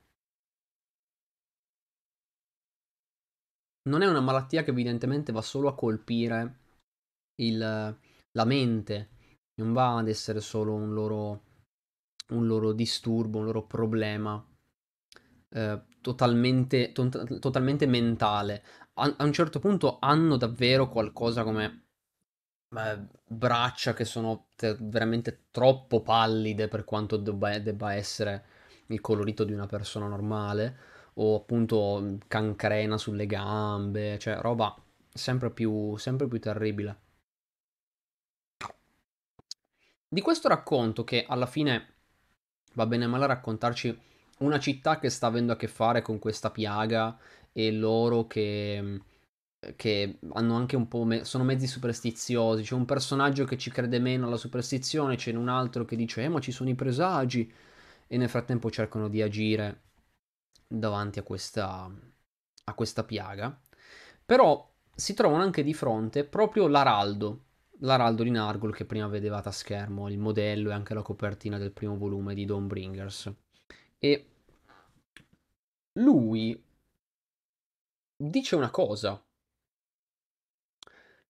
Non è una malattia che evidentemente va solo a colpire il, la mente, non va ad essere solo un loro, un loro disturbo, un loro problema eh, totalmente, to- totalmente mentale. A-, un certo punto hanno davvero qualcosa come braccia che sono te- veramente troppo pallide per quanto debba, debba essere il colorito di una persona normale, o appunto cancrena sulle gambe, cioè roba sempre più, sempre più terribile. Di questo racconto, che alla fine va bene o male raccontarci una città che sta avendo a che fare con questa piaga e loro che che hanno anche un po' me- sono mezzi superstiziosi. C'è un personaggio che ci crede meno alla superstizione, c'è un altro che dice "Eh, ma ci sono i presagi" e nel frattempo cercano di agire davanti a questa a questa piaga. Però si trovano anche di fronte proprio l'araldo, l'araldo di Nargol che prima vedevate a schermo, il modello e anche la copertina del primo volume di Dawnbringers. E lui dice una cosa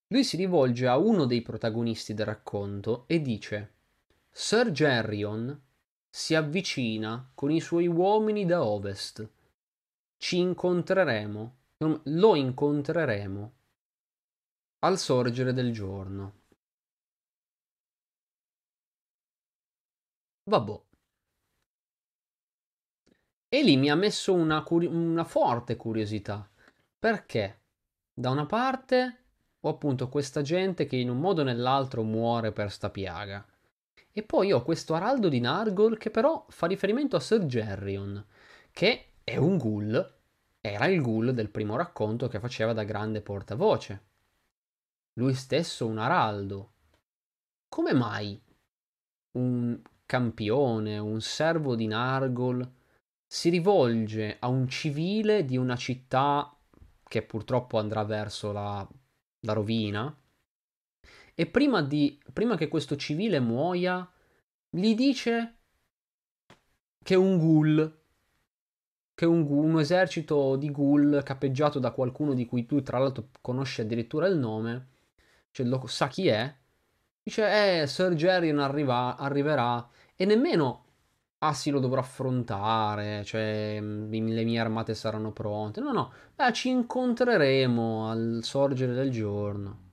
lui si rivolge a uno dei protagonisti del racconto e dice: Sir Gerrion si avvicina con i suoi uomini da ovest. Ci incontreremo, lo incontreremo al sorgere del giorno. Vabbè. E lì mi ha messo una, curi- una forte curiosità. Perché? Da una parte ho appunto questa gente che in un modo o nell'altro muore per sta piaga. E poi ho questo araldo di Nargol che però fa riferimento a Sir Gerrion, che è un ghoul, era il ghoul del primo racconto che faceva da grande portavoce. Lui stesso un araldo. Come mai un campione, un servo di Nargol, si rivolge a un civile di una città che purtroppo andrà verso la la rovina. E prima, di, prima che questo civile muoia, gli dice che un ghoul, che un, un esercito di ghoul capeggiato da qualcuno di cui tu tra l'altro conosci addirittura il nome, cioè lo sa chi è, dice eh Sir Gerrion arriva, arriverà e nemmeno ah sì lo dovrò affrontare, cioè mm, le mie armate saranno pronte. No, no, beh, ci incontreremo al sorgere del giorno.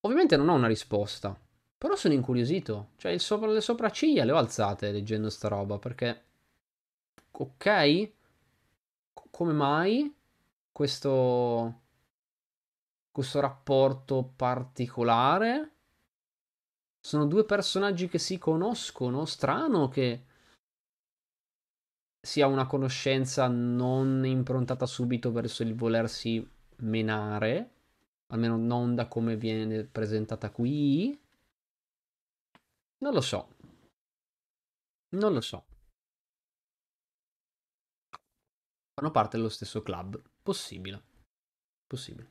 Ovviamente non ho una risposta, però sono incuriosito. Cioè, sopra, le sopracciglia le ho alzate leggendo sta roba, perché... Ok? come mai questo... questo rapporto particolare? Sono due personaggi che si conoscono. Strano che sia una conoscenza non improntata subito verso il volersi menare. Almeno non da come viene presentata qui. Non lo so. Non lo so. Fanno parte dello stesso club. Possibile. Possibile.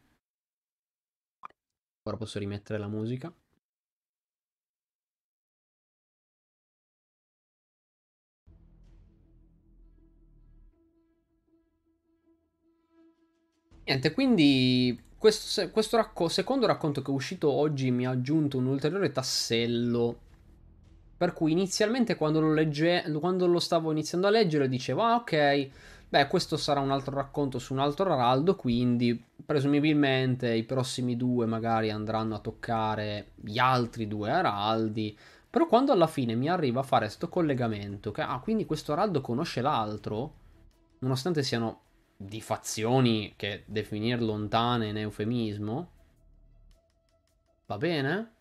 Ora posso rimettere la musica. Niente, quindi questo, questo racco- secondo racconto che è uscito oggi mi ha aggiunto un ulteriore tassello. Per cui inizialmente quando lo, legge- quando lo stavo iniziando a leggere dicevo, ah ok, beh questo sarà un altro racconto su un altro araldo, quindi presumibilmente i prossimi due magari andranno a toccare gli altri due araldi. Però quando alla fine mi arriva a fare questo collegamento, che ah, quindi questo araldo conosce l'altro, nonostante siano di fazioni che definire lontane un eufemismo. Va bene?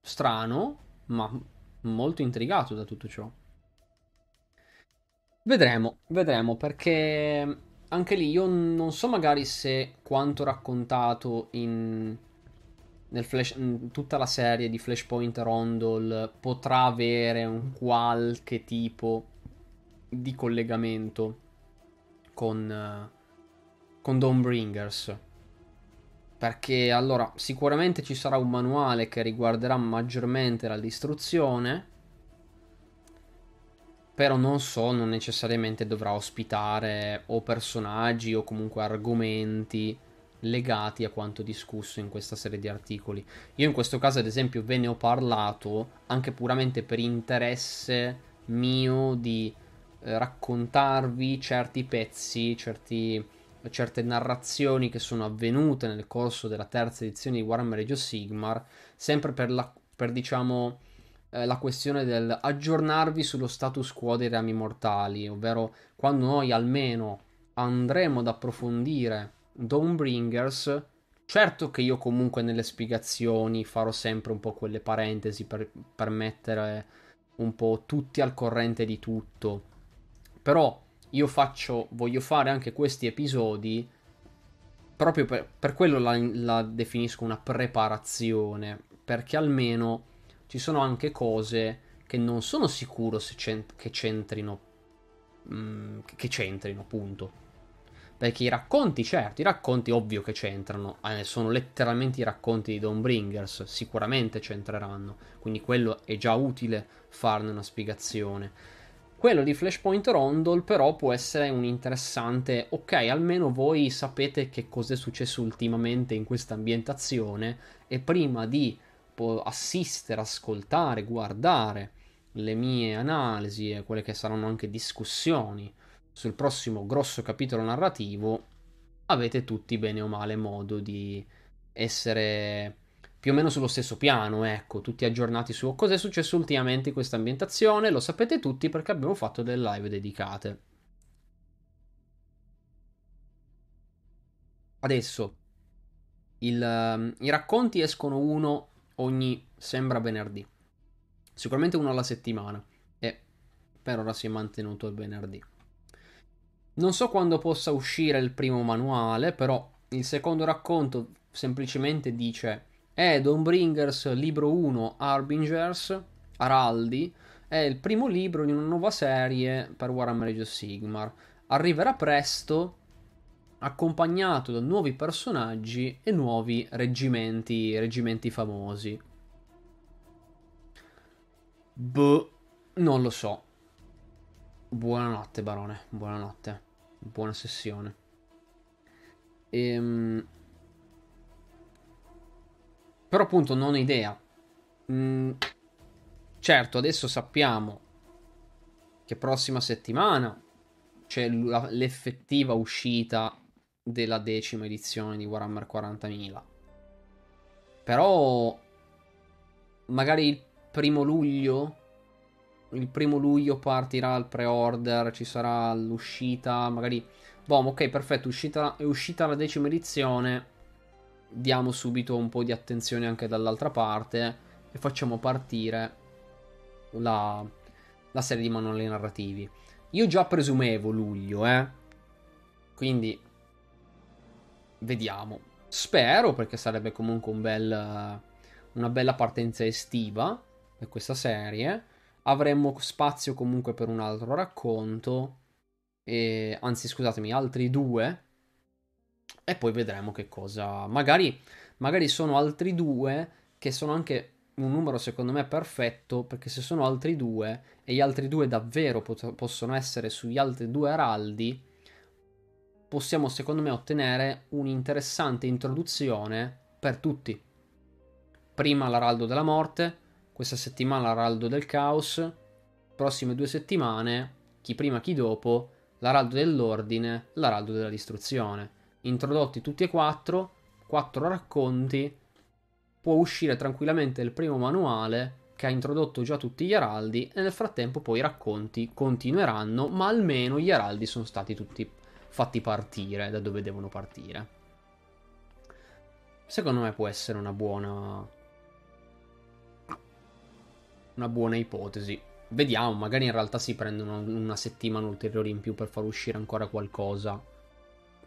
Strano, ma molto intrigato da tutto ciò. Vedremo, vedremo perché anche lì io non so magari se quanto raccontato in, flash, in tutta la serie di Flashpoint Rondol potrà avere un qualche tipo di collegamento con, uh, con Dawnbringers. Perché allora sicuramente ci sarà un manuale che riguarderà maggiormente la distruzione però non so, non necessariamente dovrà ospitare o personaggi o comunque argomenti legati a quanto discusso in questa serie di articoli. Io in questo caso, ad esempio, ve ne ho parlato anche puramente per interesse mio di eh, raccontarvi certi pezzi, certi, certe narrazioni che sono avvenute nel corso della terza edizione di Warhammer Age of Sigmar, sempre per, la, per diciamo eh, la questione del aggiornarvi sullo status quo dei rami mortali, ovvero quando noi almeno andremo ad approfondire Dawnbringers, certo che io comunque nelle spiegazioni farò sempre un po' quelle parentesi per, per mettere un po' tutti al corrente di tutto, però io faccio, voglio fare anche questi episodi proprio per, per quello la, la definisco una preparazione, perché almeno ci sono anche cose che non sono sicuro cent- che c'entrino. Mm, che c'entrino, punto. Perché i racconti, certo, i racconti ovvio che c'entrano. Eh, sono letteralmente i racconti di Dawnbringers. Sicuramente c'entreranno. Quindi quello è già utile farne una spiegazione. Quello di Flashpoint Rondol però può essere un interessante, ok, almeno voi sapete che cosa è successo ultimamente in questa ambientazione e prima di assistere, ascoltare, guardare le mie analisi e quelle che saranno anche discussioni sul prossimo grosso capitolo narrativo, avete tutti bene o male modo di essere più o meno sullo stesso piano, ecco, tutti aggiornati su cosa è successo ultimamente in questa ambientazione, lo sapete tutti perché abbiamo fatto delle live dedicate. Adesso il, um, i racconti escono uno ogni sembra venerdì. Sicuramente uno alla settimana e per ora si è mantenuto il venerdì. Non so quando possa uscire il primo manuale, però il secondo racconto semplicemente dice è Dawnbringers libro 1 Harbingers Araldi è il primo libro di una nuova serie per Warhammer Age of Sigmar. Arriverà presto accompagnato da nuovi personaggi e nuovi reggimenti, reggimenti famosi. Boh, non lo so. Buonanotte, barone. Buonanotte. Buona sessione. Ehm... Però appunto non ho idea. Mm, certo, adesso sappiamo che prossima settimana c'è l'effettiva uscita della decima edizione di Warhammer 40.000. Però magari il primo luglio il primo luglio partirà il pre-order, ci sarà l'uscita, magari boh, ok, perfetto, uscita, è uscita la decima edizione. Diamo subito un po' di attenzione anche dall'altra parte e facciamo partire la, la serie di manuali narrativi. Io già presumevo luglio, eh. Quindi Vediamo. Spero perché sarebbe comunque un bel, una bella partenza estiva per questa serie. Avremmo spazio comunque per un altro racconto. E, anzi, scusatemi, altri due. E poi vedremo che cosa. Magari, magari sono altri due che sono anche un numero secondo me perfetto perché se sono altri due e gli altri due davvero pot- possono essere sugli altri due araldi possiamo secondo me ottenere un'interessante introduzione per tutti. Prima l'Araldo della Morte, questa settimana l'Araldo del Caos, prossime due settimane, chi prima chi dopo, l'Araldo dell'Ordine, l'Araldo della Distruzione. Introdotti tutti e quattro, quattro racconti, può uscire tranquillamente il primo manuale che ha introdotto già tutti gli araldi e nel frattempo poi i racconti continueranno, ma almeno gli araldi sono stati tutti fatti partire da dove devono partire. Secondo me può essere una buona una buona ipotesi. Vediamo, magari in realtà si prendono una settimana ulteriore in più per far uscire ancora qualcosa,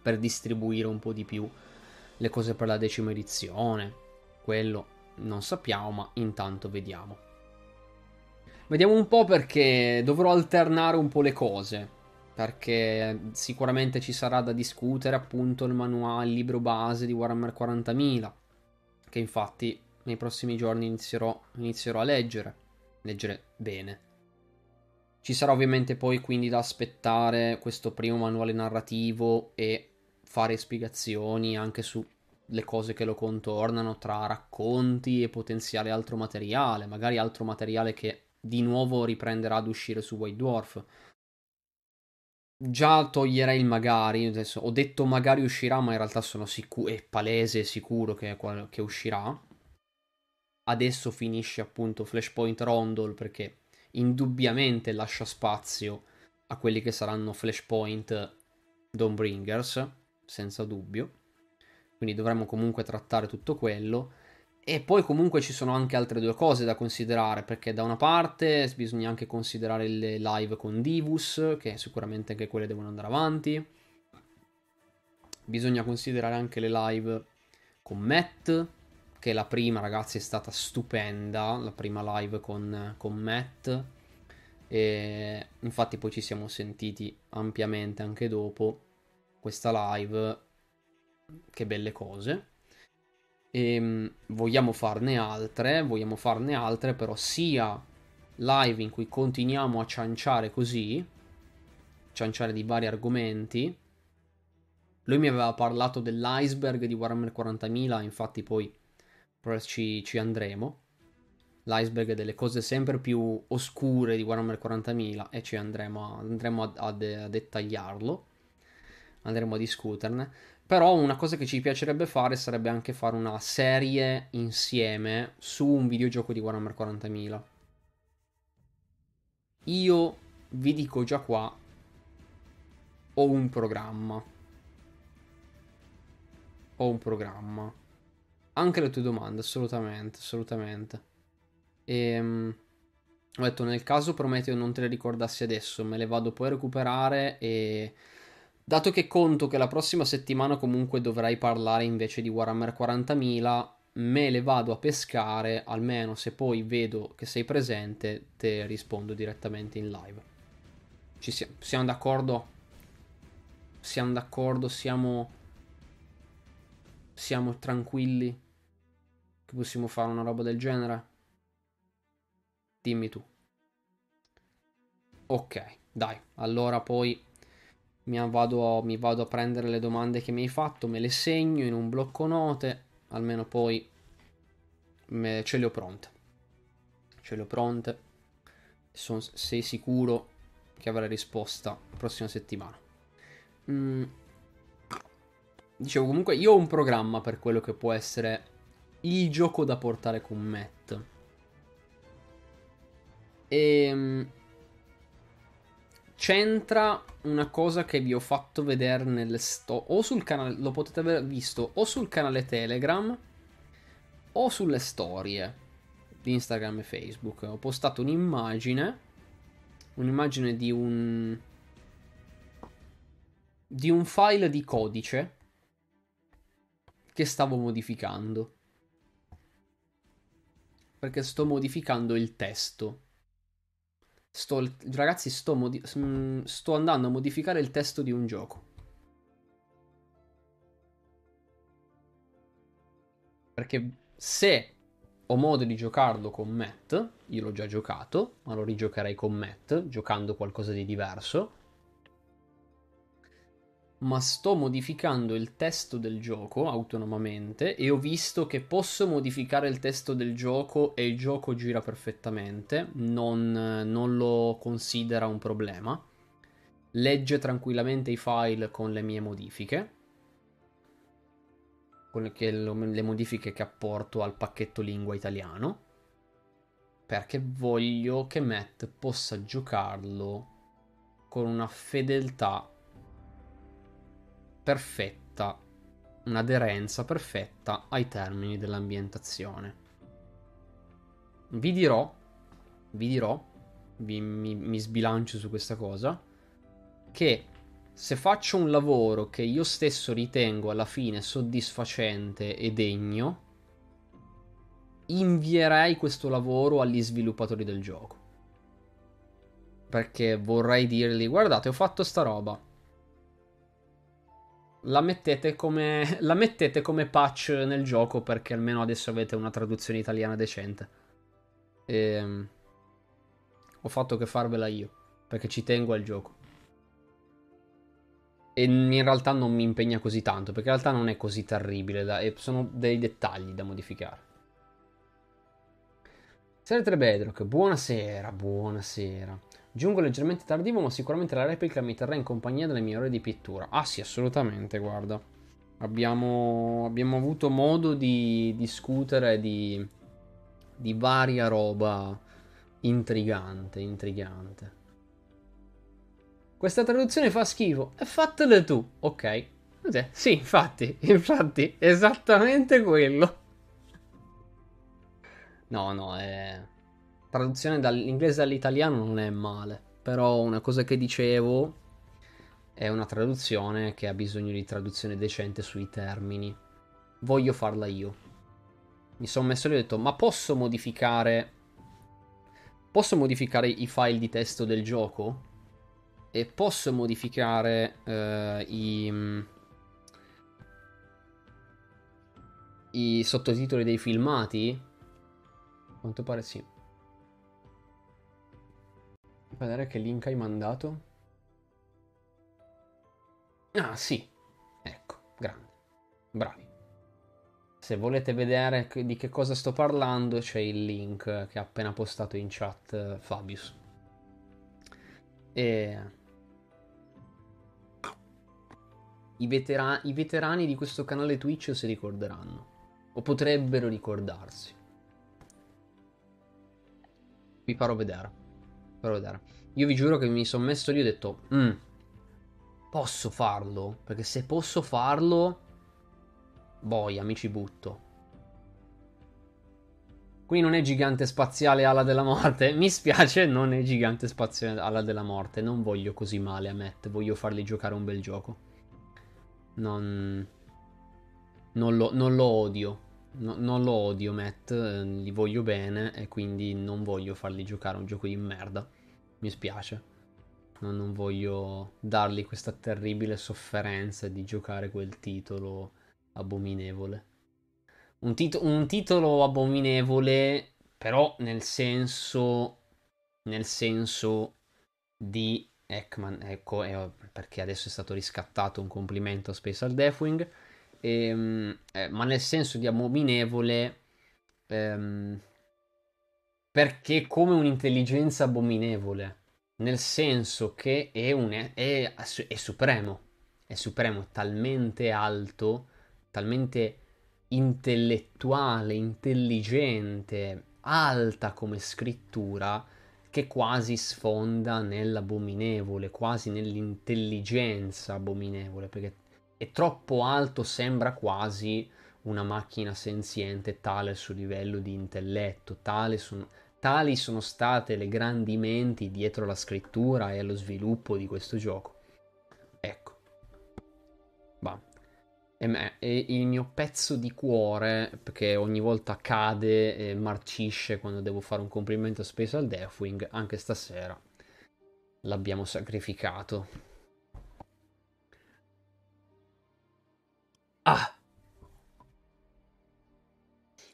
per distribuire un po' di più le cose per la decima edizione. Quello non sappiamo, ma intanto vediamo. Vediamo un po' perché dovrò alternare un po' le cose. Perché sicuramente ci sarà da discutere appunto il manuale, il libro base di Warhammer 40.000. Che infatti nei prossimi giorni inizierò, inizierò a leggere. Leggere bene. Ci sarà ovviamente poi quindi da aspettare questo primo manuale narrativo e fare spiegazioni anche sulle cose che lo contornano tra racconti e potenziale altro materiale, magari altro materiale che di nuovo riprenderà ad uscire su White Dwarf. Già toglierei il magari, adesso ho detto magari uscirà, ma in realtà sono sicuro, è palese e sicuro che, che uscirà. Adesso finisce appunto Flashpoint Rondol perché indubbiamente lascia spazio a quelli che saranno Flashpoint Dawnbringers, senza dubbio. Quindi dovremmo comunque trattare tutto quello. E poi comunque ci sono anche altre due cose da considerare, perché da una parte bisogna anche considerare le live con Divus, che sicuramente anche quelle devono andare avanti. Bisogna considerare anche le live con Matt, che la prima ragazzi è stata stupenda, la prima live con, con Matt e infatti poi ci siamo sentiti ampiamente anche dopo questa live, che belle cose. E ehm, vogliamo farne altre, vogliamo farne altre però sia live in cui continuiamo a cianciare così, cianciare di vari argomenti. Lui mi aveva parlato dell'iceberg di Warhammer 40.000, infatti poi ci, ci andremo. L'iceberg delle cose sempre più oscure di Warhammer 40.000 e ci andremo, andremo a, a, a dettagliarlo. Andremo a discuterne. Però una cosa che ci piacerebbe fare sarebbe anche fare una serie insieme su un videogioco di Warhammer 40.000. Io vi dico già qua, ho un programma. Ho un programma anche le tue domande, assolutamente, assolutamente. Ehm, ho detto, nel caso Prometeo non te le ricordassi adesso, me le vado poi a recuperare e... Dato che conto che la prossima settimana comunque dovrai parlare invece di Warhammer 40.000, me le vado a pescare, almeno se poi vedo che sei presente, te rispondo direttamente in live. Ci siamo, siamo d'accordo? Siamo d'accordo, siamo siamo tranquilli che possiamo fare una roba del genere? Dimmi tu. Ok, dai, allora poi mi vado, mi vado a prendere le domande che mi hai fatto, me le segno in un blocco note, almeno poi me, ce le ho pronte. Ce le ho pronte. Son, sei sicuro che avrai risposta la prossima settimana. Mm, Dicevo, comunque, io ho un programma per quello che può essere il gioco da portare con Matt. E ehm, c'entra una cosa che vi ho fatto vedere nelle storie. O sul canale, lo potete aver visto o sul canale Telegram o sulle storie di Instagram e Facebook. Ho postato un'immagine. Un'immagine di un. di un file di codice che stavo modificando. Perché sto modificando il testo. Sto, ragazzi, sto, modi- mm, sto andando a modificare il testo di un gioco. Perché se ho modo di giocarlo con Matt, io l'ho già giocato, ma lo rigiocherei con Matt, giocando qualcosa di diverso ma sto modificando il testo del gioco autonomamente e ho visto che posso modificare il testo del gioco e il gioco gira perfettamente, non, non lo considera un problema, legge tranquillamente i file con le mie modifiche, con le, le modifiche che apporto al pacchetto lingua italiano, perché voglio che Matt possa giocarlo con una fedeltà perfetta, un'aderenza perfetta ai termini dell'ambientazione. Vi dirò vi dirò, vi, mi, mi sbilancio su questa cosa, che se faccio un lavoro che io stesso ritengo alla fine soddisfacente e degno, invierei questo lavoro agli sviluppatori del gioco. Perché vorrei dirgli, guardate, ho fatto sta roba. La mettete, come, la mettete come patch nel gioco perché almeno adesso avete una traduzione italiana decente. E, ehm, ho fatto che farvela io, perché ci tengo al gioco. E in realtà non mi impegna così tanto, perché in realtà non è così terribile, da, sono dei dettagli da modificare. Serie 3 Bedrock, buonasera, buonasera. Giungo leggermente tardivo, ma sicuramente la replica mi terrà in compagnia delle mie ore di pittura. Ah sì, assolutamente, guarda. Abbiamo, abbiamo avuto modo di discutere di, di varia roba intrigante, intrigante. Questa traduzione fa schifo. E fatele tu, ok? Sì, infatti, infatti, esattamente quello. No, no, è... Traduzione dall'inglese all'italiano non è male, però una cosa che dicevo è una traduzione che ha bisogno di traduzione decente sui termini. Voglio farla io. Mi sono messo lì e ho detto, ma posso modificare... Posso modificare i file di testo del gioco? E posso modificare eh, i... i sottotitoli dei filmati? quanto pare sì. Vedere che link hai mandato. Ah, sì. Ecco, grande. Bravi. Se volete vedere di che cosa sto parlando, c'è il link che ha appena postato in chat eh, Fabius. E... I, vetera- I veterani di questo canale Twitch si ricorderanno. O potrebbero ricordarsi. Vi farò vedere. Vedere. Io vi giuro che mi sono messo lì e ho detto, mm, posso farlo? Perché se posso farlo, boia, mi ci butto. Qui non è gigante spaziale ala della morte. Mi spiace, non è gigante spaziale ala della morte. Non voglio così male a Matt. Voglio fargli giocare un bel gioco. Non. Non lo, non lo odio. No, non lo odio Matt, li voglio bene e quindi non voglio farli giocare un gioco di merda. Mi spiace. No, non voglio dargli questa terribile sofferenza di giocare quel titolo abominevole. Un, tit- un titolo abominevole, però nel senso... Nel senso di Ekman, ecco, eh, perché adesso è stato riscattato un complimento a Special Deathwing ehm, eh, ma nel senso di abominevole ehm, perché come un'intelligenza abominevole, nel senso che è, un, è, è, è supremo, è supremo, talmente alto, talmente intellettuale, intelligente, alta come scrittura, che quasi sfonda nell'abominevole, quasi nell'intelligenza abominevole, perché è troppo alto, sembra quasi una macchina senziente, tale il suo livello di intelletto, sono, tali sono state le grandi menti dietro la scrittura e allo sviluppo di questo gioco. Ecco. Va. E me, è il mio pezzo di cuore, perché ogni volta cade e marcisce quando devo fare un complimento a Special Deathwing, anche stasera l'abbiamo sacrificato. Ah!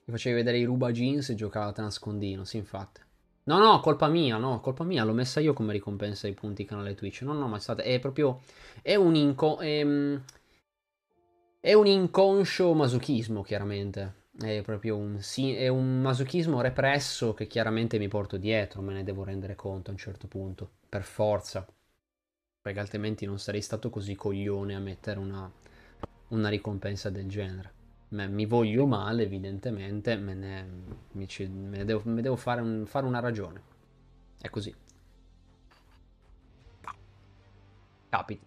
Mi facevi vedere i ruba jeans e giocavate a nascondino, sì, infatti. No, no, colpa mia, no, colpa mia, l'ho messa io come ricompensa ai punti canale Twitch. No, no, ma è stata, è proprio, è un inco, è, è un inconscio masochismo, chiaramente. È proprio un, è un masochismo represso che chiaramente mi porto dietro, me ne devo rendere conto a un certo punto, per forza. Perché altrimenti non sarei stato così coglione a mettere una, una ricompensa del genere. Me, mi voglio male, evidentemente, me ne, ci, me ne devo, me devo fare, un, fare una ragione. È così. Capita.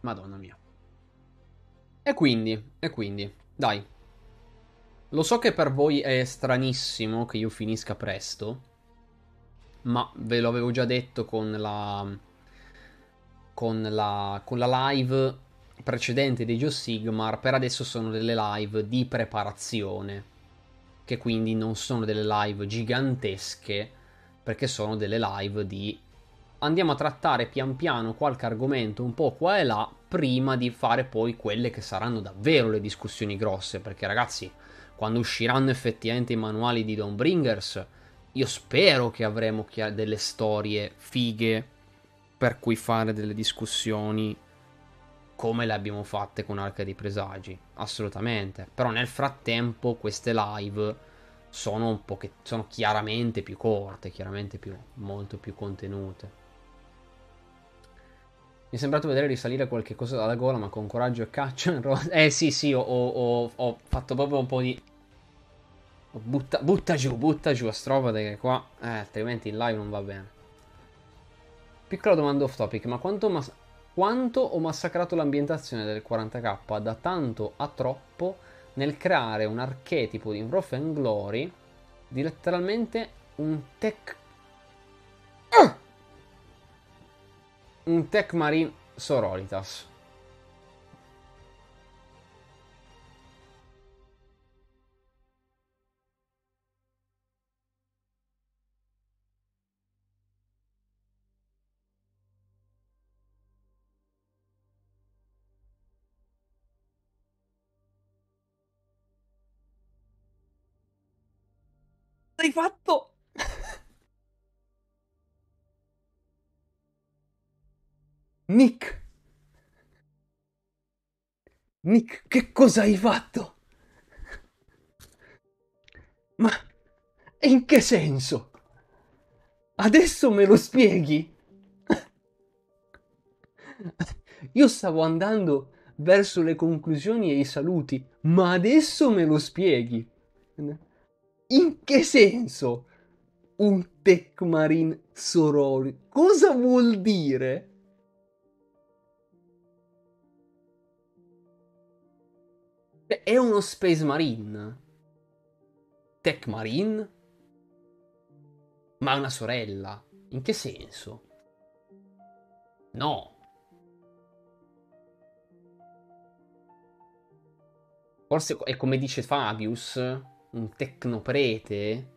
Madonna mia. E quindi, e quindi, dai. Lo so che per voi è stranissimo che io finisca presto, ma ve lo avevo già detto con la, con la, con la live precedente dei Joe Sigmar. Per adesso sono delle live di preparazione, che quindi non sono delle live gigantesche, perché sono delle live di andiamo a trattare pian piano qualche argomento un po' qua e là prima di fare poi quelle che saranno davvero le discussioni grosse perché ragazzi quando usciranno effettivamente i manuali di Dawnbringers io spero che avremo delle storie fighe per cui fare delle discussioni come le abbiamo fatte con Arca dei Presagi assolutamente però nel frattempo queste live sono un po' che sono chiaramente più corte chiaramente più molto più contenute mi è sembrato vedere risalire qualche cosa dalla gola, ma con coraggio e caccia. Eh sì, sì, ho, ho, ho fatto proprio un po' di. Butta, butta giù, butta giù Astropode che qua. Eh, altrimenti in live non va bene. Piccola domanda off topic, ma quanto, mas- quanto ho massacrato l'ambientazione del 40k da tanto a troppo nel creare un archetipo di Wrath and Glory di letteralmente un tech un Tech Marine Sororitas. Hai fatto? Nick! Nick, che cosa hai fatto? Ma in che senso? Adesso me lo spieghi? Io stavo andando verso le conclusioni e i saluti, ma adesso me lo spieghi? In che senso? Un Tech Marine Sorori? Cosa vuol dire? È uno Space Marine. Tech Marine? Ma una sorella. In che senso? No. Forse è come dice Fabius, un tecnoprete.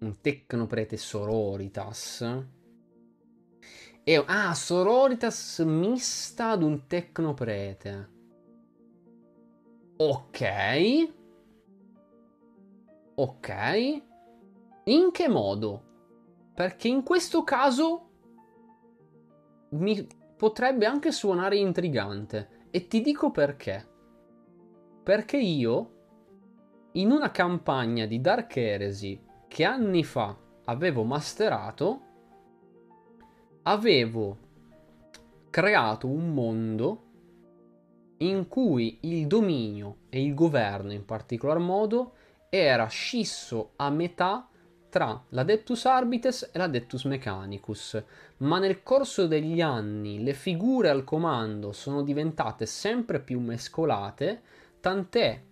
Un tecnoprete sororitas. È, ah, sororitas mista ad un tecnoprete. Ok. Ok. In che modo? Perché in questo caso mi potrebbe anche suonare intrigante. E ti dico perché. Perché io, in una campagna di Dark Heresy che anni fa avevo masterato, avevo creato un mondo in cui il dominio e il governo in particolar modo era scisso a metà tra l'Adeptus Arbites e l'Adeptus Mechanicus, ma nel corso degli anni le figure al comando sono diventate sempre più mescolate, tant'è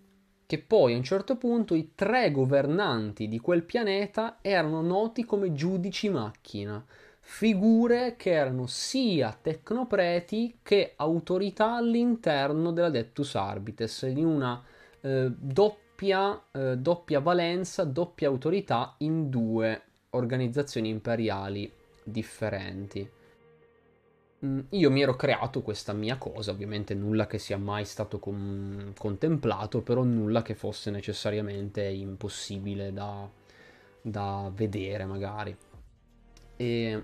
che poi a un certo punto i tre governanti di quel pianeta erano noti come giudici macchina, figure che erano sia tecnopreti che autorità all'interno della Deptus Arbites, in una eh, doppia, eh, doppia valenza, doppia autorità in due organizzazioni imperiali differenti. Mm, io mi ero creato questa mia cosa, ovviamente nulla che sia mai stato com- contemplato, però nulla che fosse necessariamente impossibile da, da vedere magari. E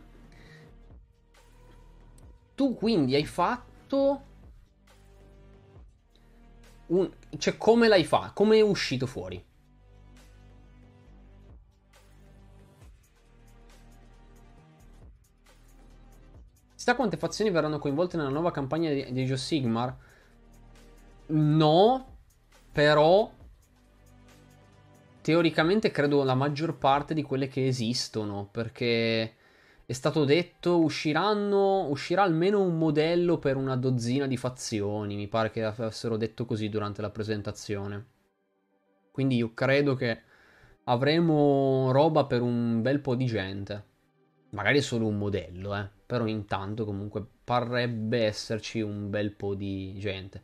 tu quindi hai fatto... Un... Cioè, come l'hai fatto? Come è uscito fuori? Sa quante fazioni verranno coinvolte nella nuova campagna di, di Joe Sigmar? No, però teoricamente credo la maggior parte di quelle che esistono, perché è stato detto usciranno, uscirà almeno un modello per una dozzina di fazioni. Mi pare che avessero detto così durante la presentazione. Quindi io credo che avremo roba per un bel po' di gente. Magari solo un modello, eh. Però intanto comunque parrebbe esserci un bel po' di gente.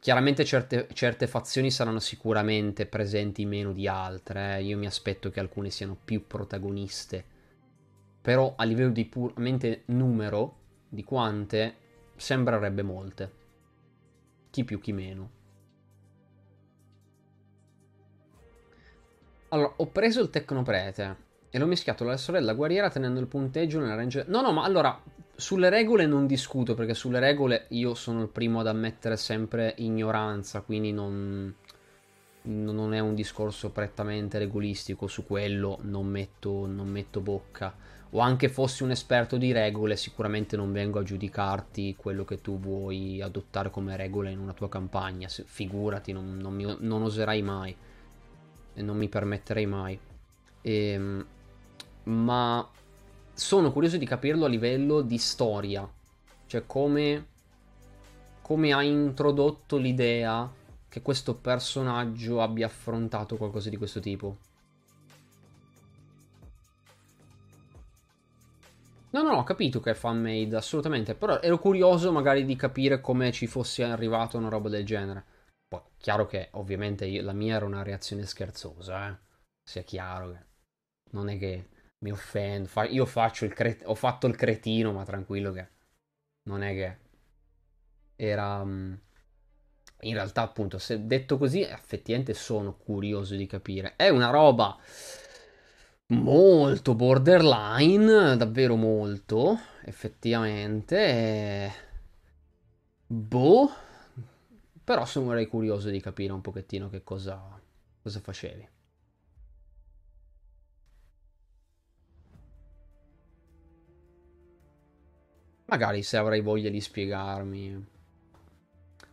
Chiaramente certe, certe fazioni saranno sicuramente presenti meno di altre. Eh. Io mi aspetto che alcune siano più protagoniste. Però a livello di puramente numero, di quante, sembrerebbe molte. Chi più, chi meno. Allora, ho preso il Tecnoprete e l'ho mischiato alla sorella guerriera tenendo il punteggio nella range... No, no, ma allora, sulle regole non discuto, perché sulle regole io sono il primo ad ammettere sempre ignoranza, quindi non... Non è un discorso prettamente regolistico, su quello non metto, non metto bocca. O anche fossi un esperto di regole, sicuramente non vengo a giudicarti quello che tu vuoi adottare come regole in una tua campagna. Figurati, non, non, mi, non oserai mai e non mi permetterei mai. E, ehm, ma sono curioso di capirlo a livello di storia, cioè come, come ha introdotto l'idea che questo personaggio abbia affrontato qualcosa di questo tipo. No, no, ho capito che è fan-made, assolutamente, però ero curioso magari di capire come ci fosse arrivato una roba del genere. Poi, chiaro che ovviamente io, la mia era una reazione scherzosa, eh. Sia chiaro che non è che mi offendo. Fa, io faccio il cret- ho fatto il cretino, ma tranquillo che non è che era. Mm, in realtà, appunto, se detto così, effettivamente sono curioso di capire. È una roba molto borderline, davvero molto, effettivamente. Boh però sono curioso di capire un pochettino che cosa, cosa facevi. Magari se avrai voglia di spiegarmi.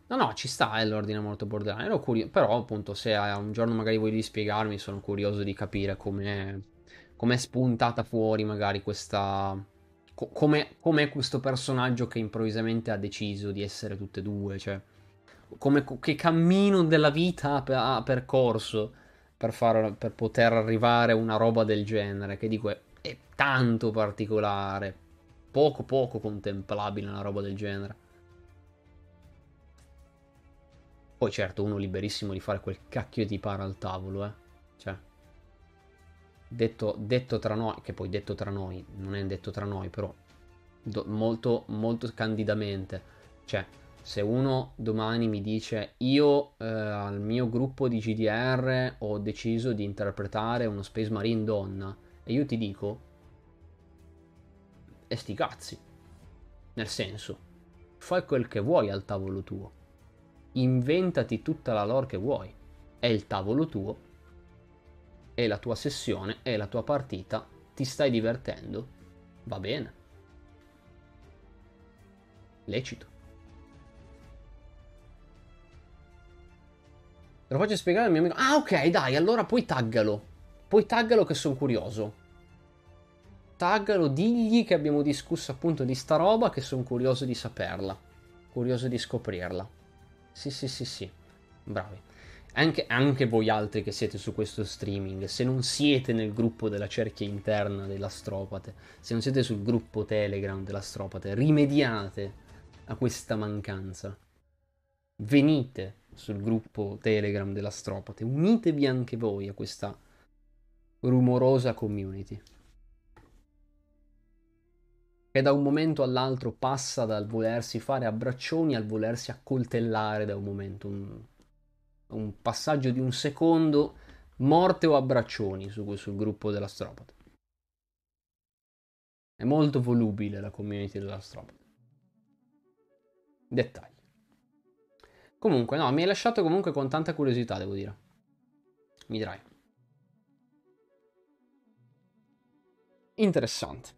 No, no, ci sta, eh, l'ordine molto borderline. Però appunto se un giorno magari vuoi spiegarmi, sono curioso di capire come è spuntata fuori magari questa... Co- come questo personaggio che improvvisamente ha deciso di essere tutte e due, cioè come, che cammino della vita ha percorso per, far, per poter arrivare a una roba del genere, che dico è, è tanto particolare, poco poco contemplabile una roba del genere. Poi certo, uno liberissimo di fare quel cacchio di para al tavolo, eh. Cioè, detto, detto tra noi, che poi detto tra noi, non è detto tra noi, però do, molto, molto candidamente. Cioè, se uno domani mi dice io eh, al mio gruppo di GDR ho deciso di interpretare uno Space Marine donna e io ti dico e sti cazzi nel senso fai quel che vuoi al tavolo tuo. Inventati tutta la lore che vuoi. È il tavolo tuo è la tua sessione è la tua partita ti stai divertendo va bene lecito Te lo faccio spiegare al mio amico. Ah, ok, dai, allora poi taggalo. Poi taggalo che sono curioso. Taggalo, digli che abbiamo discusso appunto di sta roba, che sono curioso di saperla. Curioso di scoprirla. Sì, sì, sì, sì. Bravi. Anche, anche, voi altri che siete su questo streaming, se non siete nel gruppo della cerchia interna dell'astropate, se non siete sul gruppo Telegram dell'astropate, rimediate a questa mancanza. Venite sul gruppo Telegram della Stropate. Unitevi anche voi a questa rumorosa community. Che da un momento all'altro passa dal volersi fare abbraccioni al volersi accoltellare da un momento. Un, passaggio di un secondo, morte o abbraccioni su, sul gruppo della Stropate. È molto volubile la community della Stropate. Dettagli. Comunque, no, mi hai lasciato comunque con tanta curiosità, devo dire. Mi dirai. Interessante.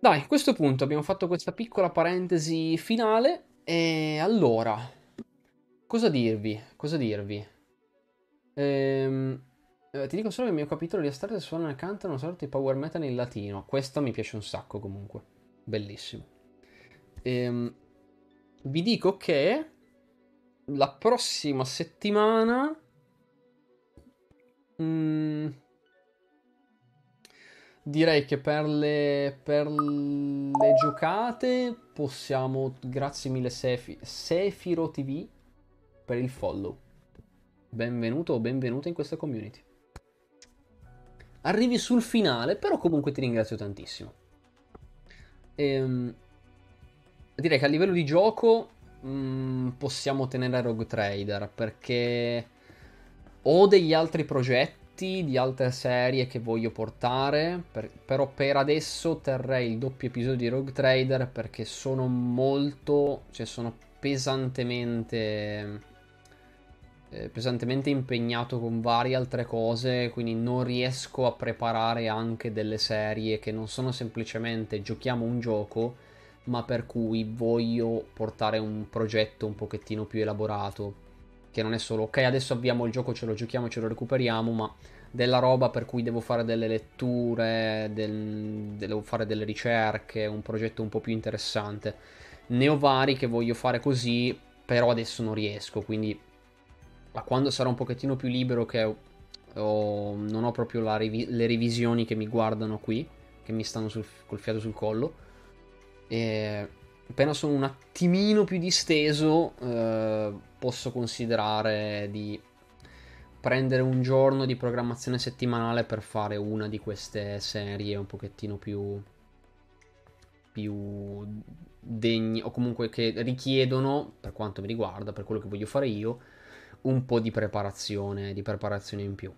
Dai, a questo punto abbiamo fatto questa piccola parentesi finale. E allora, cosa dirvi? Cosa dirvi? Ehm, Eh, ti dico solo che il mio capitolo di Astarte suona e canta una sorta di power metal in latino. Questo mi piace un sacco comunque. Bellissimo. Ehm, vi dico che la prossima settimana... Mm, direi che per le, per le giocate possiamo... Grazie mille Sefi, Sefiro TV per il follow. Benvenuto o benvenuta in questa community. Arrivi sul finale, però comunque ti ringrazio tantissimo. Ehm, direi che a livello di gioco mh, mm, possiamo tenere Rogue Trader perché ho degli altri progetti di altre serie che voglio portare, per, però per adesso terrei il doppio episodio di Rogue Trader perché sono molto, cioè sono pesantemente eh, pesantemente impegnato con varie altre cose, quindi non riesco a preparare anche delle serie che non sono semplicemente giochiamo un gioco, ma per cui voglio portare un progetto un pochettino più elaborato, che non è solo ok, adesso abbiamo il gioco, ce lo giochiamo, ce lo recuperiamo, ma della roba per cui devo fare delle letture, del, devo fare delle ricerche, un progetto un po' più interessante. Ne ho vari che voglio fare così, però adesso non riesco, quindi ma quando sarò un pochettino più libero che ho, non ho proprio revi- le revisioni che mi guardano qui, che mi stanno sul, col fiato sul collo, e appena sono un attimino più disteso eh, posso considerare di prendere un giorno di programmazione settimanale per fare una di queste serie un pochettino più più degni o comunque che richiedono per quanto mi riguarda per quello che voglio fare io un po' di preparazione, di preparazione in più.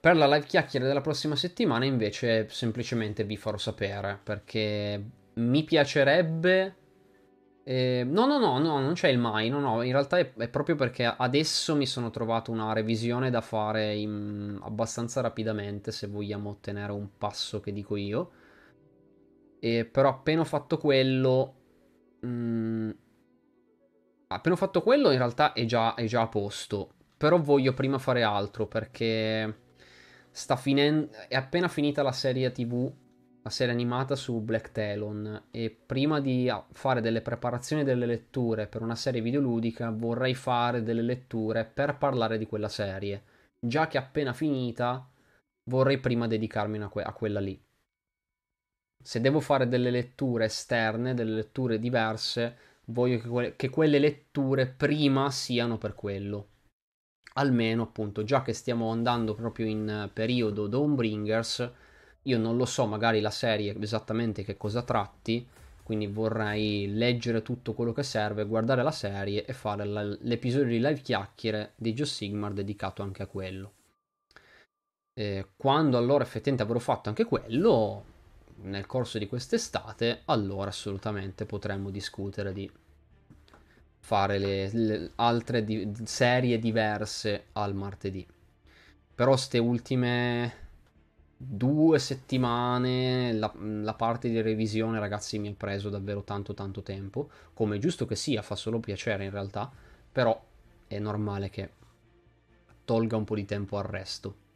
Per la live chiacchiere della prossima settimana invece semplicemente vi farò sapere perché mi piacerebbe... Eh, no, no, no, no, non c'è il mai, no, no, in realtà è, è proprio perché adesso mi sono trovato una revisione da fare in, abbastanza rapidamente se vogliamo ottenere un passo che dico io. E, però appena ho fatto quello... Mh, mm, appena ho fatto quello in realtà è già, è già a posto. Però voglio prima fare altro perché sta finendo. È appena finita la serie TV, la serie animata su Black Talon. E prima di fare delle preparazioni delle letture per una serie videoludica, vorrei fare delle letture per parlare di quella serie. Già che appena finita, vorrei prima dedicarmi a, que- a quella lì. Se devo fare delle letture esterne, delle letture diverse voglio che, que- che quelle letture prima siano per quello. Almeno appunto, già che stiamo andando proprio in periodo Dawnbringers, io non lo so magari la serie esattamente che cosa tratti, quindi vorrei leggere tutto quello che serve, guardare la serie e fare la, l'episodio di live chiacchiere di Joe Sigmar dedicato anche a quello. E quando allora effettivamente avrò fatto anche quello, nel corso di quest'estate, allora assolutamente potremmo discutere di fare le, le altre di, serie diverse al martedì. Però ste ultime due settimane la, la, parte di revisione, ragazzi, mi ha preso davvero tanto tanto tempo. Come giusto che sia, fa solo piacere in realtà, però è normale che tolga un po' di tempo al resto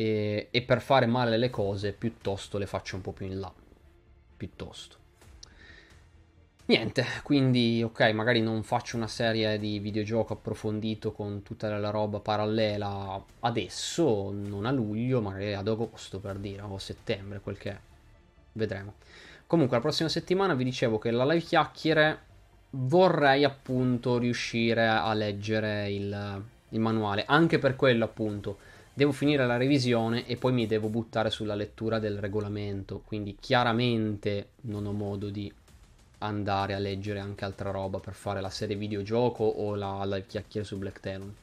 e, e per fare male le cose piuttosto le faccio un po' più in là. Piuttosto. Niente, quindi ok, magari non faccio una serie di videogioco approfondito con tutta la roba parallela adesso, non a luglio, magari ad agosto per dire, o settembre, quel che è. Vedremo. Comunque la prossima settimana vi dicevo che la live chiacchiere vorrei appunto riuscire a leggere il, il manuale, anche per quello appunto devo finire la revisione e poi mi devo buttare sulla lettura del regolamento, quindi chiaramente non ho modo di andare a leggere anche altra roba per fare la serie videogioco o la live chiacchiere su Black Talon.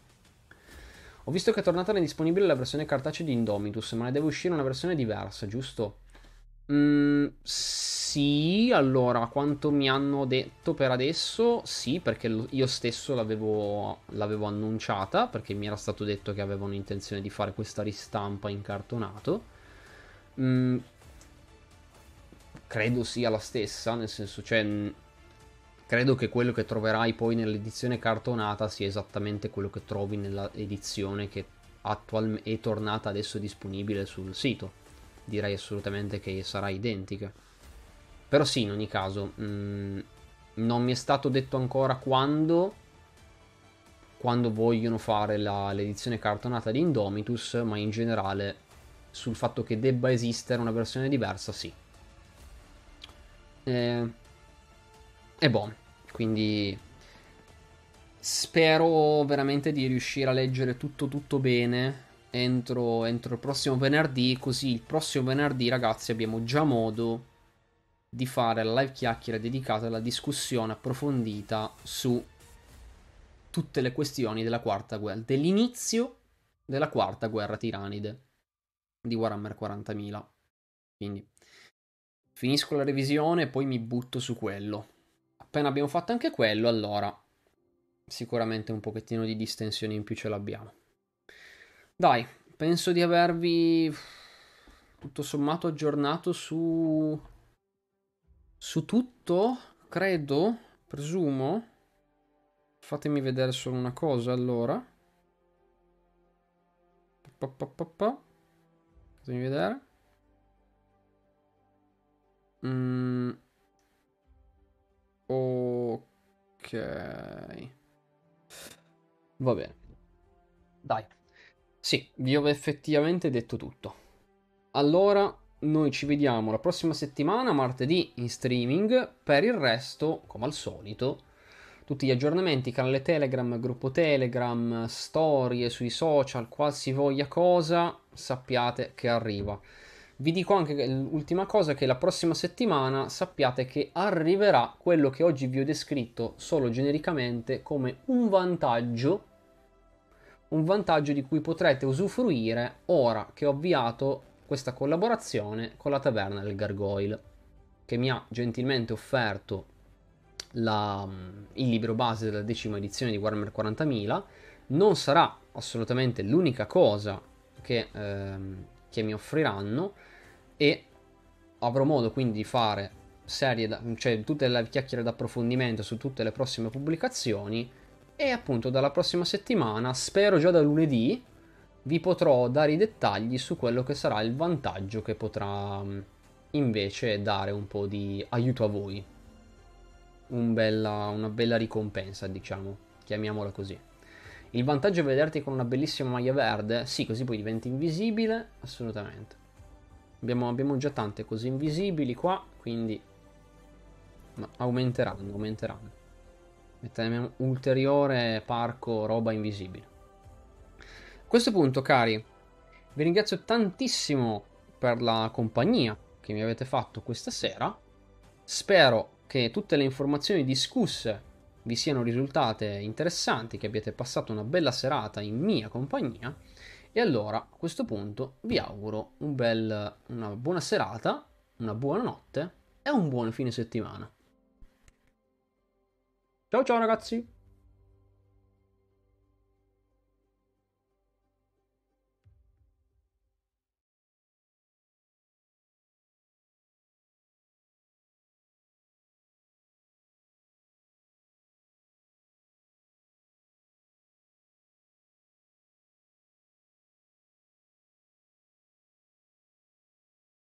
Ho visto che è tornata disponibile la versione cartacea di Indomitus, ma ne deve uscire una versione diversa, giusto? Mm, sì, allora, quanto mi hanno detto per adesso, sì, perché io stesso l'avevo, l'avevo annunciata, perché mi era stato detto che avevano intenzione di fare questa ristampa in cartonato. Mm, credo sia la stessa, nel senso, cioè, credo che quello che troverai poi nell'edizione cartonata sia esattamente quello che trovi nella edizione che attual- è tornata adesso disponibile sul sito. Direi assolutamente che sarà identica. Però sì, in ogni caso, mh, mm, non mi è stato detto ancora quando, quando vogliono fare la, l'edizione cartonata di Indomitus, ma in generale sul fatto che debba esistere una versione diversa, sì. Eh, e boh, quindi spero veramente di riuscire a leggere tutto tutto bene entro, entro il prossimo venerdì, così il prossimo venerdì ragazzi abbiamo già modo di fare la live chiacchiera dedicata alla discussione approfondita su tutte le questioni della quarta guerra, dell'inizio della quarta guerra tiranide di Warhammer 40.000. Quindi finisco la revisione e poi mi butto su quello. Appena abbiamo fatto anche quello, allora sicuramente un pochettino di distensione in più ce l'abbiamo. Dai, penso di avervi tutto sommato aggiornato su su tutto, credo, presumo. Fatemi vedere solo una cosa allora. Pa, pa. Fatemi vedere. Mm. Ok. Va bene. Dai. Sì, vi ho effettivamente detto tutto. Allora, noi ci vediamo la prossima settimana, martedì, in streaming. Per il resto, come al solito, tutti gli aggiornamenti, canale Telegram, gruppo Telegram, storie sui social, qualsivoglia cosa, sappiate che arriva. Vi dico anche l'ultima cosa che la prossima settimana sappiate che arriverà quello che oggi vi ho descritto solo genericamente come un vantaggio un vantaggio di cui potrete usufruire ora che ho avviato questa collaborazione con la Taverna del Gargoyle, che mi ha gentilmente offerto la, mm, il libro base della decima edizione di Warhammer 40.000. Non sarà assolutamente l'unica cosa che, ehm, che mi offriranno e avrò modo quindi di fare serie, da, cioè tutte le chiacchiere d'approfondimento su tutte le prossime pubblicazioni e appunto dalla prossima settimana, spero già da lunedì, vi potrò dare i dettagli su quello che sarà il vantaggio che potrà mm, invece dare un po' di aiuto a voi. Un bella, una bella ricompensa, diciamo, chiamiamola così. Il vantaggio è vederti con una bellissima maglia verde, sì, così poi diventi invisibile, assolutamente. Abbiamo, abbiamo già tante cose invisibili qua, quindi Ma aumenteranno, aumenteranno. Mettiamo ulteriore parco roba invisibile. A questo punto, cari, vi ringrazio tantissimo per la compagnia che mi avete fatto questa sera. Spero che tutte le informazioni discusse vi siano risultate interessanti, che abbiate passato una bella serata in mia compagnia. E allora, a questo punto, vi auguro un bel, una buona serata, una buona notte e un buon fine settimana. Ciao ciao ragazzi!